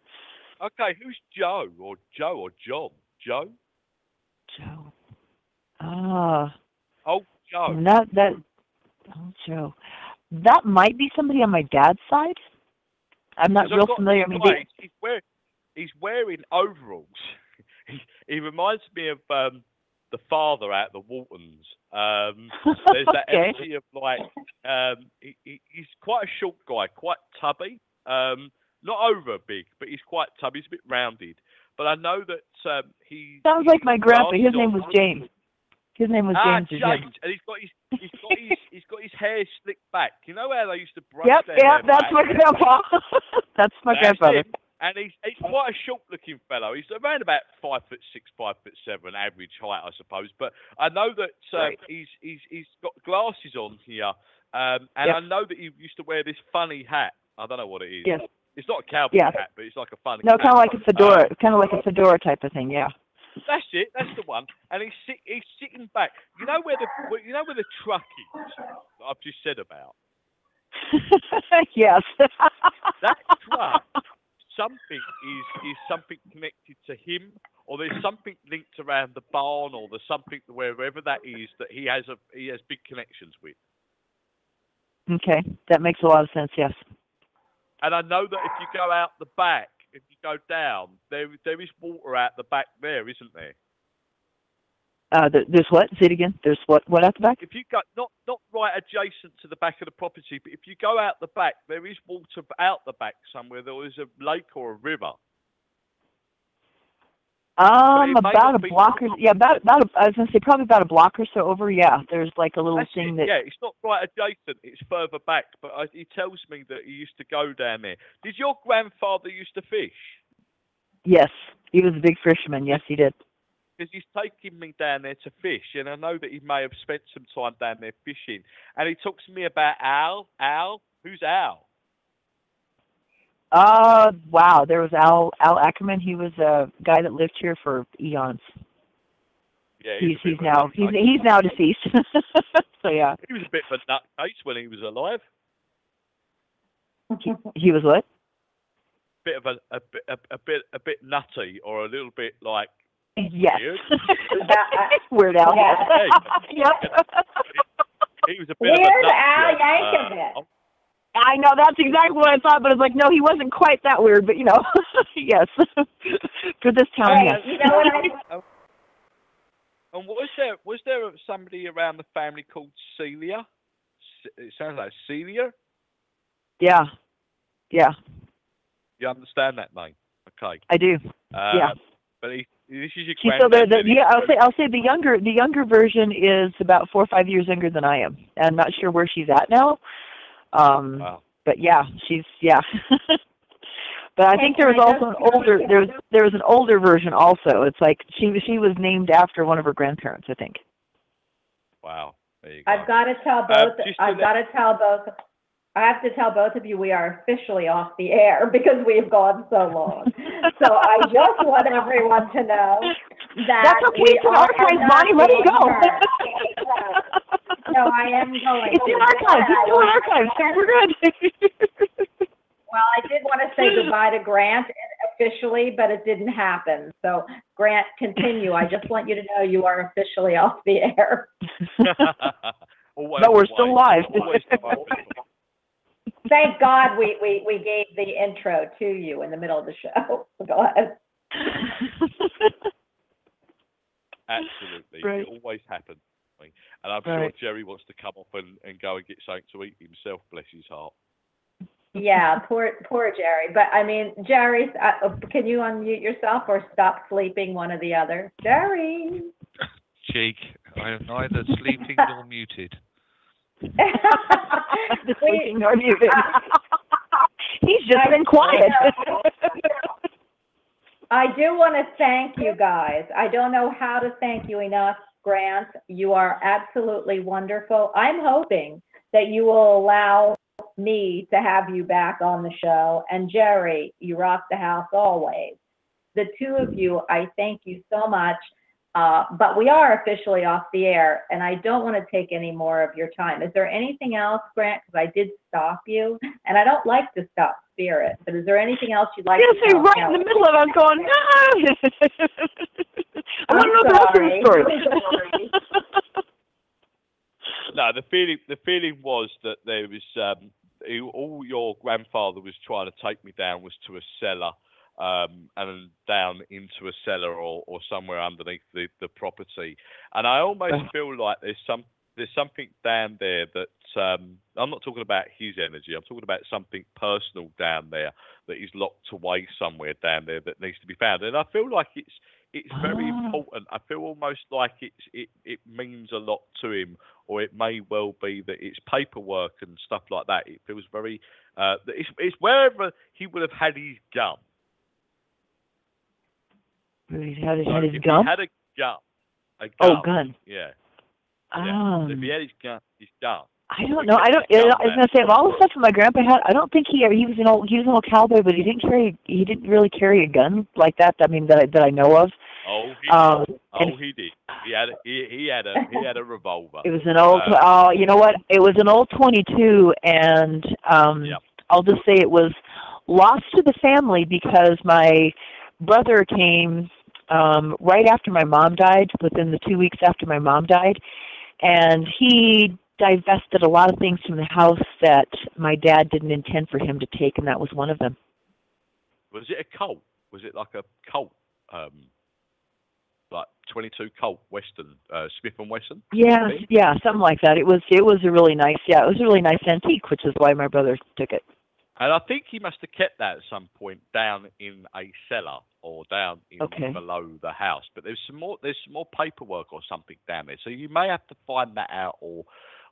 Okay, who's Joe or Joe or John? Joe? Joe. Ah, Oh, Joe. Not that. Oh, Joe. That might be somebody on my dad's side. I'm not real familiar. I mean, they, he's wearing he's wearing overalls. he, he reminds me of um, the father out the Waltons. Um, there's that okay. energy of like um, he, he, he's quite a short guy, quite tubby. Um, not over big, but he's quite tubby. He's a bit rounded. But I know that um, he Sounds like my grandpa. His name was James. His name was Ah, James. James, and he's got his he's got his he's got his hair slicked back. You know how they used to brush Yep, their yep, hair that's back? my grandpa. that's my That's grandfather. him. And he's he's quite a short looking fellow. He's around about five foot six, five foot seven, average height, I suppose. But I know that um, Right. he's he's he's got glasses on here, um, and Yep. I know that he used to wear this funny hat. I don't know what it is. Yes. It's not a cowboy Yeah. hat, but it's like a funny. No, hat. kind of like a Uh, fedora, kind of like a fedora type of thing. Yeah. That's it. That's the one. And he's sit, he's sitting back. You know where the you know where the truck is that I've just said about. yes. That truck, something is is something connected to him, or there's something linked around the barn, or there's something wherever that is that he has a he has big connections with. okay, that makes a lot of sense. Yes. And I know that if you go out the back, go down, there there is water out the back there, isn't there? Uh, there's what? Say it again. There's what? What at the back? If you go not not right adjacent to the back of the property, but if you go out the back, there is water out the back somewhere. There is a lake or a river. Um, about a block or yeah, about about a, I was gonna say probably about a block or so over. Yeah, there's like a little That's thing it. that Yeah, it's not right adjacent. It's further back. But I, he tells me that he used to go down there. Did your grandfather used to fish? yes, he was a big fisherman. Yes, he did. Because he's taking me down there to fish, and I know that he may have spent some time down there fishing. And he talks to me about Al. Al, who's Al? Uh, wow. There was Al Al Ackerman. He was a guy that lived here for eons. Yeah, He's a he's now he's nutcase. he's now deceased. so yeah, He was a bit of a nutcase when he was alive. he, he was what? bit of a a bit a, a bit a bit nutty or a little bit like Yes. Weird. Weird Al. Yeah. yep. he was a bit of a Weird nut Al job. Yankovic. Uh, I know that's exactly what I thought, but it's like no, he wasn't quite that weird, but you know, yes. For this town, Hey, yes. you know what I and was there was there somebody around the family called Celia? It sounds like Celia. Yeah. Yeah, You understand that name? Okay. I do. Uh, Yeah. But he, this is your She's still there. The, yeah, I'll say I'll say the younger the younger version is about four or five years younger than I am. I'm not sure where she's at now. Um Wow. but yeah, she's yeah. but I Hey, think there was I also an older there was there was an older version also. It's like she she was named after one of her grandparents, I think. Wow. Go. I've got to tell Uh, both. just to I've got to tell both. I have to tell both of you we are officially off the air because we've gone so long. so I just want everyone to know that That's okay. we It's in are archives, Bonnie. Let it go. heard. no, I am going. It's in archives. It's still in archives. So we're good. Well, I did want to say goodbye to Grant officially, but it didn't happen. So Grant, continue. I just want you to know you are officially off the air. Always but we're still live. Always the way. Thank God we, we, we gave the intro to you in the middle of the show. Go ahead. Absolutely. Right. It always happens. And I'm Right. sure Jerry wants to come off and, and go and get something to eat himself, bless his heart. Yeah, poor poor Jerry. But I mean, Jerry, uh, can you unmute yourself or stop sleeping, one or the other? Jerry. Cheek, I am neither sleeping nor muted. the sleeping nor muted. He's just I- been quiet. I do want to thank you guys. I don't know how to thank you enough, Grant. You are absolutely wonderful. I'm hoping that you will allow me to have you back on the show. And Jerry, you rock the house always. The two of you, I thank you so much. Uh, but we are officially off the air, and I don't want to take any more of your time. Is there anything else, Grant? Because I did stop you, and I don't like to stop Spirit. But is there anything else you'd like Yes, to right in the middle of it, I'm going, no. I want to know the rest of the story. No, the feeling the feeling was that there was um, all your grandfather was trying to take me down was to a cellar um, and down into a cellar or, or somewhere underneath the, the property, and I almost feel like there's some there's something down there that um, I'm not talking about his energy. I'm talking about something personal down there that is locked away somewhere down there that needs to be found, and I feel like it's it's very Ah. important. I feel almost like it's it, it means a lot to him, or it may well be that it's paperwork and stuff like that. It feels very uh, it's, it's wherever he would have had his gun. He had, So had his? He had a gun. A gun. Oh, gun. Yeah. Um, if he had his gun, his gun. I don't know. I don't. I was gonna say of all the stuff that my grandpa had, I don't think he he was an old he was an old cowboy, but he didn't carry he didn't really carry a gun like that. I mean that I, that I know of. Oh, he Um, did. and- Oh, he did. He had a, he, he had a he had a revolver. It was an old. Uh, Oh, you know what? It was an old 22, and um, Yep. I'll just say it was lost to the family because my brother came um, right after my mom died, within the two weeks after my mom died, and he divested a lot of things from the house that my dad didn't intend for him to take, and that was one of them. Was it a Colt? Was it like a Colt? Um, like 22 Colt Western, uh, Smith and Wesson? Yeah, yeah, something like that. It was it was a really nice. Yeah, it was a really nice antique, which is why my brother took it. And I think he must have kept that at some point down in a cellar or down in Okay. below the house. But there's some more there's some more paperwork or something down there. So you may have to find that out or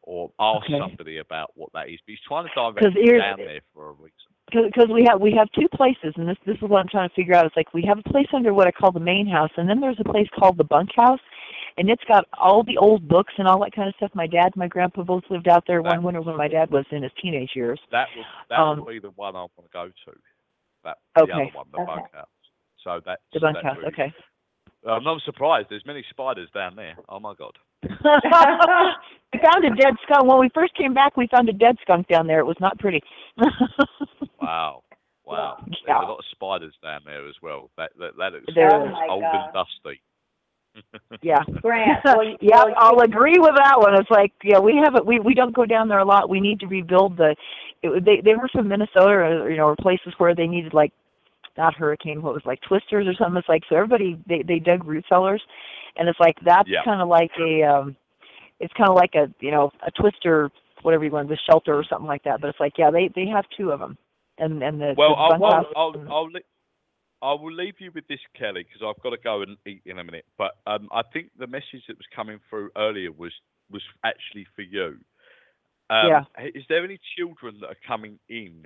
or ask Okay. somebody about what that is. But he's trying to it here's- down there for a reason. because we have we have two places, and this this is what I'm trying to figure out. It's like we have a place under what I call the main house, and then there's a place called the bunkhouse, and it's got all the old books and all that kind of stuff. My dad, and my grandpa both lived out there one winter when my dad was in his teenage years. That would that Um, would be the one I want to go to. That the Okay. other one, the Okay. bunkhouse. So that's The bunkhouse, really- okay. I'm not surprised. There's many spiders down there. Oh my god. we found a dead skunk when we first came back. We found a dead skunk down there. It was not pretty. Wow. Wow. There's Yeah. a lot of spiders down there as well. That that, that looks There Oh is. old gosh. and dusty. Yeah. Grant, well, yeah, well, I'll agree with that one. It's like, yeah, we haven't, we we don't go down there a lot. We need to rebuild the. It, they they were from Minnesota, or you know, or places where they needed like, not hurricane, what was like twisters or something. It's like so everybody they they dug root cellars, and it's like that's Yeah. kind of like a um, it's kind of like a you know a twister whatever you want, the shelter or something like that. But it's like yeah, they they have two of them, and and the Well, the I'll, bunk I'll, I'll, I'll, li- I will leave you with this, Kelly, because I've got to go and eat in a minute. But um, I think the message that was coming through earlier was was actually for you. Um, Yeah. Is there any children that are coming in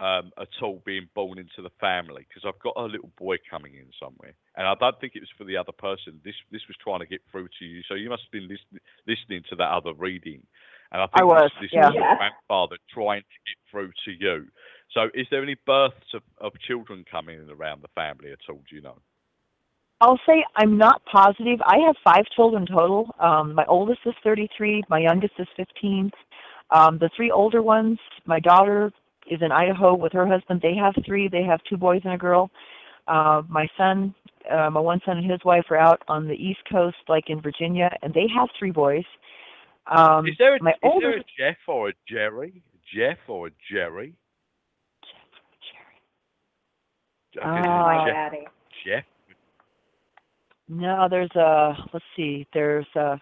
um, at all being born into the family? Because I've got a little boy coming in somewhere, and I don't think it was for the other person. This this was trying to get through to you, so you must have been listen, listening to that other reading. And I think I was, this, this yeah. is your grandfather trying to get through to you. So, is there any births of, of children coming in around the family at all? Do you know? I'll say I'm not positive. I have five children total. Um, my oldest is 33. My youngest is 15. Um, the three older ones, my daughter is in Idaho with her husband. They have three. They have two boys and a girl. Uh, my son, uh, my one son and his wife are out on the East Coast, like in Virginia, and they have three boys. Um, is there a, my is there a Jeff or a Jerry? Jeff or a Jerry? Ah. is it my Jeff, daddy. Jeff. No, there's a let's see, there's a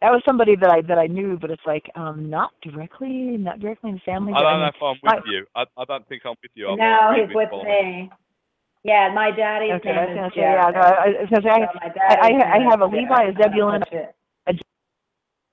that was somebody that I that I knew, but it's like um not directly, not directly in the family. I don't know mean, if I'm my- with you. I, I don't think I'm with you. I'm No, with he's with Bonnie. me. Yeah, my daddy's Okay, I was gonna is say yeah. No, I, I was gonna say I, So my I, I, daddy's I have a Levi, Jerry. a Zebulon, I'm gonna put it-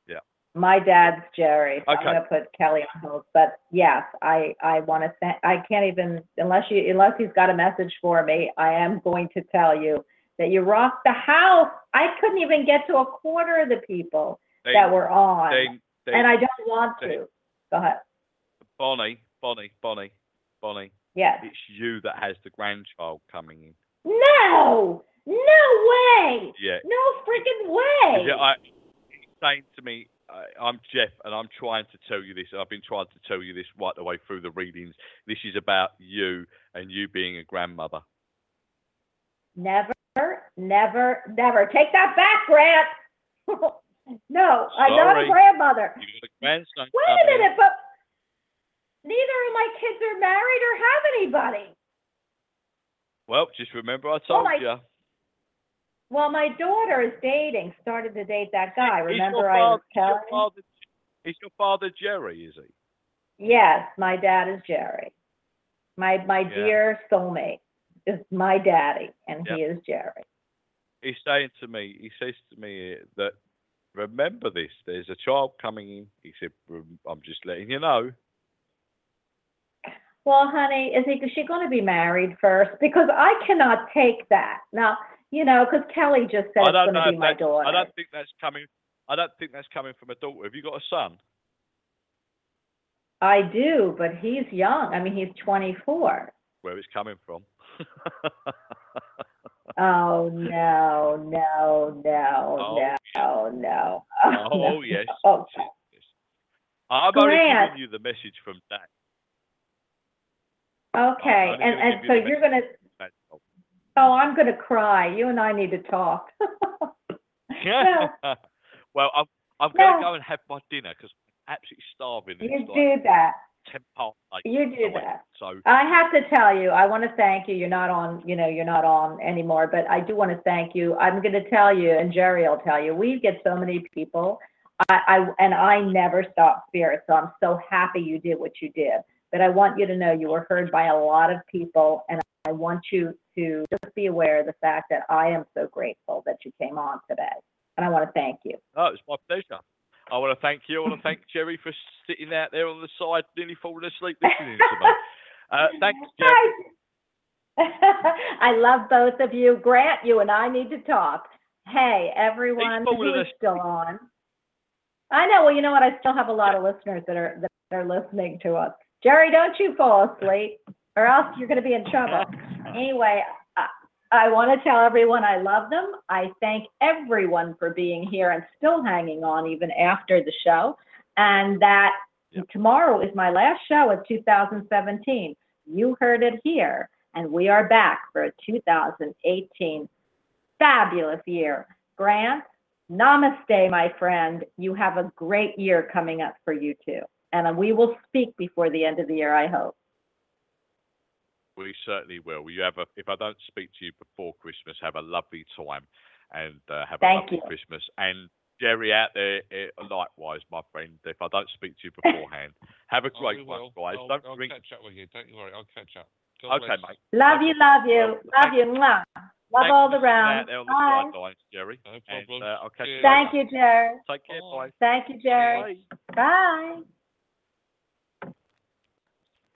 Yeah. My dad's Jerry. So I'm gonna put Kelly on hold. But yes, I I want to thank. I can't even unless you unless he's got a message for me. I am going to tell you that you rocked the house. I couldn't even get to a quarter of the people Then, that were on, then, then and I don't want to. Go ahead. Bonnie, Bonnie, Bonnie, Bonnie. Yes. It's you that has the grandchild coming in. No. No way. Yeah. No freaking way. Yeah, I, he's saying to me, I, I'm Jeff, and I'm trying to tell you this. I've been trying to tell you this right the way through the readings. This is about you and you being a grandmother. Never, never, never. Never. Take that back, Grant. no, I'm not a Sorry. grandmother. You got a grandson Wait a coming minute, but neither of my kids are married or have anybody. Well, just remember I told my- you. Well, my daughter is dating, started to date that guy. Remember I was father, is your telling you? father, is your father Jerry, is he? Yes, my dad is Jerry. My my Yeah. dear soulmate is my daddy, and he is Jerry. He's saying to me, he says to me that, remember this, there's a child coming in. He said, I'm just letting you know. Well, honey, is he, is she going to be married first? Because I cannot take that. Now, you know, because Kelly just said it's going to be my daughter. I don't think that's coming. I don't think that's coming from a daughter. Have you got a son? I do, but he's young. I mean, he's 24. Where it's coming from? Oh, no, no, no, Oh, no, no. oh no. yes. Oh, yes. I'm only Grant. giving you the message from Dad. okay. only And, and so you you're going to, oh, I'm going to cry. You and I need to talk. Yeah. Well, I'm I'm going to No. go and have my dinner because I'm absolutely starving. you do that. Eight. You do that. So I have to tell you, I want to thank you. You're not on, you know, you're not on anymore, but I do want to thank you. I'm going to tell you, and Jerry will tell you, we get so many people. I, I and I never stop spirit, so I'm so happy you did what you did. But I want you to know you were heard by a lot of people, and I want you to just be aware of the fact that I am so grateful that you came on today, and I want to thank you. Oh, it's my pleasure. I want to thank you. I want to thank Jerry for sitting out there on the side, nearly falling asleep listening to me. Uh, thanks, Jerry. I love both of you. Grant, you and I need to talk. Hey, everyone falling who is still on. I know. Well, you know what? I still have a lot of listeners that are that are listening to us. Jerry, don't you fall asleep, or else you're going to be in trouble. Anyway, I, want to tell everyone I love them. I thank everyone for being here and still hanging on even after the show, and that Yep. tomorrow is my last show of 2017. You heard it here. And we are back for a 2018 fabulous year. Grant, namaste, my friend. You have a great year coming up for you too. And we will speak before the end of the year, I hope. We certainly will. You have a, if I don't speak to you before Christmas, have a lovely time and uh, have a Thank lovely you. Christmas. And Jerry out there, eh, likewise, my friend. If I don't speak to you beforehand, have a Oh, great we one, will. guys. I'll, don't I'll drink. catch up with you. Don't you worry. I'll catch up. God Okay, bless. mate. Love you, love you, love thank- you. Mwah. Love all the sitting out round. there on the Bye. sidelines, Jerry. No And problem. uh, I'll catch you Cheers. later. Thank you, Jerry. Take care. Bye. Bye. Thank you, Jerry. Bye. Bye.